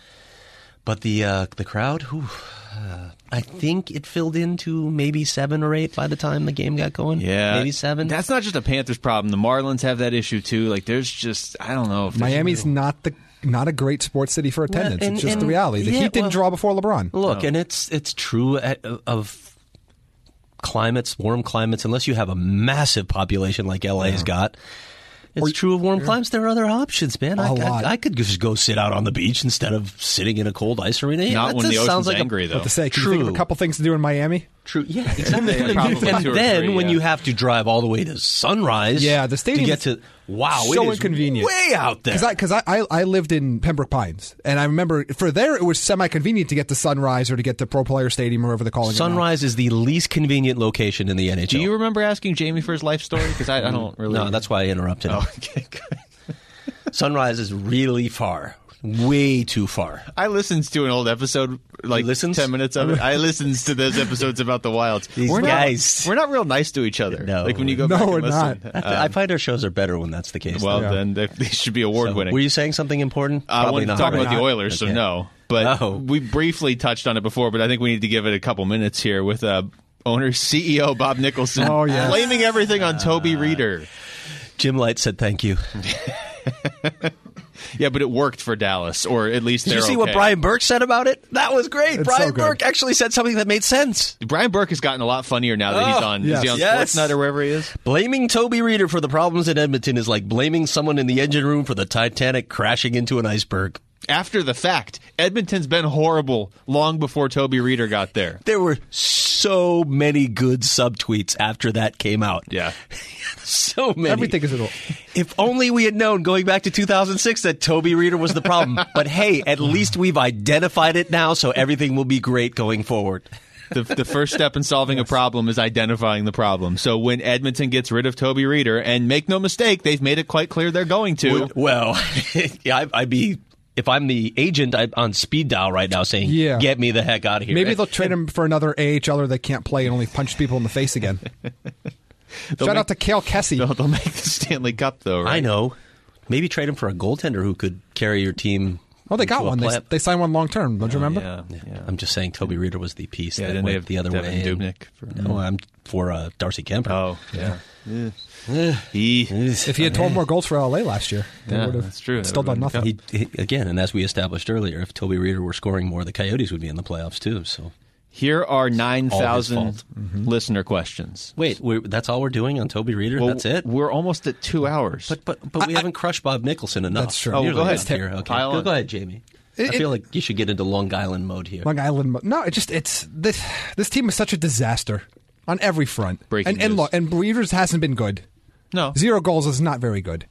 Speaker 3: But the uh, the crowd, whew, uh, I think it filled into maybe seven or eight by the time the game got going.
Speaker 2: Yeah,
Speaker 3: maybe seven.
Speaker 2: That's not just a Panthers problem. The Marlins have that issue too. Like, there's just I don't know. If there's-
Speaker 4: Miami's not the not a great sports city for attendance.
Speaker 3: and-
Speaker 4: it's just the reality. The
Speaker 3: yeah,
Speaker 4: Heat didn't
Speaker 3: well-
Speaker 4: draw before LeBron.
Speaker 3: Look, and it's it's true at, of climates, warm climates. Unless you have a massive population like LA's got, it's true of warm climates. There are other options, man. I,
Speaker 4: A
Speaker 3: I-
Speaker 4: lot.
Speaker 3: I, could just go sit out on the beach instead of sitting in a cold ice arena. Yeah,
Speaker 2: Not
Speaker 3: that
Speaker 2: when the ocean's
Speaker 3: sounds like
Speaker 2: angry,
Speaker 3: a,
Speaker 2: though.
Speaker 4: But to say, can you think of
Speaker 3: True.
Speaker 4: a couple things to do in Miami?
Speaker 3: True. Yeah, exactly.
Speaker 2: Yeah, probably
Speaker 3: and then
Speaker 2: three,
Speaker 3: when
Speaker 2: yeah.
Speaker 3: you have to drive all the way to Sunrise,
Speaker 4: Yeah, the stadium
Speaker 3: to get to wow,
Speaker 4: so
Speaker 3: it is
Speaker 4: inconvenient.
Speaker 3: way out there.
Speaker 4: Because I, I, I, I lived in Pembroke Pines, and I remember for there it was semi convenient to get to Sunrise or to get to Pro Player Stadium or whatever they're calling it. now.
Speaker 3: Sunrise is the least convenient location in the NHL.
Speaker 2: Do you remember asking Jamie for his life story? Because I, I mm. don't really.
Speaker 3: No, that's why I interrupted. him.
Speaker 2: Oh, okay, good.
Speaker 3: Sunrise is really far, way too far.
Speaker 2: I listened to an old episode, like
Speaker 3: listens?
Speaker 2: ten minutes of it. I listened to those episodes about the Wilds.
Speaker 3: These
Speaker 2: we're
Speaker 3: guys.
Speaker 2: not, we're not real nice to each other.
Speaker 3: No.
Speaker 2: like when you go
Speaker 4: No,
Speaker 2: back
Speaker 4: we're
Speaker 2: and listen.
Speaker 4: not.
Speaker 3: I, I find our shows are better when that's the case.
Speaker 2: Well,
Speaker 4: Yeah.
Speaker 2: then they, they should be award
Speaker 3: So,
Speaker 2: winning.
Speaker 3: were you saying something important?
Speaker 2: I
Speaker 3: Probably
Speaker 2: wanted to
Speaker 3: not.
Speaker 2: talk
Speaker 3: right?
Speaker 2: about the
Speaker 4: not.
Speaker 2: Oilers, so no. But
Speaker 3: Oh.
Speaker 2: we briefly touched on it before, but I think we need to give it a couple minutes here with uh, owner CEO Bob Nicholson
Speaker 4: Oh, yes.
Speaker 2: blaming everything on Toby Rieder.
Speaker 3: Jim Light said thank you.
Speaker 2: Yeah, but it worked for Dallas, or at least
Speaker 3: Did you
Speaker 2: they're
Speaker 3: see what. Brian Burke said about it? That was great.
Speaker 4: It's
Speaker 3: Brian
Speaker 4: so.
Speaker 3: Burke actually said something that made sense.
Speaker 2: Brian Burke has gotten a lot funnier now that he's
Speaker 3: Oh,
Speaker 2: on.
Speaker 4: yes.
Speaker 2: Is he on
Speaker 3: Yes.
Speaker 2: Sportsnet or wherever he is?
Speaker 3: Blaming Toby Rieder for the problems in Edmonton is like blaming someone in the engine room for the Titanic crashing into an iceberg.
Speaker 2: After the fact, Edmonton's been horrible long before Toby Rieder got there.
Speaker 3: There were so many good subtweets after that came out.
Speaker 2: Yeah.
Speaker 3: So many.
Speaker 4: Everything is a little.
Speaker 3: If only we had known going back to 2006 that Toby Rieder was the problem. but hey, at least we've identified it now, so everything will be great going forward.
Speaker 2: The, the first step in solving a problem is identifying the problem. So when Edmonton gets rid of Toby Rieder, and make no mistake, they've made it quite clear they're going to.
Speaker 3: Well, yeah, I, I'd be. If I'm the agent, I'm on speed dial right now saying,
Speaker 4: Yeah.
Speaker 3: get me the heck out of here.
Speaker 4: Maybe they'll trade him for another AHLer that can't play and only punches people in the face again. Shout
Speaker 2: make-
Speaker 4: out to Kale Kessy.
Speaker 2: They'll, they'll make the Stanley Cup, though, right?
Speaker 3: I know. Maybe trade him for a goaltender who could carry your team.
Speaker 4: Oh, they got one. They, they signed one long term. Don't you remember?
Speaker 2: Yeah, yeah.
Speaker 3: I'm just saying Toby Rieder was the piece
Speaker 2: Yeah,
Speaker 3: that
Speaker 2: didn't
Speaker 3: went
Speaker 2: they have
Speaker 3: the other
Speaker 2: Devin
Speaker 3: way. and-
Speaker 2: Dubnyk for-
Speaker 3: no, I'm for uh, Darcy Kuemper.
Speaker 2: Oh, yeah. he,
Speaker 4: If he had 12 more goals for LA last year, they
Speaker 2: Yeah,
Speaker 4: would have
Speaker 2: that's true. That
Speaker 4: still
Speaker 2: would've
Speaker 4: done
Speaker 2: been
Speaker 4: nothing.
Speaker 3: He, he- again, and as we established earlier, if Toby Rieder were scoring more, the Coyotes would be in the playoffs too. So
Speaker 2: here are 9,000
Speaker 3: fault. Mm-hmm.
Speaker 2: listener questions.
Speaker 3: wait, we're, that's all we're doing on Toby Rieder.
Speaker 2: Well,
Speaker 3: that's it.
Speaker 2: We're almost at two hours.
Speaker 3: But but but we haven't crushed Bob Nicholson enough.
Speaker 4: That's true.
Speaker 2: Oh,
Speaker 3: Nearly
Speaker 2: go ahead.
Speaker 3: Here. Okay, go, go ahead, Jamie.
Speaker 4: It-
Speaker 3: I feel like you should get into Long Island mode here.
Speaker 4: Long Island. mo- No, it just it's this this team is such a disaster on every front.
Speaker 2: Breaking
Speaker 4: and and,
Speaker 2: news.
Speaker 4: look, and Breeders hasn't been good.
Speaker 2: no.
Speaker 4: Zero goals is not very good.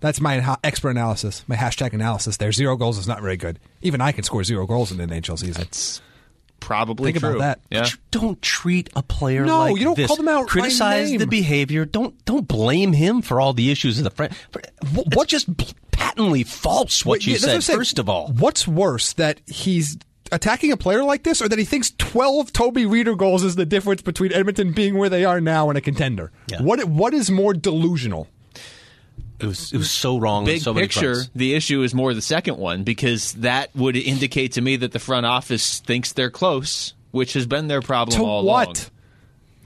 Speaker 4: That's my ha- expert analysis, my hashtag analysis. There, zero goals is not very good. Even I can score zero goals in an NHL season.
Speaker 2: It's probably
Speaker 4: Think about that.
Speaker 2: Yeah.
Speaker 3: Tr- Don't treat a player
Speaker 4: No,
Speaker 3: like
Speaker 4: you don't
Speaker 3: this.
Speaker 4: call them out by
Speaker 3: Criticize
Speaker 4: name.
Speaker 3: the behavior. Don't don't blame him for all the issues of the friend.
Speaker 4: What-
Speaker 3: What's just bl- patently false? What
Speaker 4: Wait,
Speaker 3: you
Speaker 4: yeah, that's what
Speaker 3: said
Speaker 4: I'm saying.
Speaker 3: first of all.
Speaker 4: what's worse that he's attacking a player like this, or that he thinks twelve Toby Rieder goals is the difference between Edmonton being where they are now and a contender?
Speaker 3: Yeah.
Speaker 4: What what is more delusional?
Speaker 3: It was it was so wrong. on
Speaker 2: Big
Speaker 3: so
Speaker 2: picture,
Speaker 3: fronts.
Speaker 2: the issue is more the second one because that would indicate to me that the front office thinks they're close, which has been their problem
Speaker 4: To
Speaker 2: all
Speaker 4: what?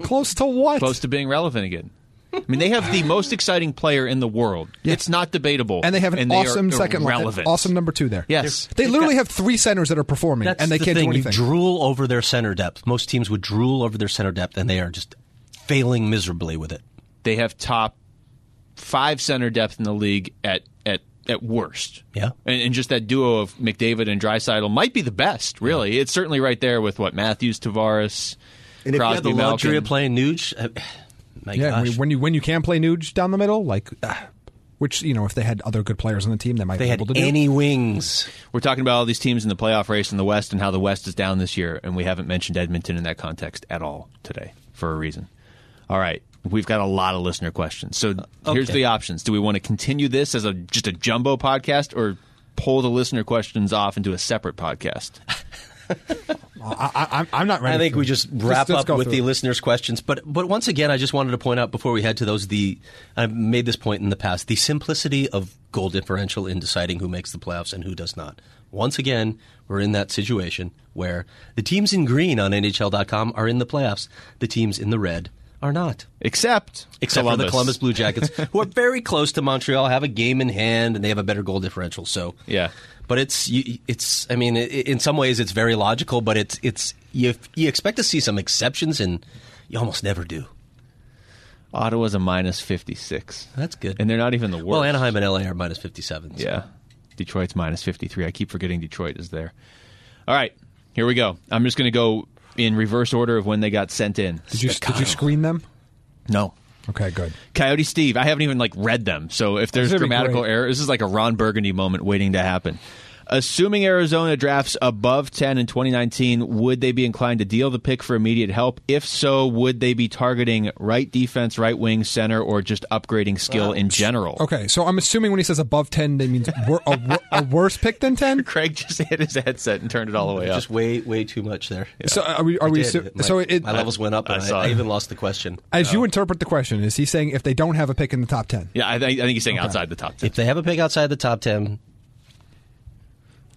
Speaker 2: along.
Speaker 4: Close to what?
Speaker 2: Close to being relevant again. I mean, they have the most exciting player in the world. It's not debatable.
Speaker 4: and they have an
Speaker 2: they
Speaker 4: awesome
Speaker 2: are
Speaker 4: second line,
Speaker 2: relevant.
Speaker 4: awesome number two there.
Speaker 2: Yes.
Speaker 4: they literally have three centers that are performing,
Speaker 3: That's
Speaker 4: and they
Speaker 3: the
Speaker 4: can't
Speaker 3: thing.
Speaker 4: do anything.
Speaker 3: You drool over their center depth. Most teams would drool over their center depth, and they are just failing miserably with it.
Speaker 2: They have top five center depth in the league at at at worst.
Speaker 3: Yeah.
Speaker 2: and, and just that duo of McDavid and Draisaitl might be the best. Really, it's certainly right there with what Matthews, Tavares,
Speaker 3: And if
Speaker 2: Crosby,
Speaker 3: you have the luxury
Speaker 2: Malkin.
Speaker 3: of playing Nuge, uh, my
Speaker 4: yeah, when
Speaker 3: gosh.
Speaker 4: you, when you when you can play Nuge down the middle, like ah, which you know if they had other good players on the team, they might
Speaker 3: they
Speaker 4: be
Speaker 3: had
Speaker 4: able to do.
Speaker 3: any wings.
Speaker 2: We're talking about all these teams in the playoff race in the West and how the West is down this year, and we haven't mentioned Edmonton in that context at all today for a reason. All right, we've got a lot of listener questions. So here's
Speaker 3: okay.
Speaker 2: the options: Do we want to continue this as a just a jumbo podcast, or pull the listener questions off into a separate podcast?
Speaker 4: I, I'm not ready.
Speaker 3: I think we just wrap
Speaker 4: let's
Speaker 3: up with the
Speaker 4: it.
Speaker 3: listeners' questions. But but once again, I just wanted to point out before we head to those the I've made this point in the past the simplicity of goal differential in deciding who makes the playoffs and who does not. Once again, we're in that situation where the teams in green on NHL.com are in the playoffs. The teams in the red are not.
Speaker 2: Except
Speaker 3: Except
Speaker 2: Columbus.
Speaker 3: for the Columbus Blue Jackets, who are very close to Montreal, have a game in hand, and they have a better goal differential. So
Speaker 2: Yeah.
Speaker 3: but it's it's I mean in some ways it's very logical, but it's it's you you expect to see some exceptions, and you almost never do.
Speaker 2: Ottawa's a minus fifty six.
Speaker 3: That's good.
Speaker 2: and they're not even the worst.
Speaker 3: well, Anaheim and LA are minus fifty seven.
Speaker 2: Yeah. Detroit's minus 53. I keep forgetting Detroit is there. All right, here we go. I'm just going to go in reverse order of when they got sent in.
Speaker 4: Did you did you screen them?
Speaker 2: No.
Speaker 4: Okay, good.
Speaker 2: Coyote Steve, I haven't even like read them. So if there's grammatical error, this is like a Ron Burgundy moment waiting to happen. Assuming Arizona drafts above 10 in 2019, would they be inclined to deal the pick for immediate help? If so, would they be targeting right defense, right wing, center, or just upgrading skill in uh, general?
Speaker 4: Okay, so I'm assuming when he says above ten, that means wor- a, a worse pick than ten.
Speaker 2: Craig just hit his headset and turned it all the way up.
Speaker 3: Just way way too much there.
Speaker 4: So are we? Are
Speaker 3: I
Speaker 4: we? assu-
Speaker 3: my,
Speaker 4: so it,
Speaker 3: my levels went up,
Speaker 2: I
Speaker 3: and I,
Speaker 2: saw
Speaker 3: I
Speaker 2: it.
Speaker 3: even lost the question.
Speaker 4: as you um, interpret the question, is he saying if they don't have a pick in the top ten?
Speaker 2: yeah, I, think- I think he's saying outside the top 10.
Speaker 3: If they have a pick outside the top ten,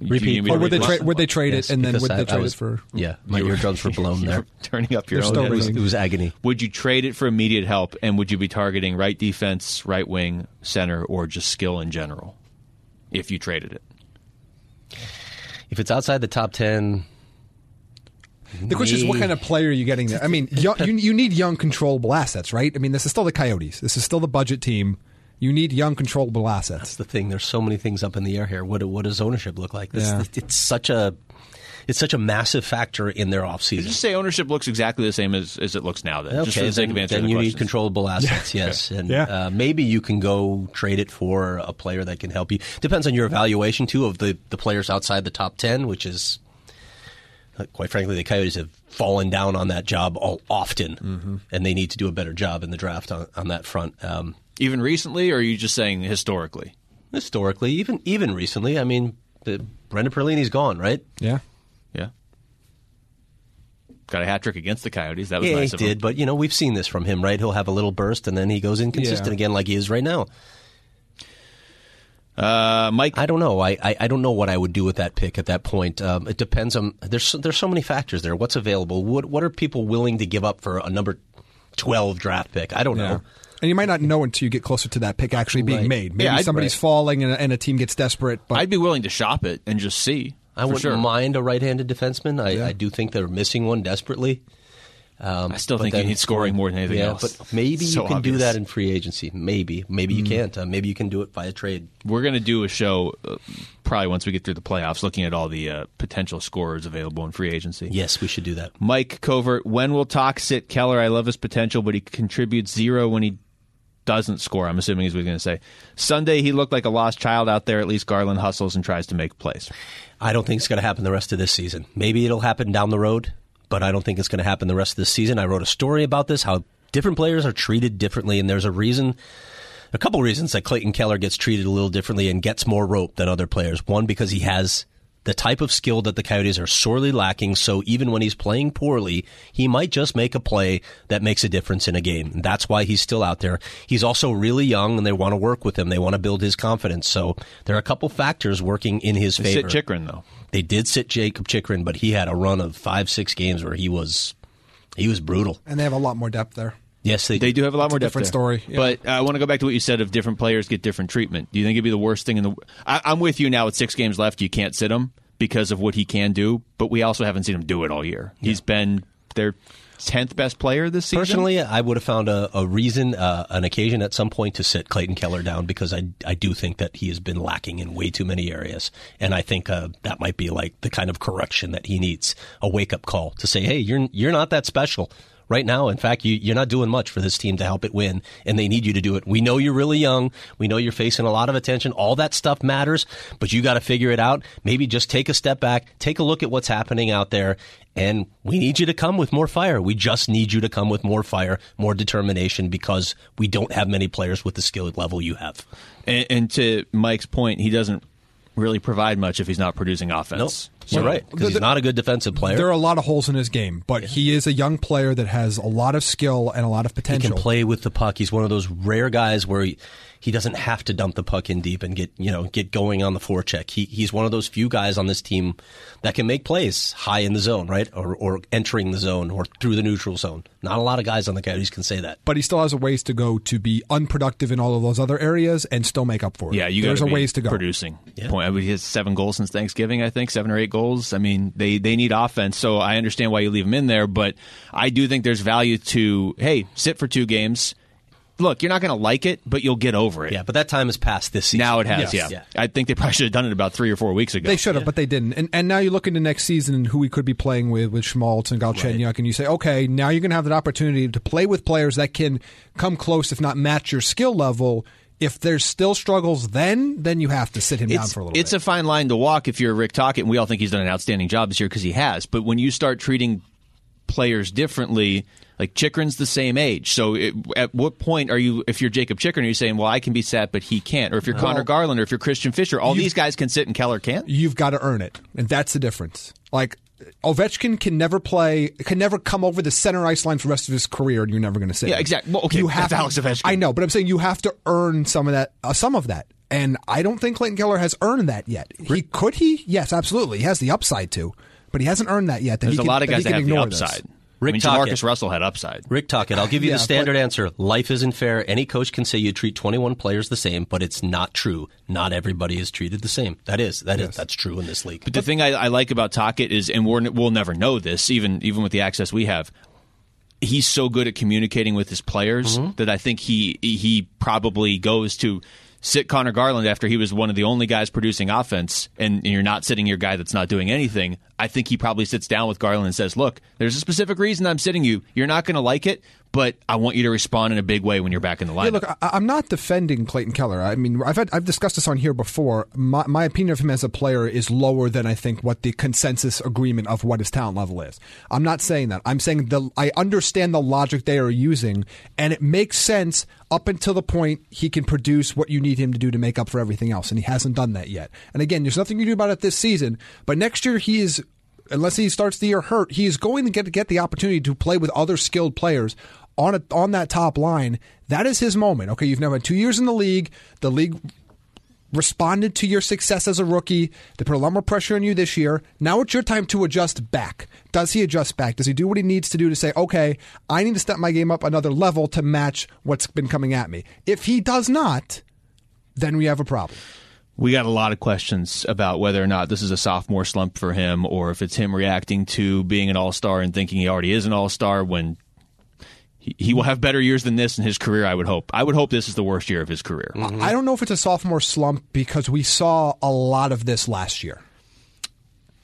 Speaker 3: Repeat.
Speaker 2: You- you-
Speaker 4: Or would they
Speaker 2: you-
Speaker 4: trade? Would they trade
Speaker 3: Yes,
Speaker 4: it and then
Speaker 3: because
Speaker 4: would
Speaker 3: I-
Speaker 4: they
Speaker 3: I
Speaker 4: trade
Speaker 3: was-
Speaker 4: it for?
Speaker 3: Yeah, my
Speaker 2: You were-
Speaker 3: eardrums were blown
Speaker 2: you
Speaker 3: there.
Speaker 2: were turning up your
Speaker 4: They're
Speaker 2: own.
Speaker 3: It was, it was agony.
Speaker 2: Would you trade it for immediate help, and would you be targeting right defense, right wing, center, or just skill in general? If you traded it,
Speaker 3: If it's outside the top ten,
Speaker 4: The question is, what kind of player are you getting there? I mean, young, you you need young, controllable assets, right? I mean, this is still the Coyotes. This is still the budget team. You need young, controllable assets.
Speaker 3: that's the thing. There's so many things up in the air here. What what does ownership look like? This,
Speaker 4: Yeah.
Speaker 3: It's such a it's such a massive factor in their offseason.
Speaker 2: just say ownership looks exactly the same as, as it looks now. Then, just for
Speaker 3: Okay,
Speaker 2: the sake of answering
Speaker 3: then
Speaker 2: the
Speaker 3: you need controllable assets, yes, and
Speaker 4: Yeah.
Speaker 3: uh, maybe you can go trade it for a player that can help you. Depends on your evaluation too of the the players outside the top ten, which is uh, quite frankly the Coyotes have fallen down on that job all often,
Speaker 2: Mm-hmm.
Speaker 3: and they need to do a better job in the draft on, on that front. Um,
Speaker 2: Even recently, or are you just saying historically?
Speaker 3: historically, even even recently, I mean, the, Brendan Perlini's gone, right?
Speaker 4: Yeah.
Speaker 2: Yeah. Got a hat trick against the Coyotes. That was
Speaker 3: yeah,
Speaker 2: nice
Speaker 3: he
Speaker 2: of him.
Speaker 3: did, but you know we've seen this from him, right? He'll have a little burst and then he goes inconsistent
Speaker 4: Yeah.
Speaker 3: again, like he is right now.
Speaker 2: Uh, Mike,
Speaker 3: I don't know. I, I, I don't know what I would do with that pick at that point. Um, it depends on there's so, there's so many factors there. What's available? What what are people willing to give up for a number twelve draft pick? I don't
Speaker 4: Yeah.
Speaker 3: know.
Speaker 4: And you might not know until you get closer to that pick actually being
Speaker 3: Right.
Speaker 4: made. Maybe
Speaker 2: Yeah,
Speaker 4: somebody's
Speaker 2: right.
Speaker 4: falling and a, and a team gets desperate. But
Speaker 2: I'd be willing to shop it and just see.
Speaker 3: I
Speaker 2: for
Speaker 3: wouldn't
Speaker 2: sure.
Speaker 3: mind a right-handed defenseman. I, I do think they're missing one desperately. Um,
Speaker 2: I still
Speaker 3: but
Speaker 2: think you
Speaker 3: then-
Speaker 2: need scoring more than anything
Speaker 3: yeah,
Speaker 2: else.
Speaker 3: but maybe
Speaker 2: So
Speaker 3: you can do that in free agency. Maybe, maybe
Speaker 4: Mm.
Speaker 3: you can't. Uh, maybe you can do it via trade.
Speaker 2: We're going to do a show uh, probably once we get through the playoffs, looking at all the uh, potential scorers available in free agency.
Speaker 3: Yes, we should do that.
Speaker 2: Mike Covert, when will Tocchet Keller? I love his potential, but he contributes zero when he doesn't score. I'm assuming he's going to say. Sunday, he looked like a lost child out there. At least Garland hustles and tries to make plays.
Speaker 3: I don't think it's going to happen the rest of this season. Maybe it'll happen down the road, but I don't think it's going to happen the rest of this season. I wrote a story about this, how different players are treated differently, and there's a reason, a couple reasons that Clayton Keller gets treated a little differently and gets more rope than other players. One, because he has the type of skill that the Coyotes are sorely lacking, so even when he's playing poorly, he might just make a play that makes a difference in a game. And that's why he's still out there. He's also really young, and they want to work with him. They want to build his confidence. So there are a couple factors working in his
Speaker 2: They
Speaker 3: favor.
Speaker 2: sit Chychrun though.
Speaker 3: They did sit Jakob Chychrun, but he had a run of five, six games where he was he was brutal.
Speaker 4: and they have a lot more depth there.
Speaker 3: Yes, they,
Speaker 2: They do have a lot more
Speaker 4: a
Speaker 2: depth
Speaker 4: different
Speaker 2: there.
Speaker 4: story, yeah.
Speaker 2: But I want to go back to what you said of different players get different treatment. Do you think it'd be the worst thing in the? I, I'm with you now. With six games left, you can't sit him because of what he can do. But we also haven't seen him do it all year. He's been their tenth best player this season.
Speaker 3: Personally, I would have found a, a reason, uh, an occasion at some point to sit Clayton Keller down because I, I do think that he has been lacking in way too many areas. And I think uh, that might be like the kind of correction that he needs a wake up call to say, hey, you're, you're not that special. Right now, in fact, you, you're not doing much for this team to help it win, and they need you to do it. We know you're really young. We know you're facing a lot of attention. All that stuff matters, but you got to figure it out. Maybe just take a step back, take a look at what's happening out there, and we need you to come with more fire. We just need you to come with more fire, more determination, because we don't have many players with the skill level you have.
Speaker 2: and, and to Mike's point, he doesn't really provide much if he's not producing offense.
Speaker 3: You're right, because he's not a good defensive player.
Speaker 4: There are a lot of holes in his game, but he is a young player that has a lot of skill and a lot of potential.
Speaker 3: He can play with the puck. He's one of those rare guys where he, he doesn't have to dump the puck in deep and get you know get going on the forecheck. He he's one of those few guys on this team that can make plays high in the zone, right, or or entering the zone or through the neutral zone. Not a lot of guys on the Coyotes can say that.
Speaker 4: but he still has a ways to go to be unproductive in all of those other areas and still make up for it.
Speaker 2: Yeah, you
Speaker 4: There's
Speaker 2: got
Speaker 4: a ways to go.
Speaker 2: producing. Point. I mean, he has seven goals since Thanksgiving. I think seven or eight goals. I mean, they they need offense, so I understand why you leave him in there. But I do think there's value to hey, sit for two games. Look, you're not going to like it, but you'll get over it.
Speaker 3: Yeah, but that time has passed this season.
Speaker 2: now it has.
Speaker 4: Yes.
Speaker 2: Yeah. I think they probably should have done it about three or four weeks ago.
Speaker 4: They should have, but they didn't. And and now you look into next season and who we could be playing with with Schmaltz and Galchenyuk, and you say, okay, now you're going to have that opportunity to play with players that can come close, if not match your skill level. If there's still struggles, then then you have to sit him down for a little
Speaker 2: it's
Speaker 4: bit.
Speaker 2: It's a fine line to walk if you're Rick Tocchet, and we all think he's done an outstanding job this year because he has. But when you start treating players differently, like Chychrun's the same age. So it, at what point are you, if you're Jakob Chychrun, are you saying, well, I can be sat, but he can't? Or if you're Conor Garland or if you're Christian Fischer, all these guys can sit and Keller can't?
Speaker 4: you've got to earn it, and that's the difference. Like Ovechkin can never play, can never come over the center ice line for the rest of his career, and you're never going to say,
Speaker 2: Yeah, exactly. Well, okay,
Speaker 4: you
Speaker 2: that's
Speaker 4: to,
Speaker 2: Alex Ovechkin.
Speaker 4: I know, but I'm saying you have to earn some of that, uh, some of that. And I don't think Clayton Keller has earned that yet. He could he? Yes, absolutely. He has the upside to, but he hasn't earned that yet. That
Speaker 2: There's
Speaker 4: he
Speaker 2: a lot of guys that
Speaker 4: can
Speaker 2: have the
Speaker 4: upside. this.
Speaker 2: Upside.
Speaker 3: Rick
Speaker 2: I mean,
Speaker 3: Tocchet.
Speaker 2: JaMarcus Russell had upside.
Speaker 3: Rick Tocchet, I'll give you
Speaker 4: Yeah,
Speaker 3: the standard answer. Life isn't fair. Any coach can say you treat 21 players the same, but it's not true. Not everybody is treated the same. That is, that is, that's true in this league.
Speaker 2: But the thing I, I like about Tocchet is, and we're, we'll never know this, even even with the access we have. He's so good at communicating with his players
Speaker 3: Mm-hmm.
Speaker 2: that I think he he probably goes to sit Conor Garland after he was one of the only guys producing offense, and you're not sitting your guy that's not doing anything. I think he probably sits down with Garland and says, "Look, there's a specific reason I'm sitting you. You're not going to like it, but I want you to respond in a big way when you're back in the lineup."
Speaker 4: Yeah, look, I, I'm not defending Clayton Keller. I mean, I've had, I've discussed this on here before. My, my opinion of him as a player is lower than I think what the consensus agreement of what his talent level is. I'm not saying that. I'm saying the I understand the logic they are using, and it makes sense up until the point he can produce what you need him to do to make up for everything else, and he hasn't done that yet. And again, there's nothing you can do about it this season. But next year, he is unless he starts the year hurt, he is going to get to get the opportunity to play with other skilled players on a, on that top line. That is his moment. Okay, you've now had two years in the league. The league responded to your success as a rookie. They put a lot more pressure on you this year. Now it's your time to adjust back. Does he adjust back? Does he do what he needs to do to say, okay, I need to step my game up another level to match what's been coming at me? If he does not, then we have a problem.
Speaker 2: We got a lot of questions about whether or not this is a sophomore slump for him or if it's him reacting to being an all star and thinking he already is an all star when he, he will have better years than this in his career, I would hope. I would hope this is the worst year of his career.
Speaker 4: I don't know if it's a sophomore slump because we saw a lot of this last year.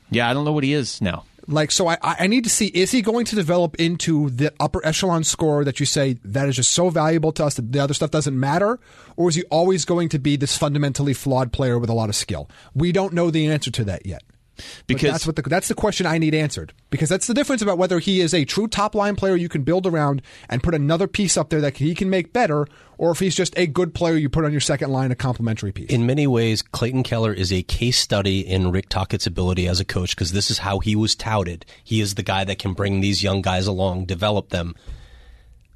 Speaker 2: Yeah, I don't know what he is now.
Speaker 4: Like, so I, I need to see is he going to develop into the upper echelon scorer that you say that is just so valuable to us that the other stuff doesn't matter? Or is he always going to be this fundamentally flawed player with a lot of skill? We don't know the answer to that yet. But
Speaker 2: Because
Speaker 4: that's what the, that's the question I need answered because that's the difference about whether he is a true top line player you can build around and put another piece up there that he can make better, or if he's just a good player you put on your second line a complementary piece.
Speaker 3: in many ways, Clayton Keller is a case study in Rick Tocchet's ability as a coach because this is how he was touted. He is the guy that can bring these young guys along, develop them.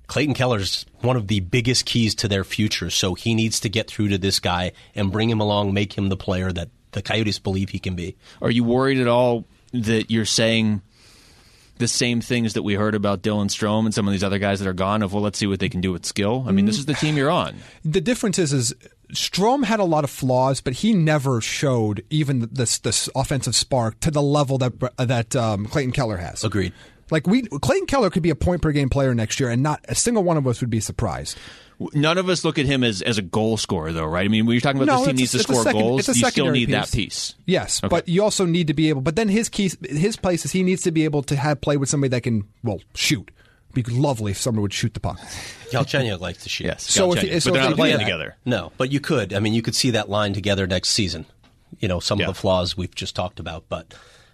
Speaker 3: Clayton Keller's one of the biggest keys to their future, so he needs to get through to this guy and bring him along, make him the player that the Coyotes believe he can be.
Speaker 2: are you worried at all that you're saying the same things that we heard about Dylan Strome and some of these other guys that are gone of, well, let's see what they can do with skill? I mean, this is the team you're on.
Speaker 4: the difference is is Strome had a lot of flaws, but he never showed even this this offensive spark to the level that that um, Clayton Keller has.
Speaker 3: Agreed.
Speaker 4: Like we, Clayton Keller could be a point per game player next year, and not a single one of us would be surprised.
Speaker 2: None of us look at him as, as a goal scorer, though, right? I mean, when you're talking about
Speaker 4: No,
Speaker 2: this team
Speaker 4: it's-
Speaker 2: needs to score
Speaker 4: second-
Speaker 2: goals,
Speaker 4: it's a
Speaker 2: you still
Speaker 4: secondary
Speaker 2: need that
Speaker 4: piece.
Speaker 2: piece.
Speaker 4: Yes,
Speaker 2: Okay.
Speaker 4: but you also need to be able. But then his key, his place is he needs to be able to have play with somebody that can well shoot. It'd be lovely if someone would shoot the puck.
Speaker 3: Galchenyuk likes to shoot.
Speaker 2: Yes,
Speaker 4: So if
Speaker 2: Galchenyuk.
Speaker 4: he- so
Speaker 2: but they're
Speaker 4: if
Speaker 2: not
Speaker 4: they
Speaker 2: playing
Speaker 4: that-
Speaker 2: together.
Speaker 3: No, but you could. I mean, you could see that line together next season. You know, some
Speaker 2: Yeah.
Speaker 3: of the flaws we've just talked about, but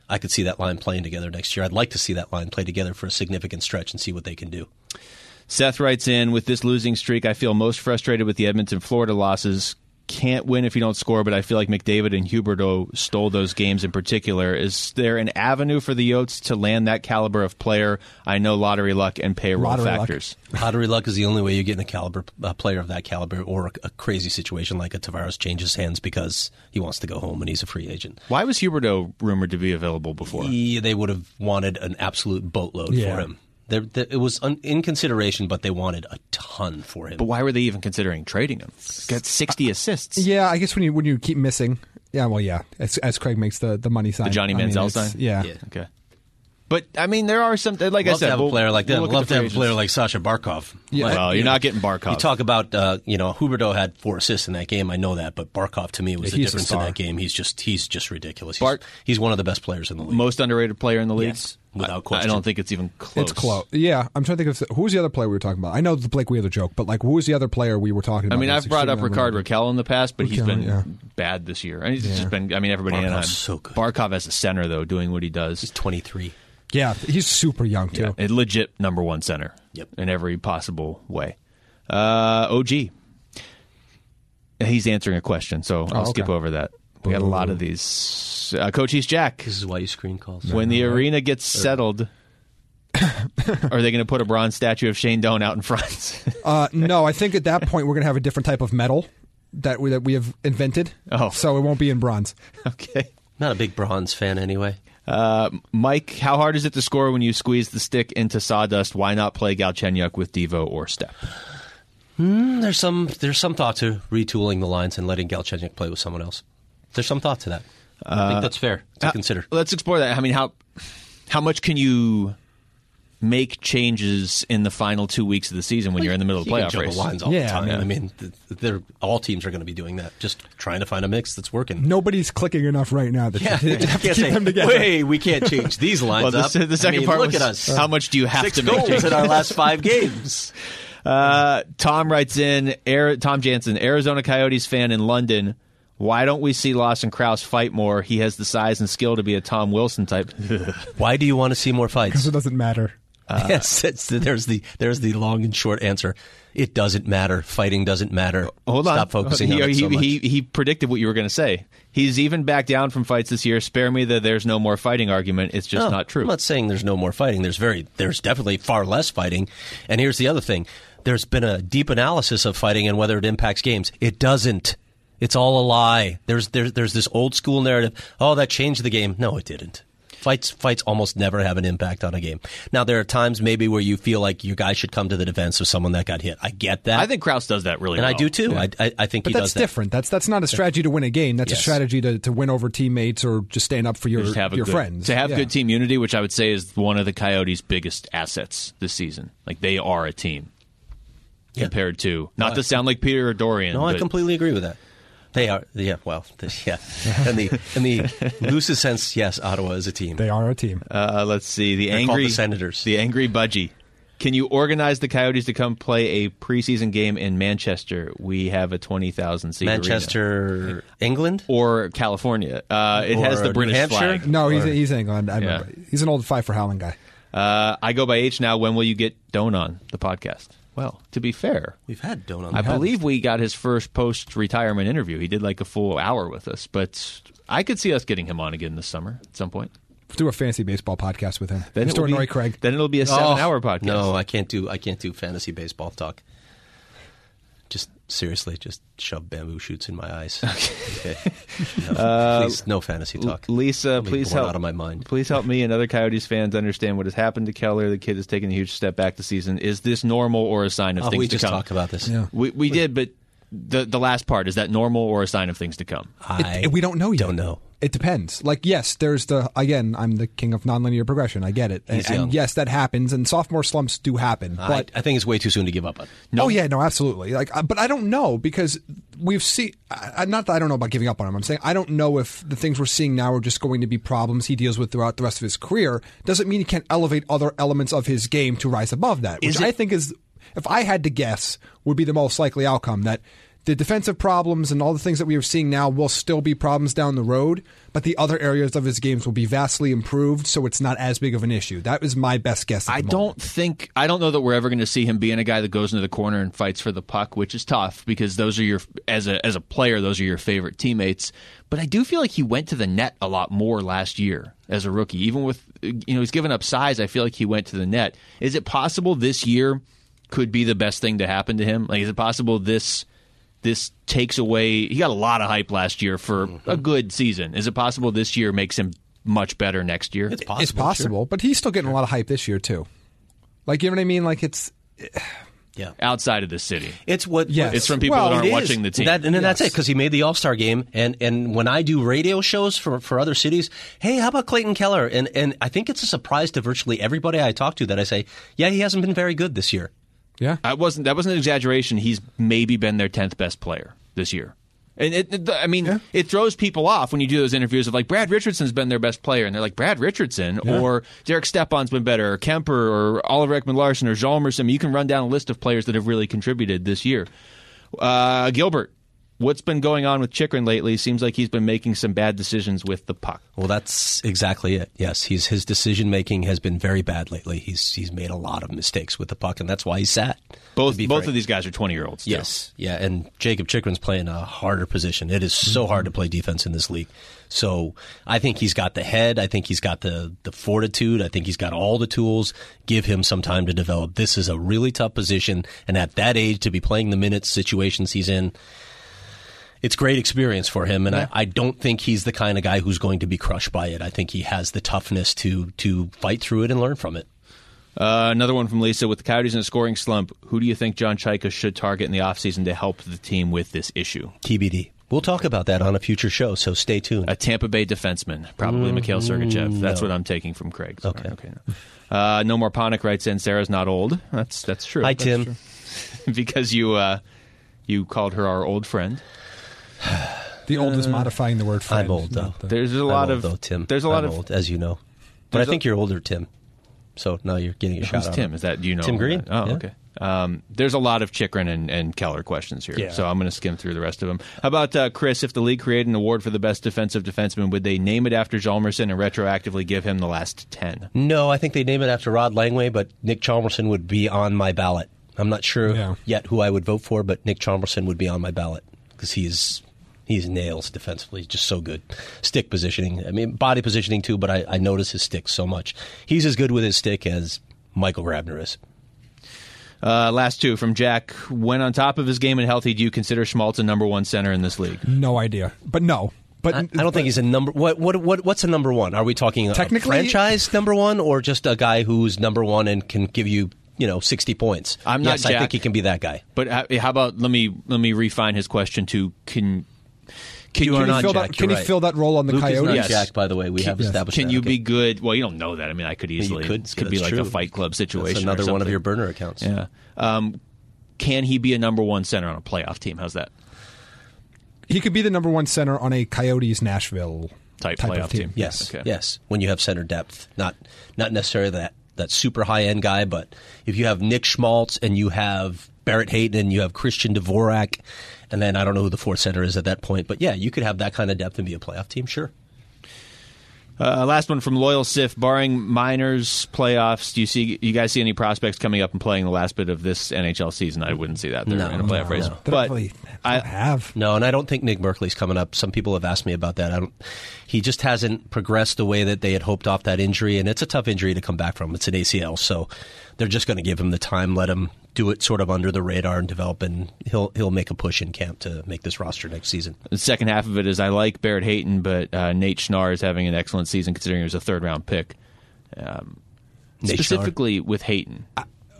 Speaker 3: I could see that line playing together next year. I'd like to see that line play together for a significant stretch and see what they can do.
Speaker 2: Seth writes in with this losing streak, I feel most frustrated with the Edmonton, Florida losses. Can't win if you don't score, but I feel like McDavid and Huberdeau stole those games in particular. Is there an avenue for the Yotes to land that caliber of player? I know lottery luck and payroll
Speaker 4: Lottery luck.
Speaker 2: factors.
Speaker 3: Lottery luck is the only way you get in a caliber a player of that caliber, or a, a crazy situation like a Tavares changes hands because he wants to go home and he's a free agent.
Speaker 2: Why was Huberdeau rumored to be available before?
Speaker 3: He, they would have wanted an absolute boatload
Speaker 4: Yeah.
Speaker 3: for him. There, there, it was un, in consideration, but they wanted a ton for him.
Speaker 2: But why were they even considering trading him? He's got 60 assists.
Speaker 4: Yeah, I guess when you when you keep missing, yeah, well, yeah, as, as Craig makes the the money sign,
Speaker 2: The Johnny
Speaker 4: I mean,
Speaker 2: Manziel sign?
Speaker 4: yeah.
Speaker 3: Yeah.
Speaker 2: Okay. But, I mean, there are some, like I
Speaker 3: love
Speaker 2: said,
Speaker 3: to have
Speaker 2: we'll-
Speaker 3: a player like that.
Speaker 2: we'll
Speaker 3: love to
Speaker 2: the
Speaker 3: have a player like Sasha Barkov.
Speaker 4: Yeah.
Speaker 3: Like,
Speaker 2: Well, you're not getting Barkov.
Speaker 3: You talk about, uh, you know, Huberdeau had four assists in that game. I know that, but Barkov to me was
Speaker 4: Yeah,
Speaker 3: the difference in that game. He's just he's just ridiculous. He's,
Speaker 2: Bart-
Speaker 3: he's one of the best players in the league.
Speaker 2: most underrated player in the league?
Speaker 3: Yes, without
Speaker 2: I- I don't think it's even close.
Speaker 4: It's close. Yeah, I'm trying to think of who was the other player we were talking about. I know the Blake Wheeler joke, but like who was the other player we were talking about?
Speaker 2: I
Speaker 4: mean,
Speaker 2: I've brought up
Speaker 4: extremely Rickard?
Speaker 2: Rakell in the past, but he's been
Speaker 4: yeah.
Speaker 2: bad this year. And he's
Speaker 4: Yeah.
Speaker 2: just been. I mean, everybody in
Speaker 3: Barkov's
Speaker 2: Anaheim.
Speaker 3: so good.
Speaker 2: Barkov as a center, though, doing what he does.
Speaker 3: He's 23.
Speaker 4: Yeah, he's super young too.
Speaker 2: Yeah, a legit number one center.
Speaker 3: Yep.
Speaker 2: In every possible way. Uh, OG. He's answering a question, so I'll
Speaker 4: Oh, okay.
Speaker 2: skip over that. We got a lot of these. Uh, Coach East Jack.
Speaker 3: This is why you screen calls.
Speaker 2: When the arena gets settled, are they going to put a bronze statue of Shane Doan out in front?
Speaker 4: Uh, no, I think at that point we're going to have a different type of medal. that we that we have invented.
Speaker 2: Oh.
Speaker 4: so it won't be in bronze.
Speaker 2: Okay.
Speaker 3: Not a big bronze fan anyway.
Speaker 2: Uh, Mike, how hard is it to score when you squeeze the stick into sawdust? Why not play Galchenyuk with Devo or Step?
Speaker 3: Mm, there's some there's some thought to retooling the lines and letting Galchenyuk play with someone else. There's some thought to that. I think that's fair to
Speaker 2: Uh,
Speaker 3: consider.
Speaker 2: Let's explore that. I mean, how how much can you make changes in the final two weeks of the season when you're in the middle of the
Speaker 3: You can
Speaker 2: playoff
Speaker 3: juggle
Speaker 2: race?
Speaker 3: lines all
Speaker 4: Yeah,
Speaker 3: the time.
Speaker 4: yeah.
Speaker 3: I mean, they're, all teams are going to be doing that. Just trying to find a mix that's working.
Speaker 4: Nobody's clicking enough right now that
Speaker 3: Yeah,
Speaker 4: you
Speaker 3: you
Speaker 4: have to keep
Speaker 3: say,
Speaker 4: them together.
Speaker 3: "Wait, we can't change these lines
Speaker 2: Well,
Speaker 3: up."
Speaker 2: the, the second
Speaker 3: I mean,
Speaker 2: part
Speaker 3: look
Speaker 2: was
Speaker 3: at us.
Speaker 2: how much do you have
Speaker 3: Six
Speaker 2: to make
Speaker 3: goals
Speaker 2: changes?
Speaker 3: in our last five games.
Speaker 2: Uh, Tom writes in, Air, Tom Jansen, Arizona Coyotes fan in London. Why don't we see Lawson Crouse fight more? He has the size and skill to be a Tom Wilson type.
Speaker 3: Why do you want to see more fights?
Speaker 4: Because it doesn't matter.
Speaker 3: yes, it's, there's the there's the long and short answer. It doesn't matter. Fighting doesn't matter.
Speaker 2: Hold on.
Speaker 3: Stop focusing
Speaker 2: he,
Speaker 3: on it
Speaker 2: he,
Speaker 3: so much.
Speaker 2: he, he predicted what you were going to say. He's even backed down from fights this year. Spare me the there's no more fighting argument. It's just
Speaker 3: No,
Speaker 2: not true.
Speaker 3: I'm not saying there's no more fighting. There's very there's definitely far less fighting. And here's the other thing. There's been a deep analysis of fighting and whether it impacts games. It doesn't. It's all a lie. There's there's there's this old school narrative. Oh, that changed the game. No, it didn't. Fights fights almost never have an impact on a game. Now there are times maybe where you feel like your guy should come to the defense of someone that got hit. I get that.
Speaker 2: I think Crouse does that really well.
Speaker 3: and
Speaker 2: well.
Speaker 3: I do too. I, I I think
Speaker 4: But
Speaker 3: he
Speaker 4: that's
Speaker 3: does that.
Speaker 4: different. That's that's not a strategy to win a game. That's
Speaker 3: Yes.
Speaker 4: a strategy to, to win over teammates or just stand up for your
Speaker 2: have
Speaker 4: your
Speaker 2: good,
Speaker 4: friends.
Speaker 2: To have
Speaker 4: Yeah.
Speaker 2: good team unity, which I would say is one of the Coyotes' biggest assets this season. Like they are a team
Speaker 3: Yeah.
Speaker 2: compared to not
Speaker 3: No,
Speaker 2: to sound like Peter or Dorian.
Speaker 3: No, I completely agree with that. They are, yeah. Well, yeah. In the in the loosest sense, yes, Ottawa is a team.
Speaker 4: They are a team.
Speaker 2: Uh, let's see. The
Speaker 3: They're
Speaker 2: angry
Speaker 3: the Senators.
Speaker 2: The angry budgie. Can you organize the Coyotes to come play a preseason game in Manchester? We have a twenty thousand seat arena.
Speaker 3: Manchester, England.
Speaker 2: or California. Uh, it has the
Speaker 3: New
Speaker 2: British
Speaker 3: Hampshire?
Speaker 2: flag.
Speaker 4: no, he's
Speaker 3: or-
Speaker 4: he's England. I remember. He's an old five for Howling guy.
Speaker 2: Uh, I go by H now. When will you get Doan on the podcast? Well, to be fair,
Speaker 3: We've had Doan on.
Speaker 2: I
Speaker 3: the
Speaker 2: believe we got his first post-retirement interview. He did like a full hour with us, but I could see us getting him on again this summer at some point.
Speaker 4: Do a fancy baseball podcast with him.
Speaker 2: Then
Speaker 4: Restore
Speaker 2: it
Speaker 4: Roy
Speaker 2: be,
Speaker 4: Craig.
Speaker 2: Then it'll be a
Speaker 3: Oh,
Speaker 2: seven-hour podcast.
Speaker 3: No, I can't do. I can't do fantasy baseball talk. Just seriously, just shove bamboo shoots in my eyes. Okay. No, uh, please, no fantasy talk.
Speaker 2: Lisa, please
Speaker 3: blown
Speaker 2: help
Speaker 3: out of my mind.
Speaker 2: Please help me and other Coyotes fans understand what has happened to Keller. The kid has taken a huge step back this season. Is this normal or a sign of
Speaker 3: Oh,
Speaker 2: things
Speaker 3: we
Speaker 2: to
Speaker 3: just
Speaker 2: come?
Speaker 3: talked about this.
Speaker 4: Yeah.
Speaker 2: We we did, but the the last part is that normal or a sign of things to come?
Speaker 3: I
Speaker 4: It- we don't know yet.
Speaker 3: Don't know.
Speaker 4: It depends. Like, yes, there's the again. I'm the king of nonlinear progression. I get it, and, and yes, that happens, and sophomore slumps do happen. But
Speaker 3: I think it's way too soon to give up on.
Speaker 4: Oh yeah, no, absolutely. Like, uh, but I don't know because we've seen. I, I- not that I don't know about giving up on him. I'm saying I don't know if the things we're seeing now are just going to be problems he deals with throughout the rest of his career. Doesn't mean he can't elevate other elements of his game to rise above that. Which
Speaker 2: it-
Speaker 4: I think is, if I had to guess, would be the most likely outcome. That the defensive problems and all the things that we are seeing now will still be problems down the road, but the other areas of his games will be vastly improved, so it's not as big of an issue. That is my best guess.
Speaker 2: I don't
Speaker 4: moment.
Speaker 2: think I don't know that we're ever going to see him being a guy that goes into the corner and fights for the puck, which is tough because those are your as a as a player, those are your favorite teammates. But I do feel like he went to the net a lot more last year as a rookie. Even with you know he's given up size, I feel like he went to the net. Is it possible this year could be the best thing to happen to him? Like, is it possible this this takes away? He got a lot of hype last year for a mm-hmm. good season. Is it possible this year makes him much better next year?
Speaker 3: It's possible.
Speaker 4: It's possible, but he's still getting a lot of hype this year too. Like you know what I mean? Like it's
Speaker 3: Yeah.
Speaker 2: outside of the city.
Speaker 3: It's what
Speaker 4: Yes.
Speaker 2: It's from people
Speaker 4: Well,
Speaker 2: that aren't watching the team.
Speaker 3: That, and then that's it because he made the All Star game. And and when I do radio shows for, for other cities, hey, how about Clayton Keller? And and I think it's a surprise to virtually everybody I talk to that I say, yeah, he hasn't been very good this year.
Speaker 4: Yeah.
Speaker 2: I wasn't. That wasn't an exaggeration. He's maybe been their tenth best player this year. And it, it- I mean, it throws people off when you do those interviews of like Brad Richardson's been their best player, and they're like Brad Richardson or Derek Stepan's been better, or Kuemper or Oliver Ekman-Larsson or Jean Merson. You can run down a list of players that have really contributed this year. Uh, Gilbert, what's been going on with Chychrun lately? Seems like he's been making some bad decisions with the puck.
Speaker 3: Well, that's exactly it. Yes, he's his decision making has been very bad lately. He's he's made a lot of mistakes with the puck, and that's why he's sat.
Speaker 2: Both both
Speaker 3: frank.
Speaker 2: of these guys are twenty year olds.
Speaker 3: Yes, yeah, and Jakob Chychrun's playing a harder position. It is so hard to play defense in this league. So I think he's got the head. I think he's got the the fortitude. I think he's got all the tools. Give him some time to develop. This is a really tough position, and at that age to be playing the minutes situations he's in. It's great experience for him, and I, I don't think he's the kind of guy who's going to be crushed by it. I think he has the toughness to to fight through it and learn from it.
Speaker 2: Uh, another one from Lisa. With the Coyotes in a scoring slump, who do you think John Chayka should target in the offseason to help the team with this issue?
Speaker 3: TBD. We'll talk about that on a future show, so stay tuned.
Speaker 2: A Tampa Bay defenseman, probably Mikhail Sergachev. That's what I'm taking from Craig. Sorry,
Speaker 3: Okay.
Speaker 2: okay. no. Uh, no more Ponick writes in. Sarah's not old. That's that's true.
Speaker 3: Hi,
Speaker 2: That's
Speaker 3: Tim.
Speaker 2: true. because you uh, you called her our old friend.
Speaker 4: The old is modifying the word friend.
Speaker 3: I'm old, though.
Speaker 4: the-
Speaker 2: There's a
Speaker 3: I'm
Speaker 2: lot
Speaker 3: old,
Speaker 2: of
Speaker 3: though, Tim.
Speaker 2: There's a lot
Speaker 3: I'm
Speaker 2: of
Speaker 3: old, as you know, but I
Speaker 2: There's a-
Speaker 3: think you're older, Tim. So now you're getting a shout
Speaker 2: Who's. Tim? Is that you know?
Speaker 3: Tim Green?
Speaker 2: Oh,
Speaker 3: Yeah.
Speaker 2: okay. Um, there's a lot of Chychrun and, and Keller questions here,
Speaker 4: Yeah.
Speaker 2: so I'm going to skim through the rest of them. How about uh, Chris? If the league created an award for the best defensive defenseman, would they name it after Hjalmarsson and retroactively give him the last ten?
Speaker 3: No, I think they name it after Rod Langway, but Nick Hjalmarsson would be on my ballot. I'm not sure
Speaker 4: Yeah.
Speaker 3: yet who I would vote for, but Nick Hjalmarsson would be on my ballot because he's he's nails defensively, He's just so good. Stick positioning, I mean body positioning too, but I, I notice his stick so much. He's as good with his stick as Michael Grabner is.
Speaker 2: Uh, last two from Jack. When on top of his game and healthy, do you consider Schmaltz a number one center in this league?
Speaker 4: no idea, but no. But
Speaker 3: I, I don't think he's a number. What what what what's a number one? Are we talking a
Speaker 4: Technically-
Speaker 3: franchise number one, or just a guy who's number one and can give you you know sixty points?
Speaker 2: I'm not
Speaker 3: yes, I think he can be that guy.
Speaker 2: But how, how about let me let me refine his question to can can
Speaker 3: You
Speaker 2: you,
Speaker 3: are
Speaker 4: Can, he
Speaker 3: not
Speaker 4: fill,
Speaker 3: Jack,
Speaker 4: that, can
Speaker 3: you're
Speaker 4: he
Speaker 3: right.
Speaker 4: fill that role on the
Speaker 3: Luke is
Speaker 4: Coyotes?
Speaker 3: not
Speaker 2: Yes.
Speaker 3: Jack, by the way. We have
Speaker 4: Yes.
Speaker 3: established.
Speaker 2: can
Speaker 3: that.
Speaker 2: you
Speaker 3: Okay.
Speaker 2: be good? Well, you don't know that. I mean, I could easily.
Speaker 3: could.
Speaker 2: This could
Speaker 3: Yeah,
Speaker 2: be
Speaker 3: that's
Speaker 2: like a. Fight Club situation.
Speaker 3: That's
Speaker 2: or
Speaker 3: another one of your burner accounts.
Speaker 2: Yeah. Um, can he be a number one center on a playoff team? How's that
Speaker 4: He could be the number one center on a Coyotes Nashville
Speaker 2: type,
Speaker 4: type
Speaker 2: playoff
Speaker 4: of team.
Speaker 2: team?
Speaker 3: Yes,
Speaker 2: Okay.
Speaker 3: yes. When you have center depth, not not necessarily that that super high end guy, but if you have Nick Schmaltz and you have Barrett Hayton and you have Christian Dvorak, and then I don't know who the fourth center is at that point, but yeah, you could have that kind of depth and be a playoff team. Sure.
Speaker 2: Uh, last one from Loyal Sif. Barring minors playoffs, do you see you guys see any prospects coming up and playing the last bit of this NHL season? I wouldn't see that. They're
Speaker 3: No,
Speaker 2: in a playoff
Speaker 3: no,
Speaker 2: race,
Speaker 3: no.
Speaker 2: But
Speaker 4: really
Speaker 2: I,
Speaker 4: have.
Speaker 3: No, and I don't think Nick Merkley's coming up. Some people have asked me about that. I don't. He just hasn't progressed the way that they had hoped off that injury, and it's a tough injury to come back from. It's an ACL, so they're just going to give him the time, let him do it sort of under the radar and develop, and he'll he'll make a push in camp to make this roster next season.
Speaker 2: The second half of it is I like Barrett Hayton, but uh, Nate Schnarr is having an excellent season considering he was a third round pick. Um,
Speaker 3: Nate Schnarr.
Speaker 2: specifically with Hayton.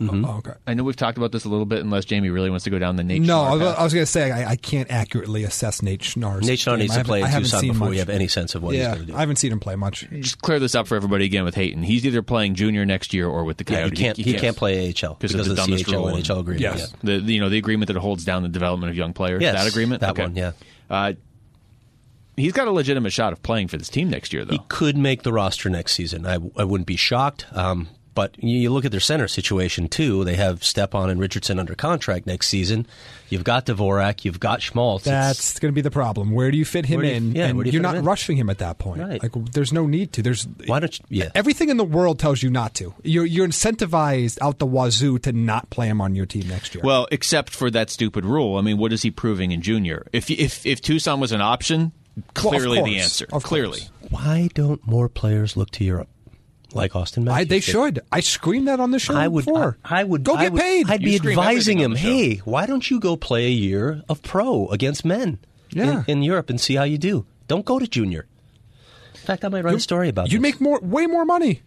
Speaker 4: Oh, okay.
Speaker 2: I know we've talked about this a little bit, unless Jaime really wants to go down the Nate.
Speaker 4: No, I
Speaker 2: Schnarr
Speaker 4: was,
Speaker 2: path.
Speaker 4: I was going to say I, I can't accurately assess Nate Schnarr's.
Speaker 3: Nate Schnarr
Speaker 4: game.
Speaker 3: needs
Speaker 4: I
Speaker 3: to
Speaker 4: haven't-
Speaker 3: play
Speaker 4: I
Speaker 3: in
Speaker 4: haven't
Speaker 3: Tucson
Speaker 4: seen
Speaker 3: before
Speaker 4: much.
Speaker 3: you have any sense of what he's going to do.
Speaker 4: I haven't seen him play much.
Speaker 2: Just clear this up for everybody again with Hayton. He's either playing junior next year or with the
Speaker 3: Yeah, he
Speaker 2: Coyotes.
Speaker 3: can't. He, can't play AHL
Speaker 2: because
Speaker 3: because
Speaker 2: of
Speaker 3: of
Speaker 2: the
Speaker 3: the
Speaker 2: dumbest
Speaker 3: CHL
Speaker 2: rule.
Speaker 3: and NHL agreement.
Speaker 4: Yes.
Speaker 3: Yeah.
Speaker 2: The, the you know the agreement that holds down the development of young players.
Speaker 3: Yes,
Speaker 2: that agreement.
Speaker 3: that
Speaker 2: Okay.
Speaker 3: one, yeah.
Speaker 2: Uh, he's got a legitimate shot of playing for this team next year, though.
Speaker 3: He could make the roster next season. I, I wouldn't be shocked. Um, but you, you look at their center situation too. They have Stepan and Richardson under contract next season. You've got Dvorak. You've got Schmaltz.
Speaker 4: That's going to be the problem. Where do you fit him
Speaker 3: you-
Speaker 4: in?
Speaker 3: yeah,
Speaker 4: and
Speaker 3: you
Speaker 4: you're not
Speaker 3: him
Speaker 4: rushing him at that point.
Speaker 3: Right.
Speaker 4: Like there's no need to. There's
Speaker 3: Why don't you? Yeah.
Speaker 4: everything in the world tells you not to. You're you're incentivized out the wazoo to not play him on your team next year.
Speaker 2: Well, except for that stupid rule. I mean, what is he proving in junior? If if if Tucson was an option,
Speaker 4: Well,
Speaker 2: clearly the answer.
Speaker 4: Of
Speaker 2: clearly.
Speaker 4: course.
Speaker 3: Why don't more players look to Europe, like Auston Matthews?
Speaker 4: I, they
Speaker 3: did?
Speaker 4: should. I screamed that on the show
Speaker 3: I would.
Speaker 4: before.
Speaker 3: I, I would
Speaker 4: go
Speaker 3: I
Speaker 4: get
Speaker 3: would-
Speaker 4: paid.
Speaker 3: I'd
Speaker 2: You
Speaker 3: be advising him.
Speaker 2: on the show.
Speaker 3: Hey, why don't you go play a year of pro against men
Speaker 4: Yeah.
Speaker 3: in, in Europe and see how you do? Don't go to junior. In fact, I might write a story about
Speaker 4: you
Speaker 3: this.
Speaker 4: make more, way more money.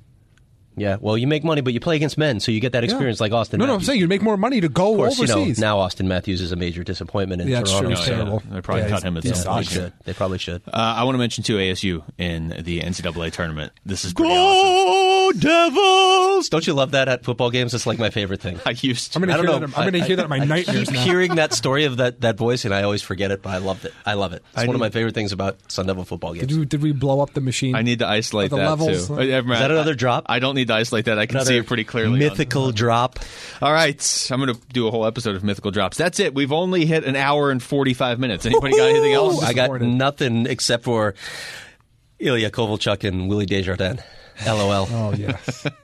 Speaker 3: Yeah, well, you make money, but you play against men, so you get that experience
Speaker 4: Yeah.
Speaker 3: like Auston.
Speaker 4: No, no, I'm saying you make more money to go
Speaker 3: Of course, you
Speaker 4: overseas.
Speaker 3: know now Auston Matthews is a major disappointment in
Speaker 4: Yeah, that's true. He's
Speaker 2: yeah.
Speaker 4: terrible.
Speaker 2: They probably
Speaker 4: Yeah,
Speaker 2: cut him at some
Speaker 3: They
Speaker 2: point.
Speaker 3: should. They probably should.
Speaker 2: Uh, I want to mention too ASU in the NCAA tournament. This is pretty awesome.
Speaker 3: Devils! Don't you love that at football games? It's like my favorite thing.
Speaker 2: I used. To.
Speaker 4: I'm
Speaker 3: I
Speaker 4: going to
Speaker 3: don't
Speaker 4: hear
Speaker 3: know.
Speaker 4: that. I'm going to
Speaker 3: I-
Speaker 4: hear that in my
Speaker 3: I
Speaker 4: nightmares
Speaker 3: keep
Speaker 4: now.
Speaker 3: hearing that story of that, that voice, and I always forget it, but I loved it. I love it. It's
Speaker 2: I
Speaker 3: one of my favorite things about Sun Devil football games.
Speaker 4: Did, you, did we blow up the machine?
Speaker 2: I need to isolate
Speaker 4: The
Speaker 2: that
Speaker 4: levels.
Speaker 2: too.
Speaker 4: Is
Speaker 2: Is
Speaker 3: that another drop?
Speaker 2: I don't need to isolate that. I can see it pretty clearly. on-
Speaker 3: Mythical drop.
Speaker 2: All right, I'm going to do a whole episode of mythical drops. That's it. We've only hit an hour and 45 minutes. Anybody got anything else?
Speaker 3: I got
Speaker 4: disappointed.
Speaker 3: nothing except for Ilya Kovalchuk and Willie Desjardins. LOL.
Speaker 4: Oh yes.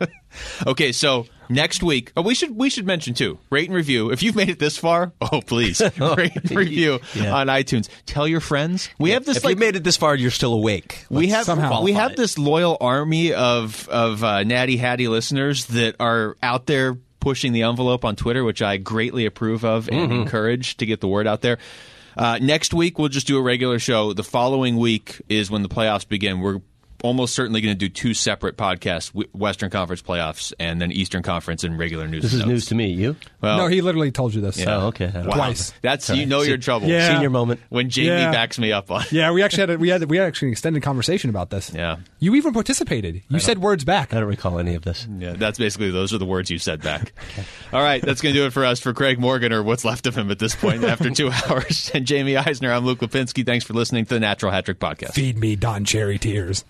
Speaker 2: Okay, so next week, oh, we should we should mention too. Rate and review. If you've made it this far, oh please, rate and review
Speaker 3: Yeah.
Speaker 2: on iTunes. Tell your friends. We have this
Speaker 3: if
Speaker 2: like
Speaker 3: you made it this far, you're still awake.
Speaker 2: we
Speaker 3: Let's
Speaker 2: have
Speaker 4: somehow
Speaker 2: we have
Speaker 3: it.
Speaker 2: this loyal army of of uh, Natty Hattie listeners that are out there pushing the envelope on Twitter, which I greatly approve of and
Speaker 3: Mm-hmm.
Speaker 2: encourage to get the word out there. Uh, next week, we'll just do a regular show. The following week is when the playoffs begin. We're almost certainly going to do two separate podcasts: w- Western Conference playoffs and then Eastern Conference and regular news.
Speaker 3: This
Speaker 2: and
Speaker 3: is
Speaker 2: notes.
Speaker 3: news to me. You?
Speaker 2: Well,
Speaker 4: no, he literally told you this.
Speaker 3: Oh, okay. I don't know.
Speaker 4: Twice.
Speaker 2: That's you know you're in trouble.
Speaker 4: Yeah.
Speaker 3: Senior moment.
Speaker 2: When Jaime
Speaker 4: Yeah.
Speaker 2: backs me up on.
Speaker 4: Yeah, we actually had a, we had we had actually an extended conversation about this.
Speaker 2: Yeah.
Speaker 4: You even participated. You said words back.
Speaker 3: I don't recall any of this.
Speaker 2: Yeah, that's basically those are the words you said back. All right, that's going to do it for us for Craig Morgan or what's left of him at this point after two hours. And Jaime Eisner, I'm Luke Lapinski. Thanks for listening to the Natural Hat Trick Podcast.
Speaker 4: Feed me Don Cherry tears.